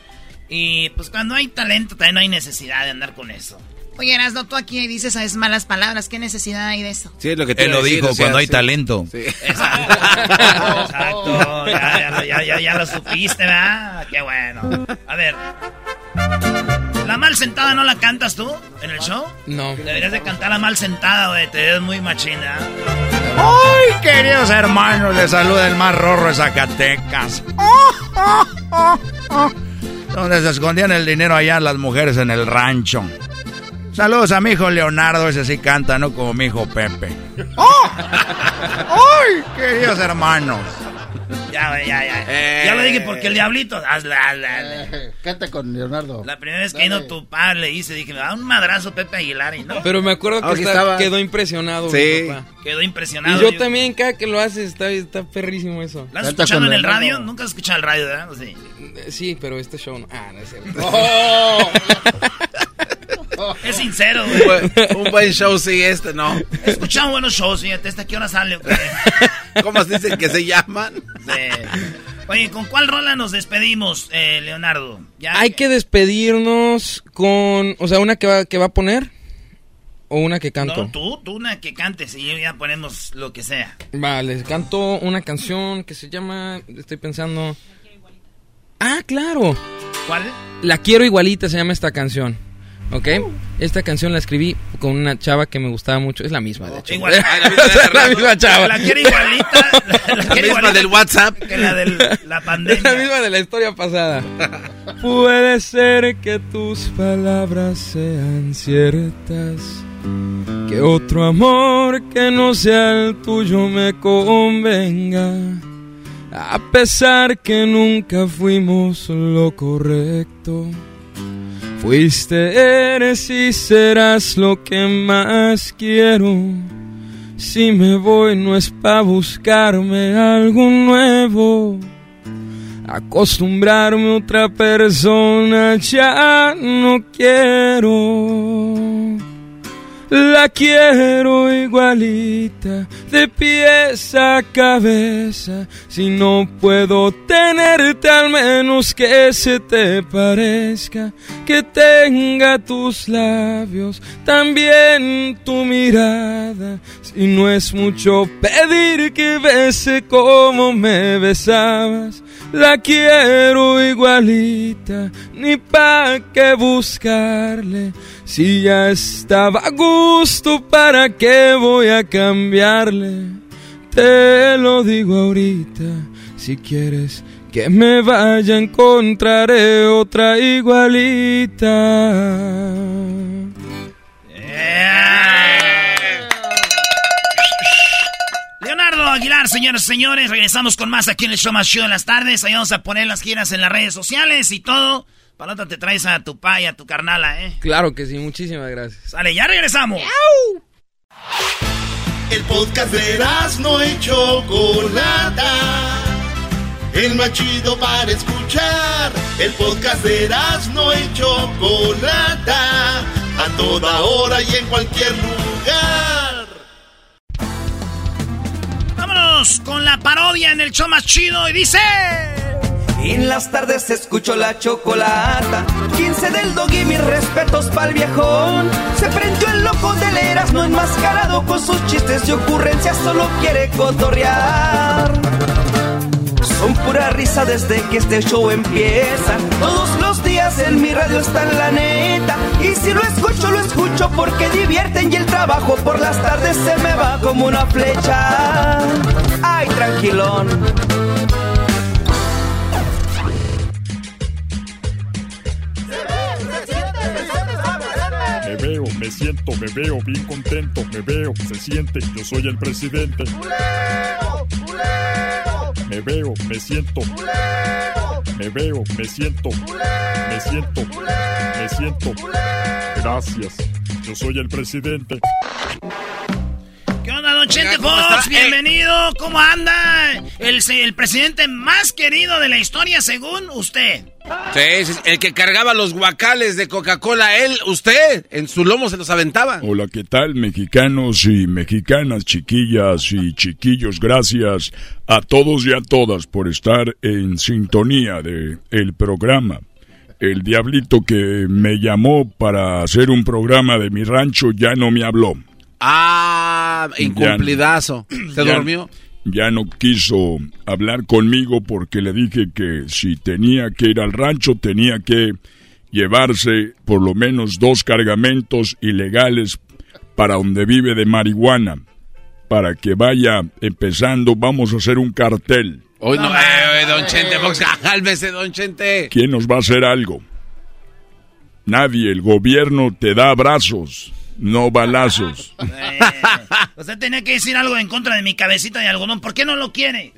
Y pues cuando hay talento, también no hay necesidad de andar con eso.
Oye, Erasno, tú aquí dices a veces malas palabras. ¿Qué necesidad hay de eso?
Sí, es lo que te
Él lo dijo
o sea,
cuando hay
sí.
talento.
Sí.
Exacto, ya, ya, lo- ya, ya, ya lo supiste, ¿verdad? Qué bueno. A ver. ¿La mal sentada no la cantas tú en el show?
No.
Deberías de cantar la mal sentada, güey. Te ves muy machina. ¡Ay, queridos hermanos! Les saluda el más rorro de Zacatecas. Donde se escondían el dinero allá las mujeres en el rancho. Saludos a mi hijo Leonardo, ese sí canta, no como mi hijo Pepe. ¡Oh! ¡Ay, queridos hermanos! Ya, güey, ya, ya. Ya lo dije porque el diablito. Hazla, hazla, hazla.
Eh, Canta con Leonardo.
La primera vez que vino tu padre le hice, dije, me da un madrazo Pepe Aguilar y no.
Pero me acuerdo que está-
estaba.
quedó impresionado.
Sí.
mi papá.
Quedó impresionado.
Y yo
Digo,
también, cada que lo haces, está, está perrísimo eso.
¿Lo has
Canta
escuchado en el
Leonardo.
radio? Nunca has escuchado el radio, ¿verdad? Sí.
Eh, Sí, pero este show no. Ah, no es cierto.
Es sincero,
Un
güey.
buen- Un buen show, sí, este no.
He escuchado buenos shows, fíjate. ¿Esta qué hora sale? o qué?
¿Cómo se dicen que se llaman?
Sí. Oye, ¿con cuál rola nos despedimos, eh, Leonardo? Ya
Hay que despedirnos con. O sea, una que va, que va a poner. O una que canto.
No, tú, tú una que cantes y ya ponemos lo que sea.
Vale, canto una canción que se llama. Estoy pensando. Ah, claro.
¿Cuál?
La quiero igualita se llama esta canción. ¿Ok? Esta canción la escribí con una chava que me gustaba mucho. Es la misma, de hecho.
Igual.
Ay, la misma de
la
rato.
misma chava.
La quiero igualita. La, la
La
quiero
misma del WhatsApp.
que la de la
La
pandemia.
misma de la historia pasada. Puede ser que tus palabras sean ciertas. Que otro amor que no sea el tuyo me convenga. A pesar que nunca fuimos lo correcto. Fuiste, eres y serás lo que más quiero. Si me voy no es pa' buscarme algo nuevo. Acostumbrarme a otra persona ya no quiero. La quiero igualita, de pies a cabeza. Si no puedo tenerte, al menos que se te parezca. Que tenga tus labios, también tu mirada. Si no es mucho pedir que bese como me besabas. La quiero igualita, ni pa' qué buscarle. Si ya estaba a gusto, ¿para qué voy a cambiarle? Te lo digo ahorita, si quieres que me vaya, encontraré otra igualita.
Aguilar, señoras y señores. Regresamos con más aquí en el show más chido de las tardes. Ahí vamos a poner las giras en las redes sociales y todo. Palota, te traes a tu pa y a tu carnala, ¿eh?
Claro que sí, muchísimas gracias.
Sale, ya regresamos.
El podcast de no y Chocolata. El más chido para escuchar. El podcast de no y Chocolata. A toda hora y en cualquier lugar.
Con la parodia en el show más chido y dice...
En las tardes escucho la chocolata. 15 del dog y mis respetos pa'l viejón. Se prendió el loco del Erasmo enmascarado con sus chistes y ocurrencias, solo quiere cotorrear. Son pura risa desde que este show empieza. Todos los días en mi radio está en la neta. Y si lo escucho, lo escucho porque divierten y el trabajo por las tardes se me va como una flecha. Ay, tranquilón.
Me veo, me siento, me veo bien contento, me veo, se siente, yo soy el presidente. Me veo, me siento. Me veo, me siento. Me siento. Me siento. Gracias. Yo soy el presidente.
¿Qué onda, don Chente Fox? Bienvenido. ¿Cómo anda? El, el presidente más querido de la historia, según usted.
Sí, sí, el que cargaba los guacales de Coca-Cola, él, usted, en su lomo se los aventaba.
Hola, ¿qué tal, mexicanos y mexicanas, chiquillas y chiquillos? Gracias a todos y a todas por estar en sintonía de el programa. El diablito que me llamó para hacer un programa de mi rancho ya no me habló.
Ah, incumplidazo. ¿Se durmió?
Ya no quiso hablar conmigo porque le dije que si tenía que ir al rancho tenía que llevarse por lo menos dos cargamentos ilegales para donde vive de marihuana. Para que vaya empezando, vamos a hacer un cartel.
Hoy no, eh, eh, don Chente Fox, cálmese, don Chente.
¿Quién nos va a hacer algo? Nadie, el gobierno te da abrazos, no balazos.
Usted tenía que decir algo en contra de mi cabecita de algodón. ¿Por qué no lo quiere?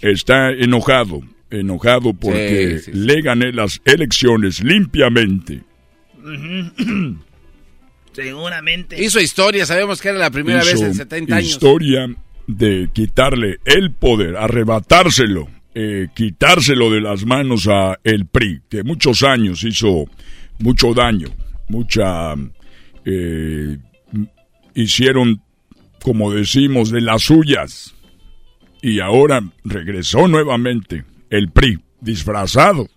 Está enojado, enojado porque
Sí, sí, sí.
le gané las elecciones limpiamente.
Seguramente.
Hizo historia, sabemos que era la primera vez
Hizo
en 70 años.
historia de quitarle el poder, arrebatárselo, eh, quitárselo de las manos a el PRI, que muchos años hizo mucho daño, mucha eh, hicieron, como decimos, de las suyas. Y ahora regresó nuevamente el PRI, disfrazado.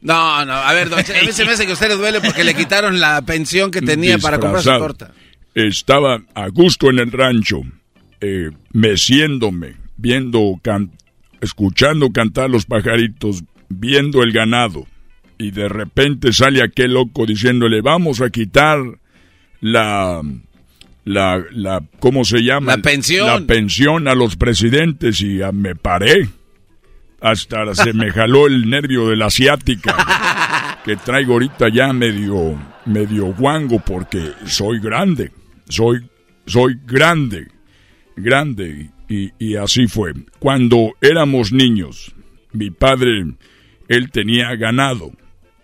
No, no, a ver, don a mí se me hace que a usted le duele porque le quitaron la pensión que tenía para comprar su torta.
Estaba a gusto en el rancho, eh, meciéndome, viendo, can- escuchando cantar los pajaritos, viendo el ganado. Y de repente sale aquel loco diciéndole, vamos a quitar la... La, la, ¿cómo se llama?
La pensión.
La pensión a los presidentes y ah, me paré. Hasta se me jaló el nervio de la asiática que traigo ahorita ya medio, medio guango porque soy grande, soy, soy grande, grande y, y así fue. Cuando éramos niños, mi padre, él tenía ganado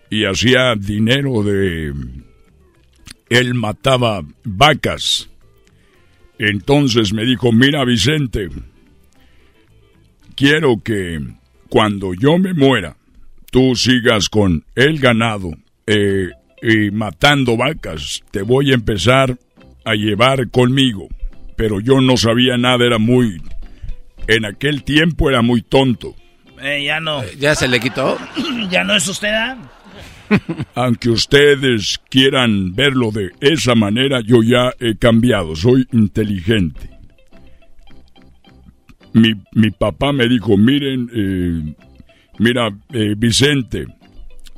y hacía dinero de, él mataba vacas. Entonces me dijo, mira Vicente, quiero que cuando yo me muera, tú sigas con el ganado eh, y matando vacas. Te voy a empezar a llevar conmigo. Pero yo no sabía nada, era muy... En aquel tiempo era muy tonto.
Eh, ya no.
¿Ya se le quitó?
¿Ya no es usted, ah?
Aunque ustedes quieran verlo de esa manera, yo ya he cambiado, soy inteligente. Mi, mi papá me dijo, miren, eh, mira, eh, Vicente,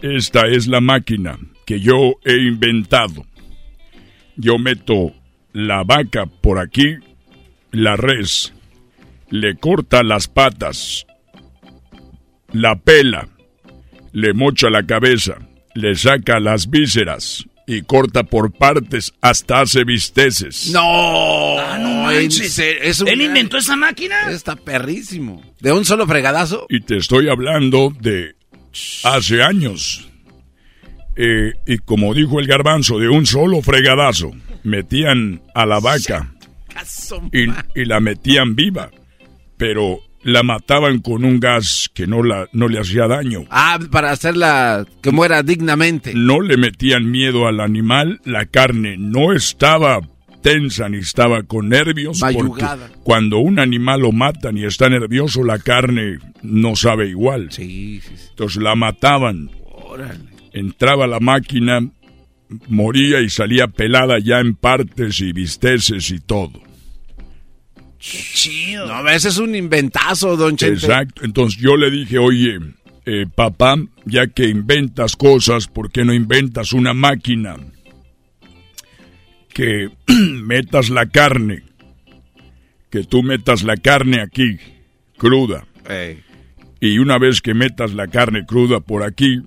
esta es la máquina que yo he inventado. Yo meto la vaca por aquí, la res, le corta las patas, la pela, le mocha la cabeza, le saca las vísceras y corta por partes hasta hace bisteces.
No,
Ah, no manches.
es un-
¿Él inventó esa máquina?
Está perrísimo. ¿De un solo fregadazo?
Y te estoy hablando de hace años. Eh, y como dijo el garbanzo, de un solo fregadazo, metían a la vaca y, y la metían viva, pero la mataban con un gas que no, la, no le hacía daño.
Ah, para hacerla que muera dignamente.
No le metían miedo al animal, la carne no estaba tensa ni estaba con nervios. Porque cuando un animal lo matan y está nervioso, la carne no sabe igual.
Sí, sí, sí.
Entonces la mataban.
Órale.
Entraba la máquina, moría y salía pelada ya en partes y bisteces y todo.
Chido.
No, ese es un inventazo, don Chente.
Exacto. Entonces yo le dije, oye, eh, papá, ya que inventas cosas, ¿por qué no inventas una máquina que metas la carne? Que tú metas la carne aquí, cruda.
Ey.
Y una vez que metas la carne cruda por aquí,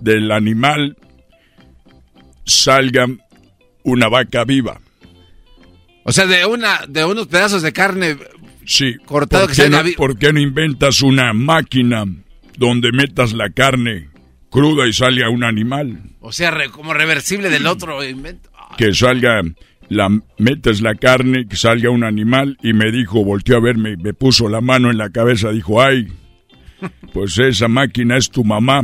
del animal salga una vaca viva.
O sea, de una, de unos pedazos de carne
Sí.
cortado
¿Por
que salga
no, por qué no inventas una máquina donde metas la carne cruda y salga un animal?
O sea, re- como reversible del otro invento.
Que salga, la metes la carne, que salga un animal y me dijo, volteó a verme, me puso la mano en la cabeza, dijo, ay, pues esa máquina es tu mamá.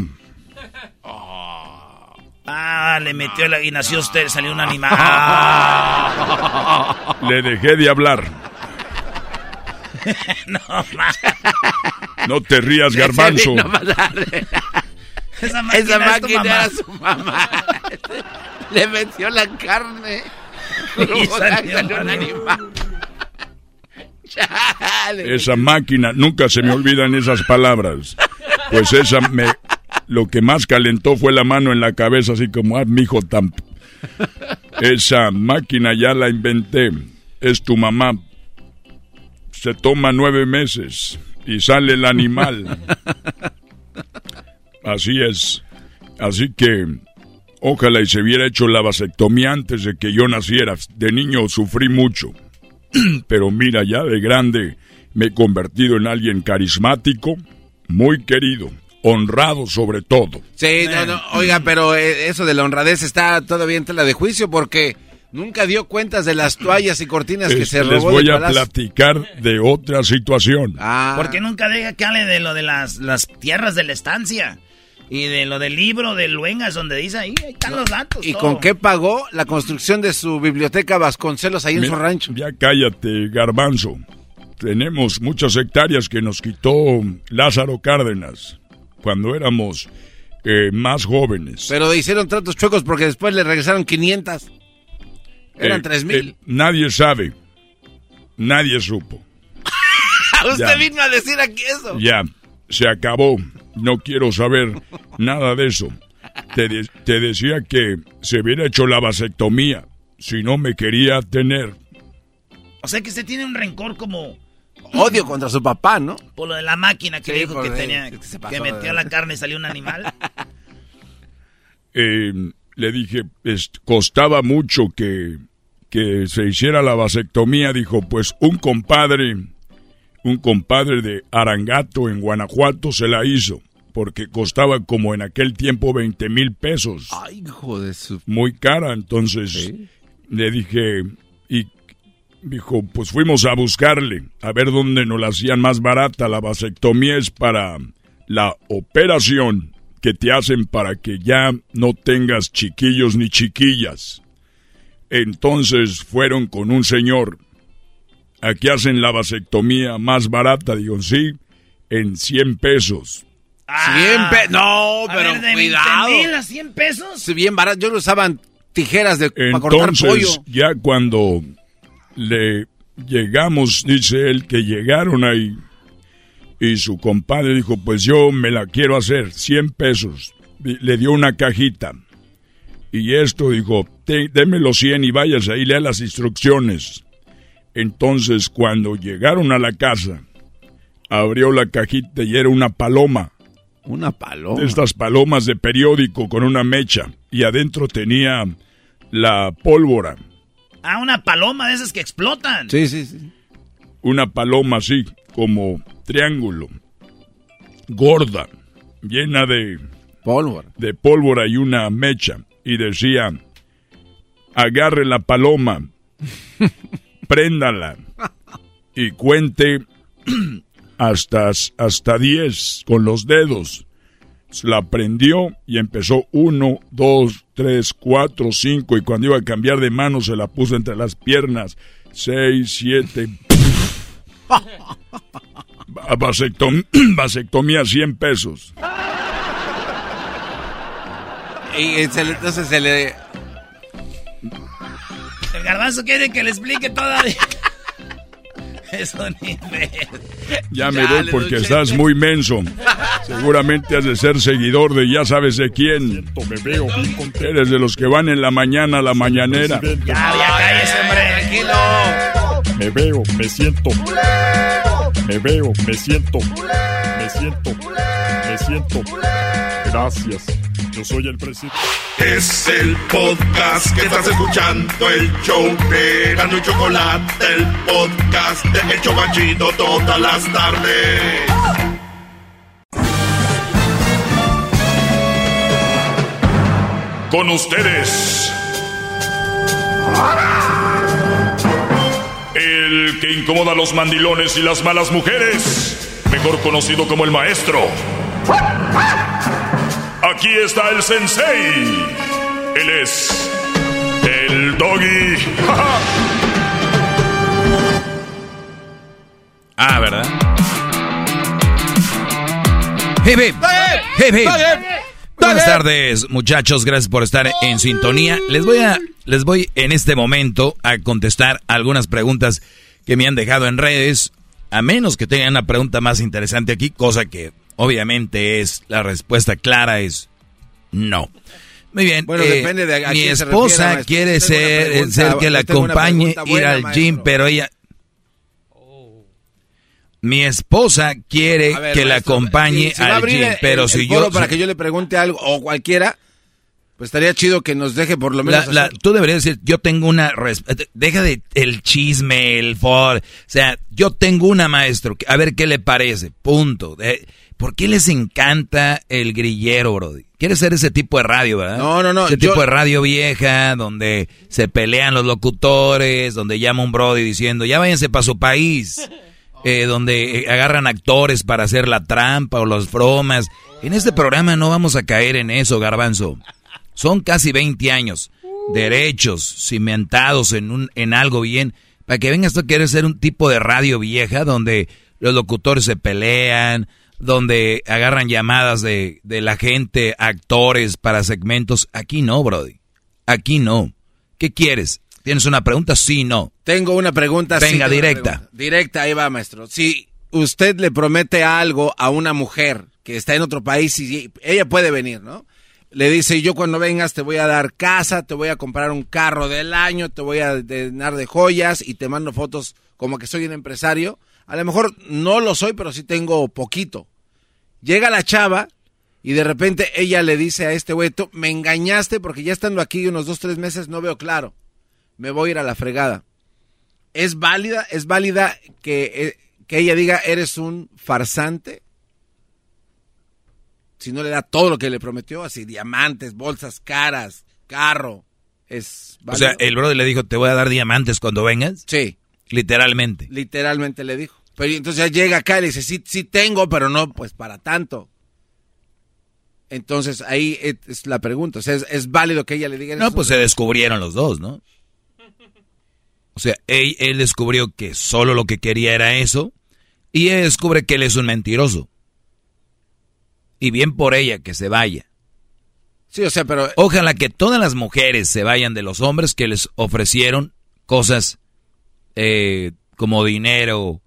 Ah, le metió la... Y nació usted, salió un animal.
Le dejé de hablar.
no, ma.
No te rías, garbanzo.
Esa máquina,
Esa era su mamá. Le metió la carne.
Y salió
salió
un
un animal. Chale.
Esa máquina, nunca se me olvidan esas palabras. Pues esa me, lo que más calentó fue la mano en la cabeza, así como, ah, mijo, tan... Esa máquina ya la inventé, es tu mamá. Se toma nueve meses y sale el animal. Así es. Así que, ojalá y se hubiera hecho la vasectomía antes de que yo naciera. De niño sufrí mucho. Pero mira, ya de grande me he convertido en alguien carismático, muy querido, honrado sobre todo.
Sí, no, no, oiga, pero eh, eso de la honradez está todavía en tela de juicio porque nunca dio cuentas de las toallas y cortinas que se
les
robó
voy
del
a
palacio.
platicar de otra situación.
Ah,
Porque nunca deja que hable de lo de las, las tierras de la estancia. Y de lo del libro de Luengas, donde dice ahí, ahí están los datos.
¿Y
todo.
con qué pagó la construcción de su biblioteca Vasconcelos ahí en su rancho?
Ya cállate, garbanzo. Tenemos muchas hectáreas que nos quitó Lázaro Cárdenas cuando éramos eh, más jóvenes.
Pero hicieron tratos chuecos porque después le regresaron 500. Eran
Eh,
tres mil.
eh, nadie sabe. Nadie supo.
Usted
ya.
vino a decir aquí eso.
Ya, se acabó. No quiero saber nada de eso. Te, de- te decía que se hubiera hecho la vasectomía si no me quería tener.
O sea que usted tiene un rencor como
Odio contra su papá, ¿no?
por lo de la máquina que
Sí,
dijo que tenía,
que se
que, metió la carne y salió un animal.
Eh, le dije, es- costaba mucho que, que se hiciera la vasectomía. Dijo, pues un compadre, un compadre de Arangato en Guanajuato se la hizo. Porque costaba como en aquel tiempo 20 mil pesos.
Ay, hijo de su...
muy cara, entonces le dije, dijo, pues fuimos a buscarle, a ver dónde nos la hacían más barata. La vasectomía es para la operación que te hacen para que ya no tengas chiquillos ni chiquillas. Entonces fueron con un señor. Aquí hacen la vasectomía más barata, digo, sí, en 100 pesos.
100 pesos. No,
A
pero
ver,
cuidado.
20 mil a 100 pesos.
Si bien barato, yo lo usaban tijeras de, para cortar
Entonces,
pollo.
ya cuando le llegamos, dice él, que llegaron ahí y su compadre dijo, pues yo me la quiero hacer, 100 pesos. Le dio una cajita. Y esto dijo, "Te- deme los 100 y váyase ahí, lea las instrucciones. Entonces, cuando llegaron a la casa, abrió la cajita y era una paloma.
Una paloma.
Estas palomas de periódico con una mecha. Y adentro tenía la pólvora.
Ah, una paloma de esas que explotan.
Sí, sí, sí.
Una paloma así, como triángulo. Gorda. Llena de
Pólvora.
de pólvora y una mecha. Y decía, agarre la paloma, préndala y cuente hasta, hasta 10 con los dedos. La prendió y empezó uno, dos, tres, cuatro, cinco y cuando iba a cambiar de mano se la puso entre las piernas. Seis, siete. Vasectom- vasectomía 100 pesos.
Y se le- entonces se le...
El garbanzo quiere que le explique todavía. Eso ni ver.
Ya me voy porque estás muy menso. Seguramente has de ser seguidor de ya sabes de quién. Me veo Eres de los que van en la mañana a la mañanera.
Ya, ya cállese, hombre. Tranquilo.
Me veo, me siento. Me veo, me siento. Me siento. Me siento. Gracias. Yo soy el presidente.
Es el podcast que estás escuchando, el show de Gano y Chocolate, el podcast de El Chocachito todas las tardes.
Con ustedes. El que incomoda a los mandilones y las malas mujeres. Mejor conocido como el maestro. Aquí está el sensei. Él es el doggy.
Ah, ¿verdad? Hip, hip. Hip, hip. Buenas tardes, muchachos. Gracias por estar en sintonía. Les voy a, les voy en este momento a contestar algunas preguntas que me han dejado en redes. A menos que tengan una pregunta más interesante aquí, cosa que obviamente es la respuesta clara es no. Muy bien.
Bueno,
eh,
depende de a
mi
se
esposa
refiere,
quiere ser,
pregunta-
ser que la acompañe
pregunta
ir
buena,
al gym, pero ella mi esposa quiere
ver,
que la acompañe
si- si
al gym,
el-
pero
el
si yo...
para que yo le pregunte algo o cualquiera, pues estaría chido que nos deje por lo menos.
la- tú deberías decir, yo tengo una... res- Deja de el chisme, el for... O sea, yo tengo una maestro, a ver qué le parece, punto. Eh, ¿Por qué les encanta el grillero, Brody? Quieres ser ese tipo de radio, ¿verdad?
No, no, no,
Ese
yo-
tipo de radio vieja, donde se pelean los locutores, donde llama un Brody diciendo, ya váyanse para su país. eh, donde eh, agarran actores para hacer la trampa o las bromas. En este programa no vamos a caer en eso, garbanzo. Son casi 20 años, derechos, cimentados en, un, en algo bien, para que vengas tú a querer ser un tipo de radio vieja donde los locutores se pelean, donde agarran llamadas de, de la gente, actores para segmentos. Aquí no, Brody. Aquí no. ¿Qué quieres? ¿Tienes una pregunta? Sí, no.
Tengo una pregunta.
Venga, directa.
pregunta. Directa, ahí va, maestro. Si usted le promete algo a una mujer que está en otro país y ella puede venir, ¿no? Le dice, yo cuando vengas te voy a dar casa, te voy a comprar un carro del año, te voy a llenar de joyas y te mando fotos como que soy un empresario. A lo mejor no lo soy, pero sí tengo poquito. Llega la chava y de repente ella le dice a este güey, "Tú me engañaste porque ya estando aquí unos dos, tres meses no veo claro. Me voy a ir a la fregada. ¿Es válida? ¿Es válida que, eh, que ella diga eres un farsante? Si no le da todo lo que le prometió, así diamantes, bolsas caras, carro. ¿Es
O sea, el brother le dijo, te voy a dar diamantes cuando vengas.
Sí.
Literalmente.
Literalmente le dijo. Pero entonces ya llega acá y le dice, sí, sí tengo, pero no pues para tanto. Entonces ahí es- la pregunta. O sea, es, es válido que ella le diga
No,
eso?
pues se descubrieron los dos, ¿no? O sea, él, él descubrió que solo lo que quería era eso y ella descubre que él es un mentiroso. Y bien por ella que se vaya.
Sí, o sea, pero...
Ojalá que todas las mujeres se vayan de los hombres que les ofrecieron cosas eh, como dinero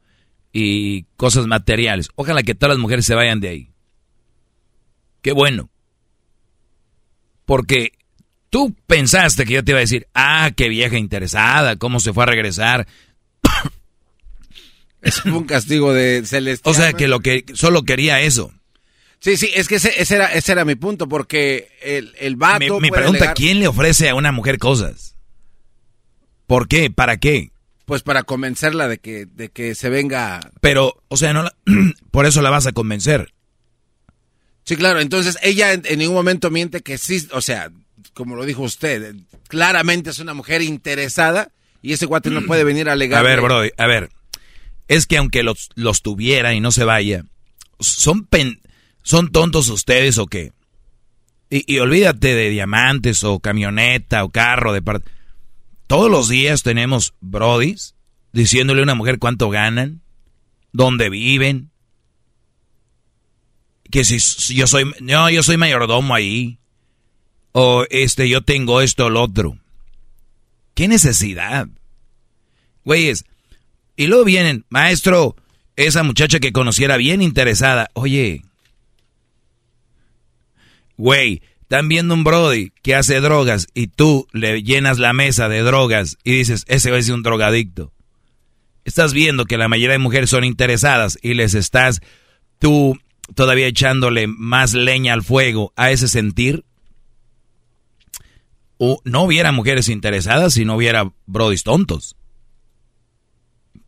y cosas materiales. Ojalá que todas las mujeres se vayan de ahí. Qué bueno. Porque tú pensaste que yo te iba a decir, ah, qué vieja interesada, cómo se fue a regresar.
Es un castigo de celestial.
O sea, que lo que solo quería eso.
Sí, sí, es que ese, ese era, ese era mi punto, porque el, el vato... Puede
pregunta,
alegar-
¿quién le ofrece a una mujer cosas? ¿Por qué? ¿Para qué?
Pues para convencerla de que, de que se venga...
Pero, o sea, no la- por eso la vas a convencer.
Sí, claro, entonces ella en, en ningún momento miente que sí, o sea, como lo dijo usted, claramente es una mujer interesada y ese guate no puede venir a alegar.
A ver, bro, a ver. Es que aunque los, los tuviera y no se vaya, ¿son, pen- ¿son tontos ustedes o qué? Y, y olvídate de diamantes o camioneta o carro de parte. Todos los días tenemos brodis diciéndole a una mujer cuánto ganan, dónde viven, que si, yo soy, no, yo soy mayordomo ahí, o este, yo tengo esto o lo otro. ¿Qué necesidad? Güeyes, y luego vienen, maestro, esa muchacha que conociera bien interesada. Oye, güey, están viendo un Brody que hace drogas y tú le llenas la mesa de drogas y dices, ese es un drogadicto. Estás viendo que la mayoría de mujeres son interesadas y les estás tú todavía echándole más leña al fuego a ese sentir. O no hubiera mujeres interesadas si no hubiera brodis tontos.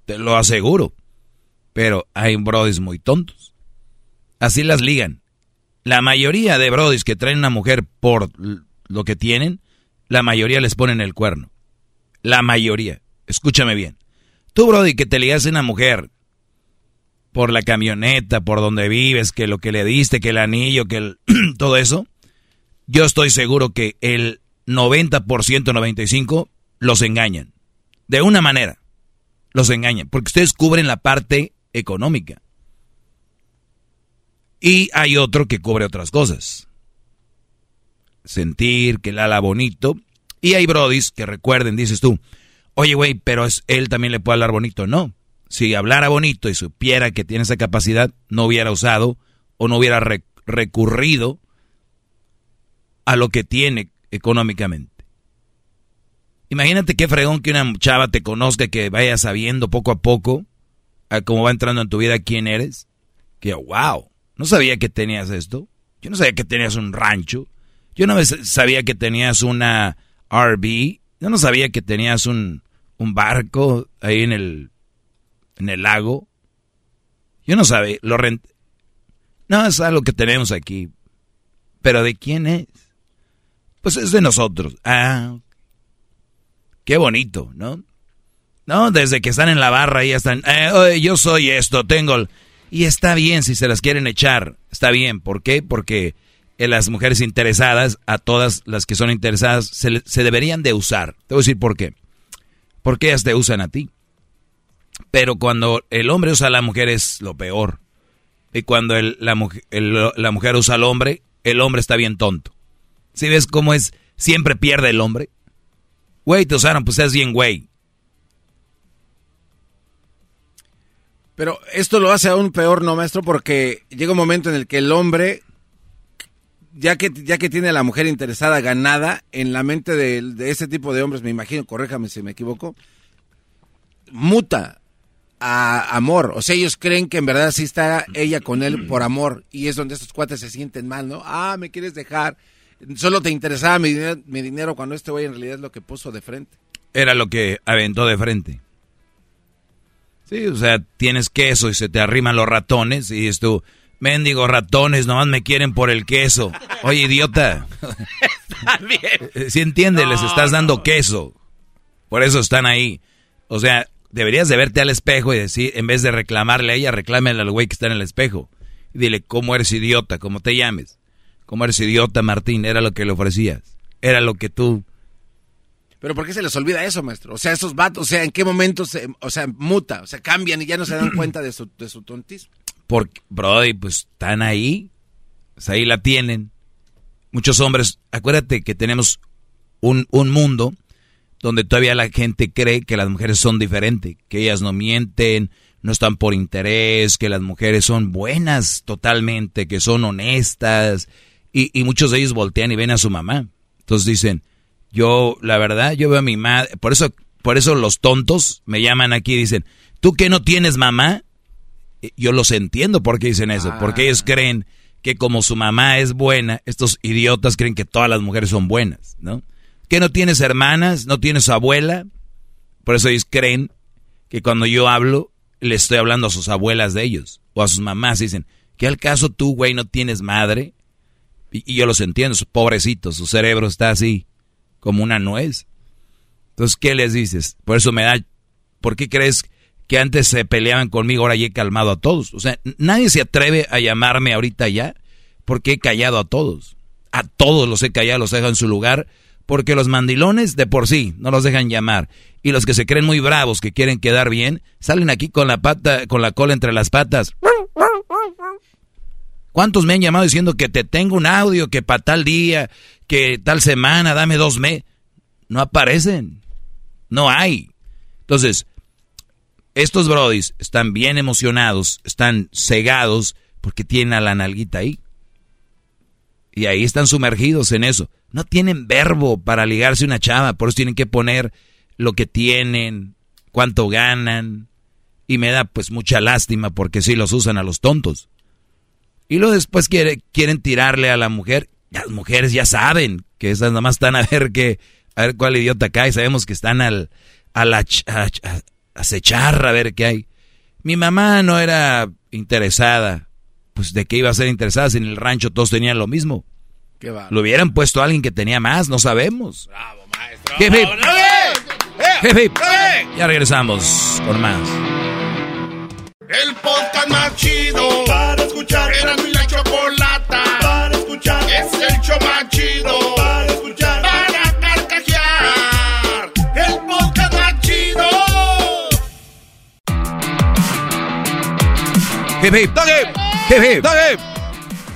Te lo aseguro. Pero hay brodis muy tontos. Así las ligan. La mayoría de brodis que traen una mujer por lo que tienen, la mayoría les ponen el cuerno. La mayoría. Escúchame bien. Tú, brody, que te ligas a una mujer por la camioneta, por donde vives, que lo que le diste, que el anillo, que el- todo eso, yo estoy seguro que el 90%, 95% los engañan. De una manera, los engañan, porque ustedes cubren la parte económica. Y hay otro que cubre otras cosas. Sentir, que la ala bonito. Y hay brodis que recuerden, dices tú, oye, güey, pero es, él también le puede hablar bonito. No. Si hablara bonito y supiera que tiene esa capacidad, no hubiera usado o no hubiera re- recurrido a lo que tiene económicamente. Imagínate qué fregón que una chava te conozca, que vaya sabiendo poco a poco, a cómo va entrando en tu vida quién eres. Que, wow, no sabía que tenías esto. Yo no sabía que tenías un rancho. Yo no sabía que tenías una RV. Yo no sabía que tenías un, un barco ahí en el, en el lago. Yo no sabía, lo rent... No, es algo que tenemos aquí. Pero ¿de quién es? Pues es de nosotros. Ah, qué bonito, ¿no? No, desde que están en la barra ya están, eh, yo soy esto, tengo... el-". Y está bien si se las quieren echar, está bien. ¿Por qué? Porque eh, las mujeres interesadas, a todas las que son interesadas, se, deberían de usar. Te voy a decir por qué. Porque ellas te usan a ti. Pero cuando el hombre usa a la mujer es lo peor. Y cuando la, mujer, usa al hombre, el hombre está bien tonto. ¿Sí ves cómo es? Siempre pierde el hombre. Güey, te usaron, pues es bien güey.
Pero esto lo hace aún peor, ¿no, maestro? Porque llega un momento en el que el hombre, ya que, ya que tiene a la mujer interesada ganada, en la mente de, de ese tipo de hombres, me imagino, corréjame si me equivoco, muta a amor. O sea, ellos creen que en verdad sí está ella con él por amor. Y es donde estos cuates se sienten mal, ¿no? Ah, me quieres dejar. Solo te interesaba mi dinero, mi dinero cuando este güey en realidad es lo que puso de frente.
Era lo que aventó de frente. Sí, o sea, tienes queso y se te arriman los ratones y tú, mendigo ratones, nomás me quieren por el queso. Oye, idiota.
Está bien.
Si entiendes, les estás dando queso. Por eso están ahí. O sea, deberías de verte al espejo y decir, en vez de reclamarle a ella, reclámele al güey que está en el espejo. Y dile, ¿cómo eres idiota? ¿Cómo te llames? ¿Cómo eres idiota, Martín? Era lo que le ofrecías. Era lo que tú...
Pero ¿por qué se les olvida eso, maestro? O sea, esos vatos, o sea, ¿en qué momento se, o sea, muta, o sea, cambian y ya no se dan cuenta de su, de su tontismo?
Porque, Brody, pues están ahí. Pues ahí la tienen. Muchos hombres, acuérdate que tenemos un, un mundo donde todavía la gente cree que las mujeres son diferentes, que ellas no mienten, no están por interés, que las mujeres son buenas totalmente, que son honestas, y, y muchos de ellos voltean y ven a su mamá. Entonces dicen, yo, la verdad, yo veo a mi madre, por eso, por eso los tontos me llaman aquí y dicen, ¿tú que no tienes mamá? Eh, Yo los entiendo por qué dicen eso, porque ellos creen que como su mamá es buena, estos idiotas creen que todas las mujeres son buenas, ¿no? Que no tienes hermanas, no tienes abuela, por eso ellos creen que cuando yo hablo, le estoy hablando a sus abuelas de ellos, o a sus mamás, dicen, ¿qué al caso tú, güey, no tienes madre? Y, y yo los entiendo, pobrecitos, su cerebro está así, como una nuez. Entonces, ¿qué les dices? Por eso me da, ¿por qué crees que antes se peleaban conmigo, ahora ya he calmado a todos? O sea, nadie se atreve a llamarme ahorita ya, porque he callado a todos. A todos los he callado, los he en su lugar, porque los mandilones de por sí no los dejan llamar. Y los que se creen muy bravos, que quieren quedar bien, salen aquí con la pata, con la cola entre las patas. ¿Cuántos me han llamado diciendo que te tengo un audio, que para tal día, que tal semana, dame dos meses? No aparecen. No hay. Entonces, estos brodis están bien emocionados, están cegados porque tienen a la nalguita ahí. Y ahí están sumergidos en eso. No tienen verbo para ligarse una chava, por eso tienen que poner lo que tienen, cuánto ganan. Y me da pues mucha lástima porque sí los usan a los tontos. Y luego después quiere, quieren tirarle a la mujer. Las mujeres ya saben que esas nada más están a ver que, a ver cuál idiota cae. Sabemos que están al, a la a, a, acechar a ver qué hay. Mi mamá no era interesada. Pues de qué iba a ser interesada si en el rancho todos tenían lo mismo.
Qué.
Lo hubieran puesto a alguien que tenía más, no sabemos.
Bravo, maestro.
Hip, hip.
¡Bravo! ¡Eh!
Hip.
¡Eh!
Ya regresamos con más.
El podcast más chido el show más chido para escuchar. Para carcajear. El podcast más chido.
Hip, hip. Hip, hip.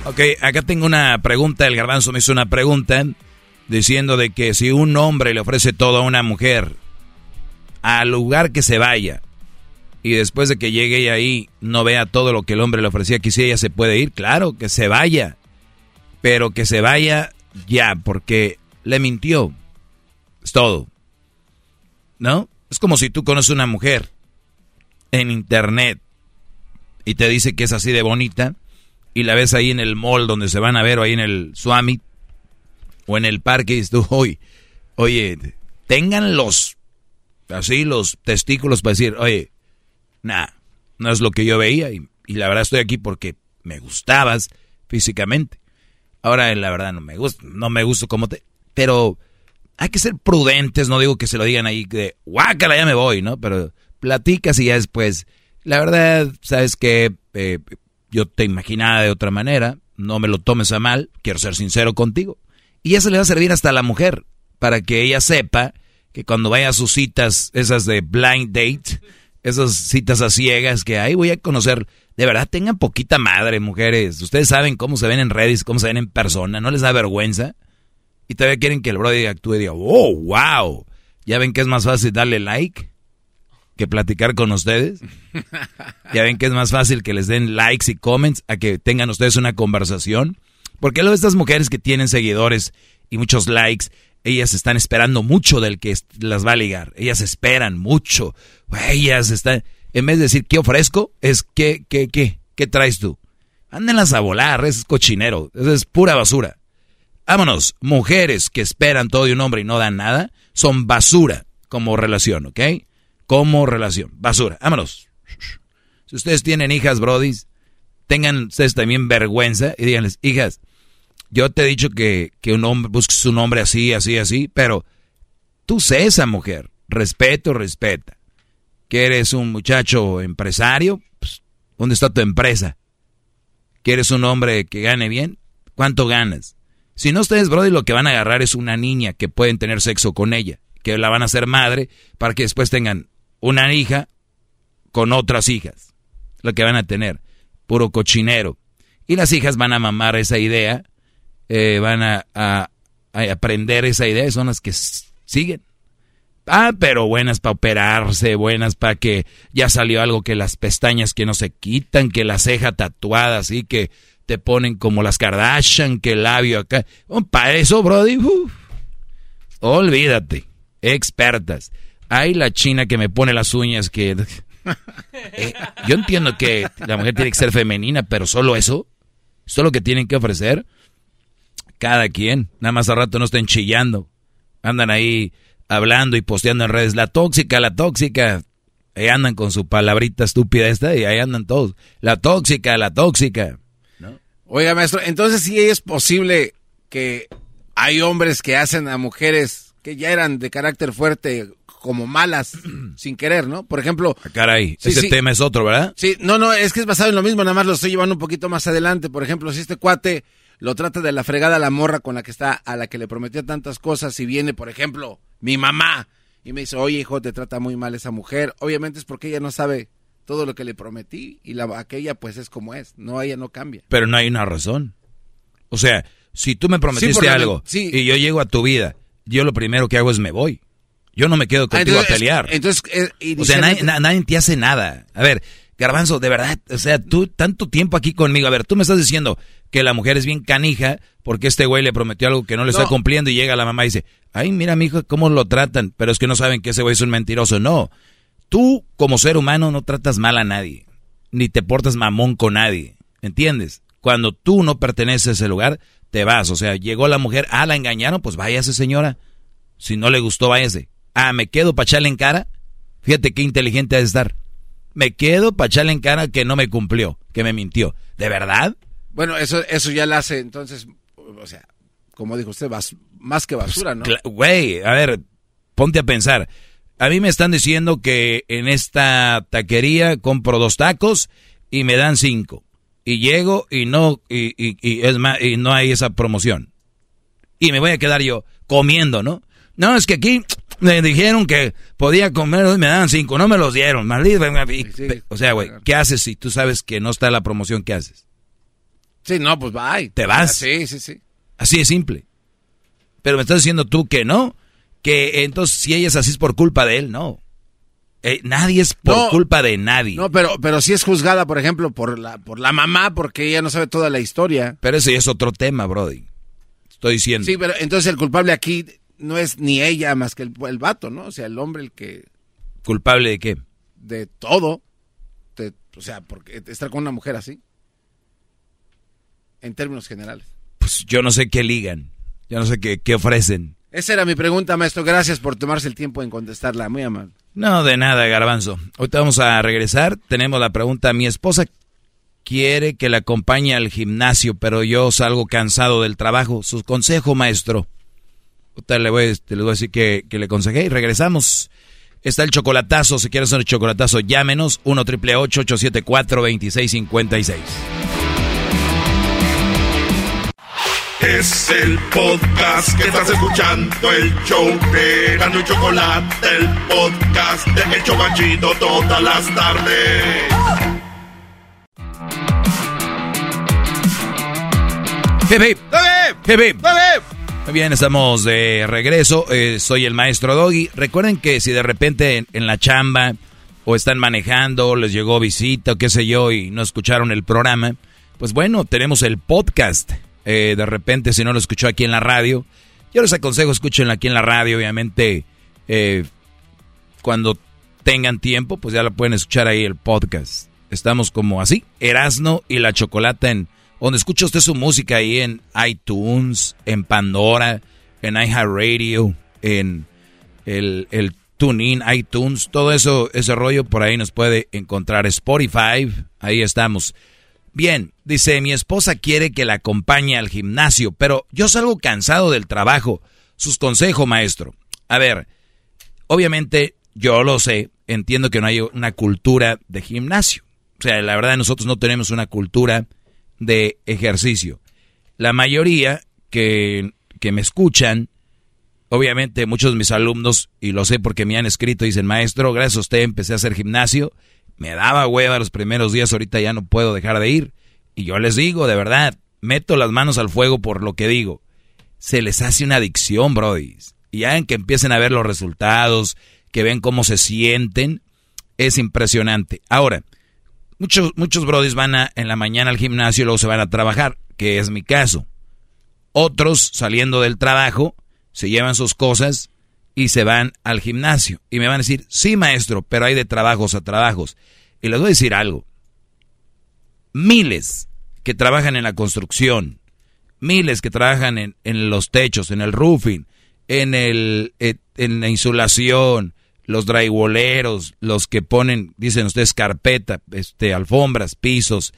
Ok, acá tengo una pregunta. El garbanzo me hizo una pregunta diciendo de que si un hombre le ofrece todo a una mujer, al lugar que se vaya, y después de que llegue ella ahí no vea todo lo que el hombre le ofrecía, que si ella se puede ir, claro, que se vaya. Pero que se vaya ya, porque le mintió. Es todo. ¿No? Es como si tú conoces una mujer en internet y te dice que es así de bonita y la ves ahí en el mall donde se van a ver o ahí en el Swami o en el parque y dices tú, oye, tengan los, así los testículos para decir, oye, nah, no es lo que yo veía y la verdad estoy aquí porque me gustabas físicamente. Ahora la verdad no me gusta, no me gusta como te, pero hay que ser prudentes, no digo que se lo digan ahí de, guácala, ya me voy, ¿no? Pero platicas y ya después, la verdad, sabes que eh, yo te imaginaba de otra manera, no me lo tomes a mal, quiero ser sincero contigo. Y eso le va a servir hasta a la mujer, para que ella sepa que cuando vaya a sus citas, esas de blind date, esas citas a ciegas que ahí voy a conocer, de verdad tengan poquita madre, mujeres. Ustedes saben cómo se ven en redes, cómo se ven en persona, ¿no les da vergüenza? Y todavía quieren que el brother actúe y diga, oh, wow. ¿Ya ven que es más fácil darle like que platicar con ustedes? ¿Ya ven que es más fácil que les den likes y comments a que tengan ustedes una conversación? Porque luego estas mujeres que tienen seguidores y muchos likes, ellas están esperando mucho del que las va a ligar. Ellas esperan mucho. Ellas están... En vez de decir, ¿qué ofrezco? Es, ¿qué, qué, qué? ¿Qué traes tú? Ándenlas a volar, es cochinero. Eso es pura basura. Vámonos, mujeres que esperan todo de un hombre y no dan nada, son basura como relación, ¿ok? Como relación, basura. Vámonos. Si ustedes tienen hijas, brodis, tengan ustedes también vergüenza y díganles, hijas, yo te he dicho que, que un hombre, busques un hombre así, así, así, pero tú sé esa mujer, respeto, respeta. Que eres un muchacho empresario, pues, ¿dónde está tu empresa? ¿Que eres un hombre que gane bien? ¿Cuánto ganas? Si no ustedes, Brody, lo que van a agarrar es una niña que pueden tener sexo con ella, que la van a hacer madre para que después tengan una hija con otras hijas. Lo que van a tener, puro cochinero. Y las hijas van a mamar esa idea, eh, van a, a, a, aprender esa idea, son las que siguen. Ah, pero buenas para operarse, buenas para que ya salió algo que las pestañas que no se quitan, que la ceja tatuada, así que te ponen como las Kardashian, que el labio acá. Oh, para eso, Brody, uf. olvídate. Expertas. Hay la china que me pone las uñas que... Eh, yo entiendo que la mujer tiene que ser femenina, pero solo eso. Esto es lo que tienen que ofrecer cada quien. Nada más al rato no estén chillando. Andan ahí hablando y posteando en redes. La tóxica, la tóxica. Ahí andan con su palabrita estúpida esta y ahí andan todos. La tóxica, la tóxica.
Oiga, maestro, entonces sí es posible que hay hombres que hacen a mujeres que ya eran de carácter fuerte como malas sin querer, ¿no? Por ejemplo...
Ah, Caray,
Sí,
ese
sí.
tema es otro, ¿verdad?
Sí, no, no, es que es basado en lo mismo, nada más lo estoy llevando un poquito más adelante. Por ejemplo, si este cuate lo trata de la fregada a la morra con la que está, a la que le prometió tantas cosas, y viene, por ejemplo, mi mamá, y me dice, oye, hijo, te trata muy mal esa mujer, obviamente es porque ella no sabe todo lo que le prometí, y la, aquella pues es como es, no, ella no cambia.
Pero no hay una razón. O sea, si tú me prometiste algo
sí.
y yo llego a tu vida, yo lo primero que hago es me voy. Yo no me quedo
Ah,
contigo
entonces,
a pelear.
Entonces, eh,
o sea, nadie, nadie te hace nada. A ver, Garbanzo, de verdad, o sea, tú tanto tiempo aquí conmigo. A ver, tú me estás diciendo que la mujer es bien canija porque este güey le prometió algo que no le está
No.
cumpliendo y llega la mamá y dice, ay, mira, mijo, cómo lo tratan. Pero es que no saben que ese güey es un mentiroso. No, tú como ser humano no tratas mal a nadie, ni te portas mamón con nadie, ¿entiendes? Cuando tú no perteneces a ese lugar, te vas. O sea, llegó la mujer, ah, la engañaron, pues váyase señora. Si no le gustó, váyase. Ah, me quedo para echarle en cara. Fíjate qué inteligente ha de estar. Me quedo para echarle en cara que no me cumplió, que me mintió. ¿De verdad?
Bueno, eso, eso ya la hace, entonces, o sea, como dijo usted, bas- más que basura, ¿no?
Güey, a ver, ponte a pensar. A mí me están diciendo que en esta taquería compro dos tacos y me dan cinco. Y llego y no, y, y- y es más, y no hay esa promoción. Y me voy a quedar yo comiendo, ¿no? No, es que aquí me dijeron que podía comer me dan cinco, no me los dieron. Maldito. o sea, güey, ¿qué haces si tú sabes que no está la promoción? ¿Qué haces?
Sí, no, pues bye.
¿Te vas?
Sí, sí, sí.
Así de simple. Pero me estás diciendo tú que no, que entonces si ella es así es por culpa de él, no. Eh, nadie es por
No.
culpa de nadie.
No, pero, pero sí es juzgada, por ejemplo, por la, por la mamá, porque ella no sabe toda la historia.
Pero ese ya es otro tema, Brody. Estoy diciendo.
Sí, pero entonces el culpable aquí no es ni ella más que el, el vato, ¿no? O sea, el hombre el que
¿Culpable de qué?
de todo, de- o sea, porque estar con una mujer así, en términos generales.
Pues yo no sé qué ligan. Yo no sé qué, qué ofrecen.
Esa era mi pregunta, maestro. Gracias por tomarse el tiempo en contestarla. Muy amable.
No, de nada, garbanzo. Ahorita vamos a regresar. Tenemos la pregunta. Mi esposa quiere que la acompañe al gimnasio, pero yo salgo cansado del trabajo. Su consejo, maestro. Le voy, te le voy a decir que, que le aconsejé y regresamos. Está el chocolatazo. Si quieres hacer el chocolatazo, llámenos 1 triple 874 2656
Es el podcast que estás escuchando, el show de Gano y Chocolate, el podcast de El Chobachito todas las tardes.
Hip, hip. Hip, hip. Muy bien, estamos de regreso. Eh, soy el maestro Doggy. Recuerden que si de repente en, la chamba o están manejando, les llegó visita o qué sé yo y no escucharon el programa, pues bueno, tenemos el podcast. Eh, de repente, si no lo escuchó aquí en la radio, yo les aconsejo escúchenlo aquí en la radio. Obviamente, eh, cuando tengan tiempo, pues ya lo pueden escuchar ahí el podcast. Estamos como así, Erasno y la Chocolata en donde escucha usted su música ahí en iTunes, en Pandora, en iHeartRadio, en el, el TuneIn, iTunes, todo eso, ese rollo por ahí nos puede encontrar Spotify, ahí estamos. Bien, dice, mi esposa quiere que la acompañe al gimnasio, pero yo salgo cansado del trabajo. Sus consejos, maestro. A ver, obviamente yo lo sé, entiendo que no hay una cultura de gimnasio. O sea, la verdad nosotros no tenemos una cultura de ejercicio. La mayoría que, que me escuchan, obviamente muchos de mis alumnos, y lo sé porque me han escrito, dicen, maestro, gracias a usted empecé a hacer gimnasio, me daba hueva los primeros días, ahorita ya no puedo dejar de ir. Y yo les digo, de verdad, meto las manos al fuego por lo que digo. Se les hace una adicción, Brody. Y ya en que empiecen a ver los resultados, que ven cómo se sienten, es impresionante. Ahora, muchos, muchos brodis van a, en la mañana al gimnasio y luego se van a trabajar, que es mi caso. Otros, saliendo del trabajo, se llevan sus cosas y se van al gimnasio. Y me van a decir, sí, maestro, pero hay de trabajos a trabajos. Y les voy a decir algo. Miles, que trabajan en la construcción, miles que trabajan en, en los techos, en el roofing, en, el, eh, en la insulación, los drywalleros, los que ponen, dicen ustedes, carpeta, este, alfombras, pisos,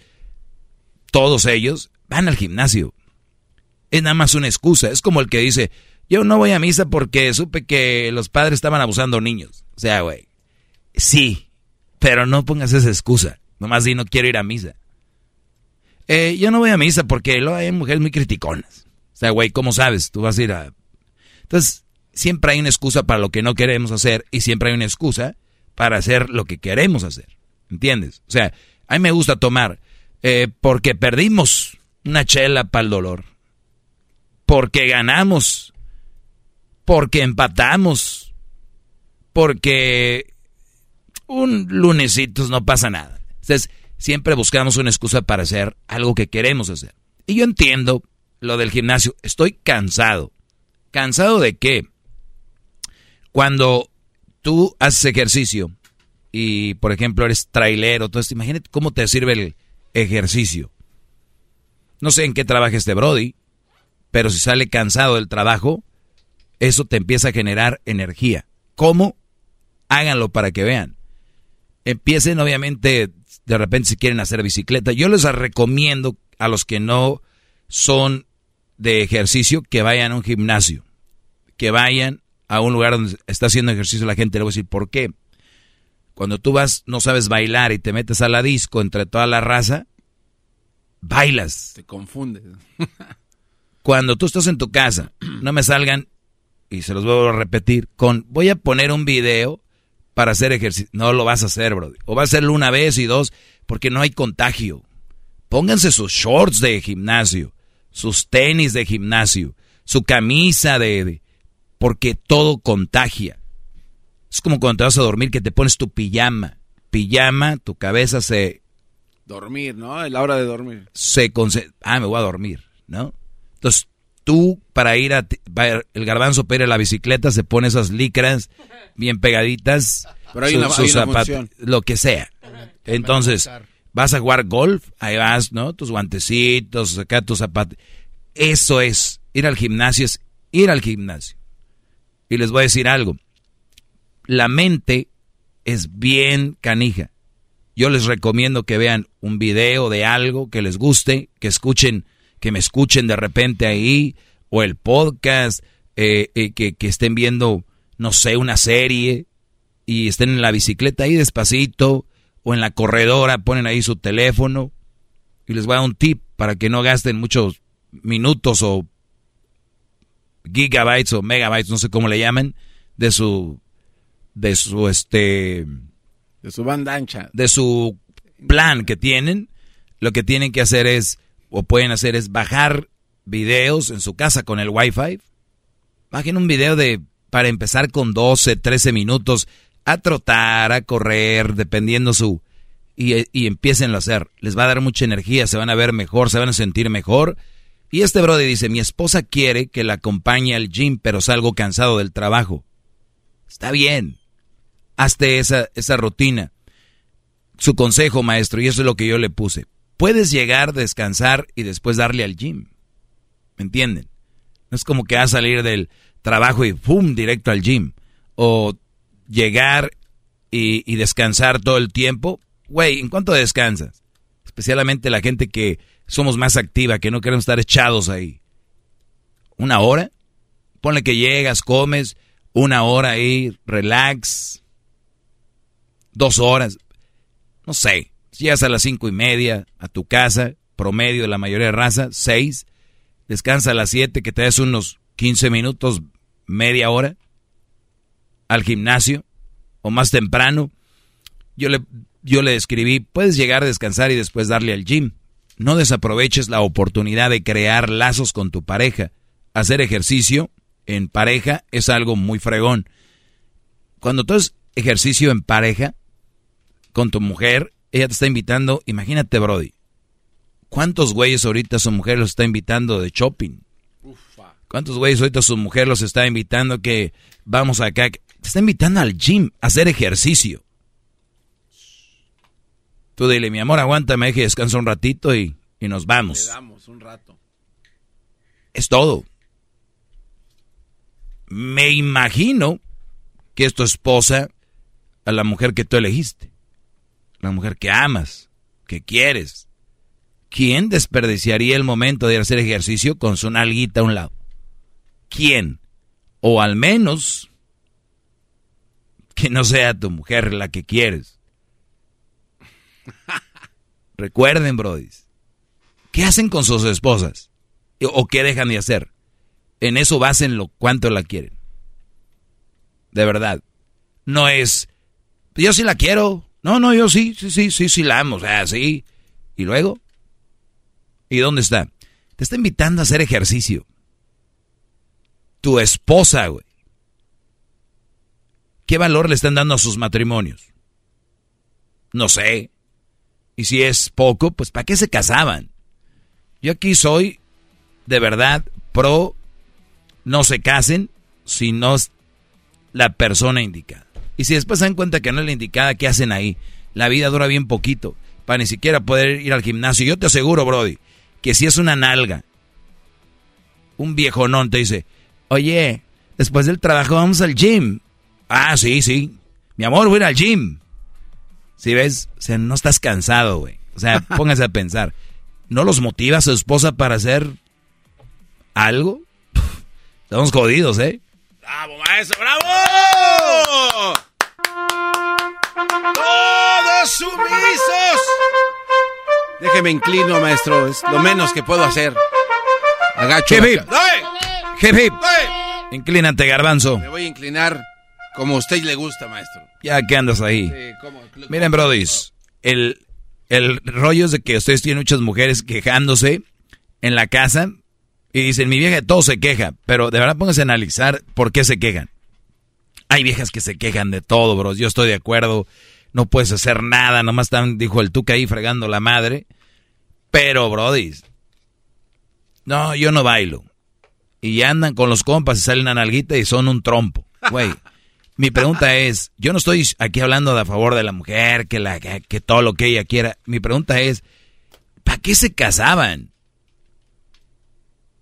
todos ellos van al gimnasio. Es nada más una excusa. Es como el que dice, yo no voy a misa porque supe que los padres estaban abusando niños. O sea, güey, sí, pero no pongas esa excusa. Nomás di no quiero ir a misa. Eh, yo no voy a misa porque luego hay mujeres muy criticonas. O sea, güey, ¿cómo sabes? Tú vas a ir a... Entonces, siempre hay una excusa para lo que no queremos hacer y siempre hay una excusa para hacer lo que queremos hacer. ¿Entiendes? O sea, a mí me gusta tomar eh, porque perdimos una chela para el dolor. Porque ganamos. Porque empatamos. Porque un lunesitos no pasa nada. Entonces, siempre buscamos una excusa para hacer algo que queremos hacer. Y yo entiendo lo del gimnasio. Estoy cansado. ¿Cansado de qué? Cuando tú haces ejercicio y, por ejemplo, eres trailero, entonces imagínate cómo te sirve el ejercicio. No sé en qué trabaja este Brody, pero si sale cansado del trabajo, eso te empieza a generar energía. ¿Cómo? Háganlo para que vean. Empiecen, obviamente, de repente si quieren hacer bicicleta. Yo les recomiendo a los que no son de ejercicio que vayan a un gimnasio, que vayan a un lugar donde está haciendo ejercicio la gente. Le voy a decir, ¿por qué? Cuando tú vas, no sabes bailar y te metes a la disco entre toda la raza, bailas.
Te confundes.
Cuando tú estás en tu casa, no me salgan, y se los vuelvo a repetir, con voy a poner un video para hacer ejercicio. No lo vas a hacer, bro. O va a hacerlo una vez y dos, porque no hay contagio. Pónganse sus shorts de gimnasio, sus tenis de gimnasio, su camisa de porque todo contagia. Es como cuando te vas a dormir que te pones tu pijama. Pijama, tu cabeza se...
Dormir, ¿no? Es la hora de dormir.
Se Ah, me voy a dormir, ¿no? Entonces, tú para ir a... El garbanzo para ir a la bicicleta se pone esas licras bien pegaditas.
Pero hay una,
Lo que sea. Entonces, vas a jugar golf, ahí vas, ¿no? Tus guantecitos, acá tus zapatos. Eso es, ir al gimnasio es ir al gimnasio. Y les voy a decir algo. La mente es bien canija. Yo les recomiendo que vean un video de algo que les guste, que escuchen, que me escuchen de repente ahí, o el podcast, eh, eh, que, que estén viendo, no sé, una serie, y estén en la bicicleta ahí despacito, o en la corredora, ponen ahí su teléfono, y les voy a dar un tip para que no gasten muchos minutos o gigabytes o megabytes, no sé cómo le llamen, de su, de su, este,
de su banda ancha,
de su plan que tienen, lo que tienen que hacer es, o pueden hacer es bajar videos en su casa con el Wi-Fi. Bajen un video de, para empezar con 12, 13 minutos, a trotar, a correr, dependiendo su, y, y empiecen a hacer. Les va a dar mucha energía, se van a ver mejor, se van a sentir mejor y este brother dice, mi esposa quiere que la acompañe al gym, pero salgo cansado del trabajo. Está bien. Hazte esa, esa rutina. Su consejo, maestro, y eso es lo que yo le puse. Puedes llegar, descansar y después darle al gym. ¿Me entienden? No es como que va a salir del trabajo y ¡pum! directo al gym. O llegar y, y descansar todo el tiempo. Güey, ¿en cuánto descansas? Especialmente la gente que somos más activa, que no queremos estar echados ahí. ¿Una hora? Ponle que llegas, comes, una hora ahí, relax. Dos horas. No sé. Llegas a las cinco y media a tu casa, promedio de la mayoría de raza, seis. Descansa a las siete, que te des unos quince minutos, media hora. Al gimnasio, o más temprano. Yo le, yo le escribí, puedes llegar a descansar y después darle al gym. No desaproveches la oportunidad de crear lazos con tu pareja. Hacer ejercicio en pareja es algo muy fregón. Cuando tú haces ejercicio en pareja con tu mujer, ella te está invitando, imagínate Brody, ¿cuántos güeyes ahorita su mujer los está invitando de shopping? ¿Cuántos güeyes ahorita su mujer los está invitando que vamos acá? Te está invitando al gym a hacer ejercicio. Tú dile, mi amor, aguántame, deje descansa un ratito y y nos vamos.
Le damos un rato.
Es todo. Me imagino que es tu esposa a la mujer que tú elegiste. La mujer que amas, que quieres. ¿Quién desperdiciaría el momento de hacer ejercicio con su nalguita a un lado? ¿Quién? O al menos que no sea tu mujer la que quieres. Recuerden, brodis. ¿Qué hacen con sus esposas? ¿O qué dejan de hacer? En eso basen lo cuánto la quieren. De verdad. No es, yo sí la quiero. No, no, yo sí, sí, sí, sí, sí la amo. O sea, sí. ¿Y luego? ¿Y dónde está? Te está invitando a hacer ejercicio. Tu esposa, güey. ¿Qué valor le están dando a sus matrimonios? No sé. Y si es poco, pues ¿para qué se casaban? Yo aquí soy, de verdad, pro, no se casen si no es la persona indicada. Y si después se dan cuenta que no es la indicada, ¿qué hacen ahí? La vida dura bien poquito, para ni siquiera poder ir al gimnasio. Yo te aseguro, Brody, que si es una nalga, un viejonón te dice, oye, después del trabajo vamos al gym. Ah, sí, sí. Mi amor, voy a ir al gym. Si ves, o sea, no estás cansado, güey. O sea, póngase a pensar. ¿No los motiva a su esposa para hacer algo? Estamos jodidos, ¿eh?
¡Bravo, maestro! ¡Bravo! ¡Todos sumisos!
Déjeme inclino, maestro. Es lo menos que puedo hacer. Agacho.
Hip, hip. Inclínate, garbanzo.
Me voy a inclinar como a usted le gusta, maestro.
Ya que andas ahí.
Sí, ¿cómo?
Miren, brodis, el, el rollo es de que ustedes tienen muchas mujeres quejándose en la casa y dicen, mi vieja de todo se queja, pero de verdad pónganse a analizar por qué se quejan. Hay viejas que se quejan de todo, bros, yo estoy de acuerdo, no puedes hacer nada, nomás están, dijo el tuca ahí fregando la madre, pero, brodis, no, yo no bailo. Y andan con los compas y salen a nalguita y son un trompo, güey. Mi pregunta es, yo no estoy aquí hablando de a favor de la mujer, que, la, que, que todo lo que ella quiera. Mi pregunta es, ¿para qué se casaban?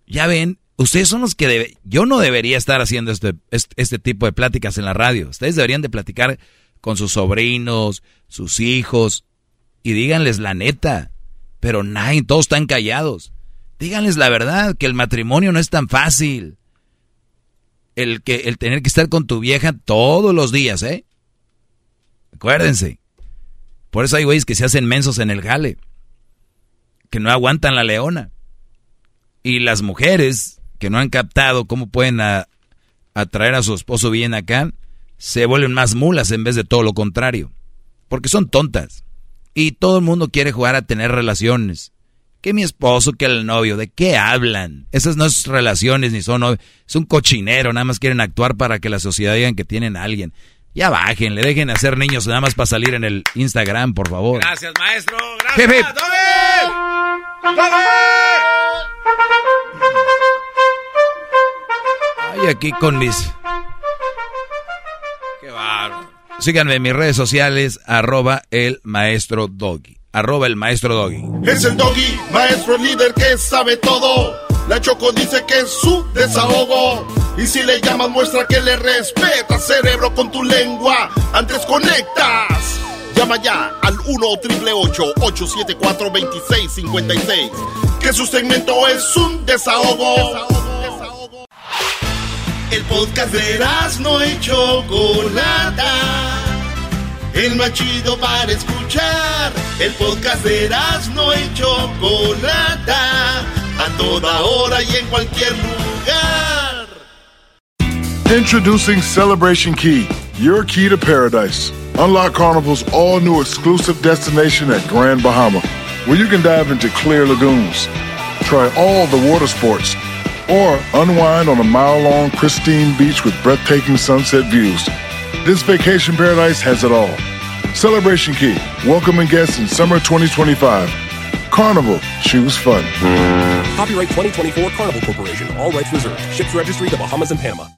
Ya ven, ustedes son los que debe, yo no debería estar haciendo este, este, este tipo de pláticas en la radio. Ustedes deberían de platicar con sus sobrinos, sus hijos, y díganles la neta. Pero nadie, todos están callados. Díganles la verdad, que el matrimonio no es tan fácil el que el tener que estar con tu vieja todos los días, ¿eh? Acuérdense. Por eso hay güeyes que se hacen mensos en el jale, que no aguantan la leona. Y las mujeres que no han captado cómo pueden atraer a su esposo bien acá, se vuelven más mulas en vez de todo lo contrario. Porque son tontas. Y todo el mundo quiere jugar a tener relaciones. Que mi esposo, que el novio, ¿de qué hablan? Esas no son relaciones ni son novios. Es un cochinero, nada más quieren actuar para que la sociedad digan que tienen a alguien. Ya bajen, le dejen hacer niños nada más para salir en el Instagram, por favor.
Gracias, maestro.
Hip,
Gracias.
hip.
¡Doggy!
Ay, aquí con mis...
¡Qué bárbaro!
Síganme en mis redes sociales, arroba el maestro doggy. Arroba el maestro doggy.
Es el doggy, maestro líder que sabe todo. La Choco dice que es su desahogo. Y si le llamas, muestra que le respeta, cerebro, con tu lengua. Antes conectas. Llama ya al 1-888-874-2656. Que su segmento es un desahogo. El podcast de no y Chocolata. El más chido para escuchar. El podcast de no y Chocolata. A toda hora y en cualquier lugar.
Introducing Celebration Key, your key to paradise. Unlock Carnival's all new exclusive destination at Grand Bahama, where you can dive into clear lagoons, try all the water sports, or unwind on a mile long pristine beach with breathtaking sunset views. This vacation paradise has it all. Celebration Key, welcoming guests in summer 2025. Carnival, choose fun.
Copyright 2024 Carnival Corporation. All rights reserved. Ships registry the Bahamas and Panama.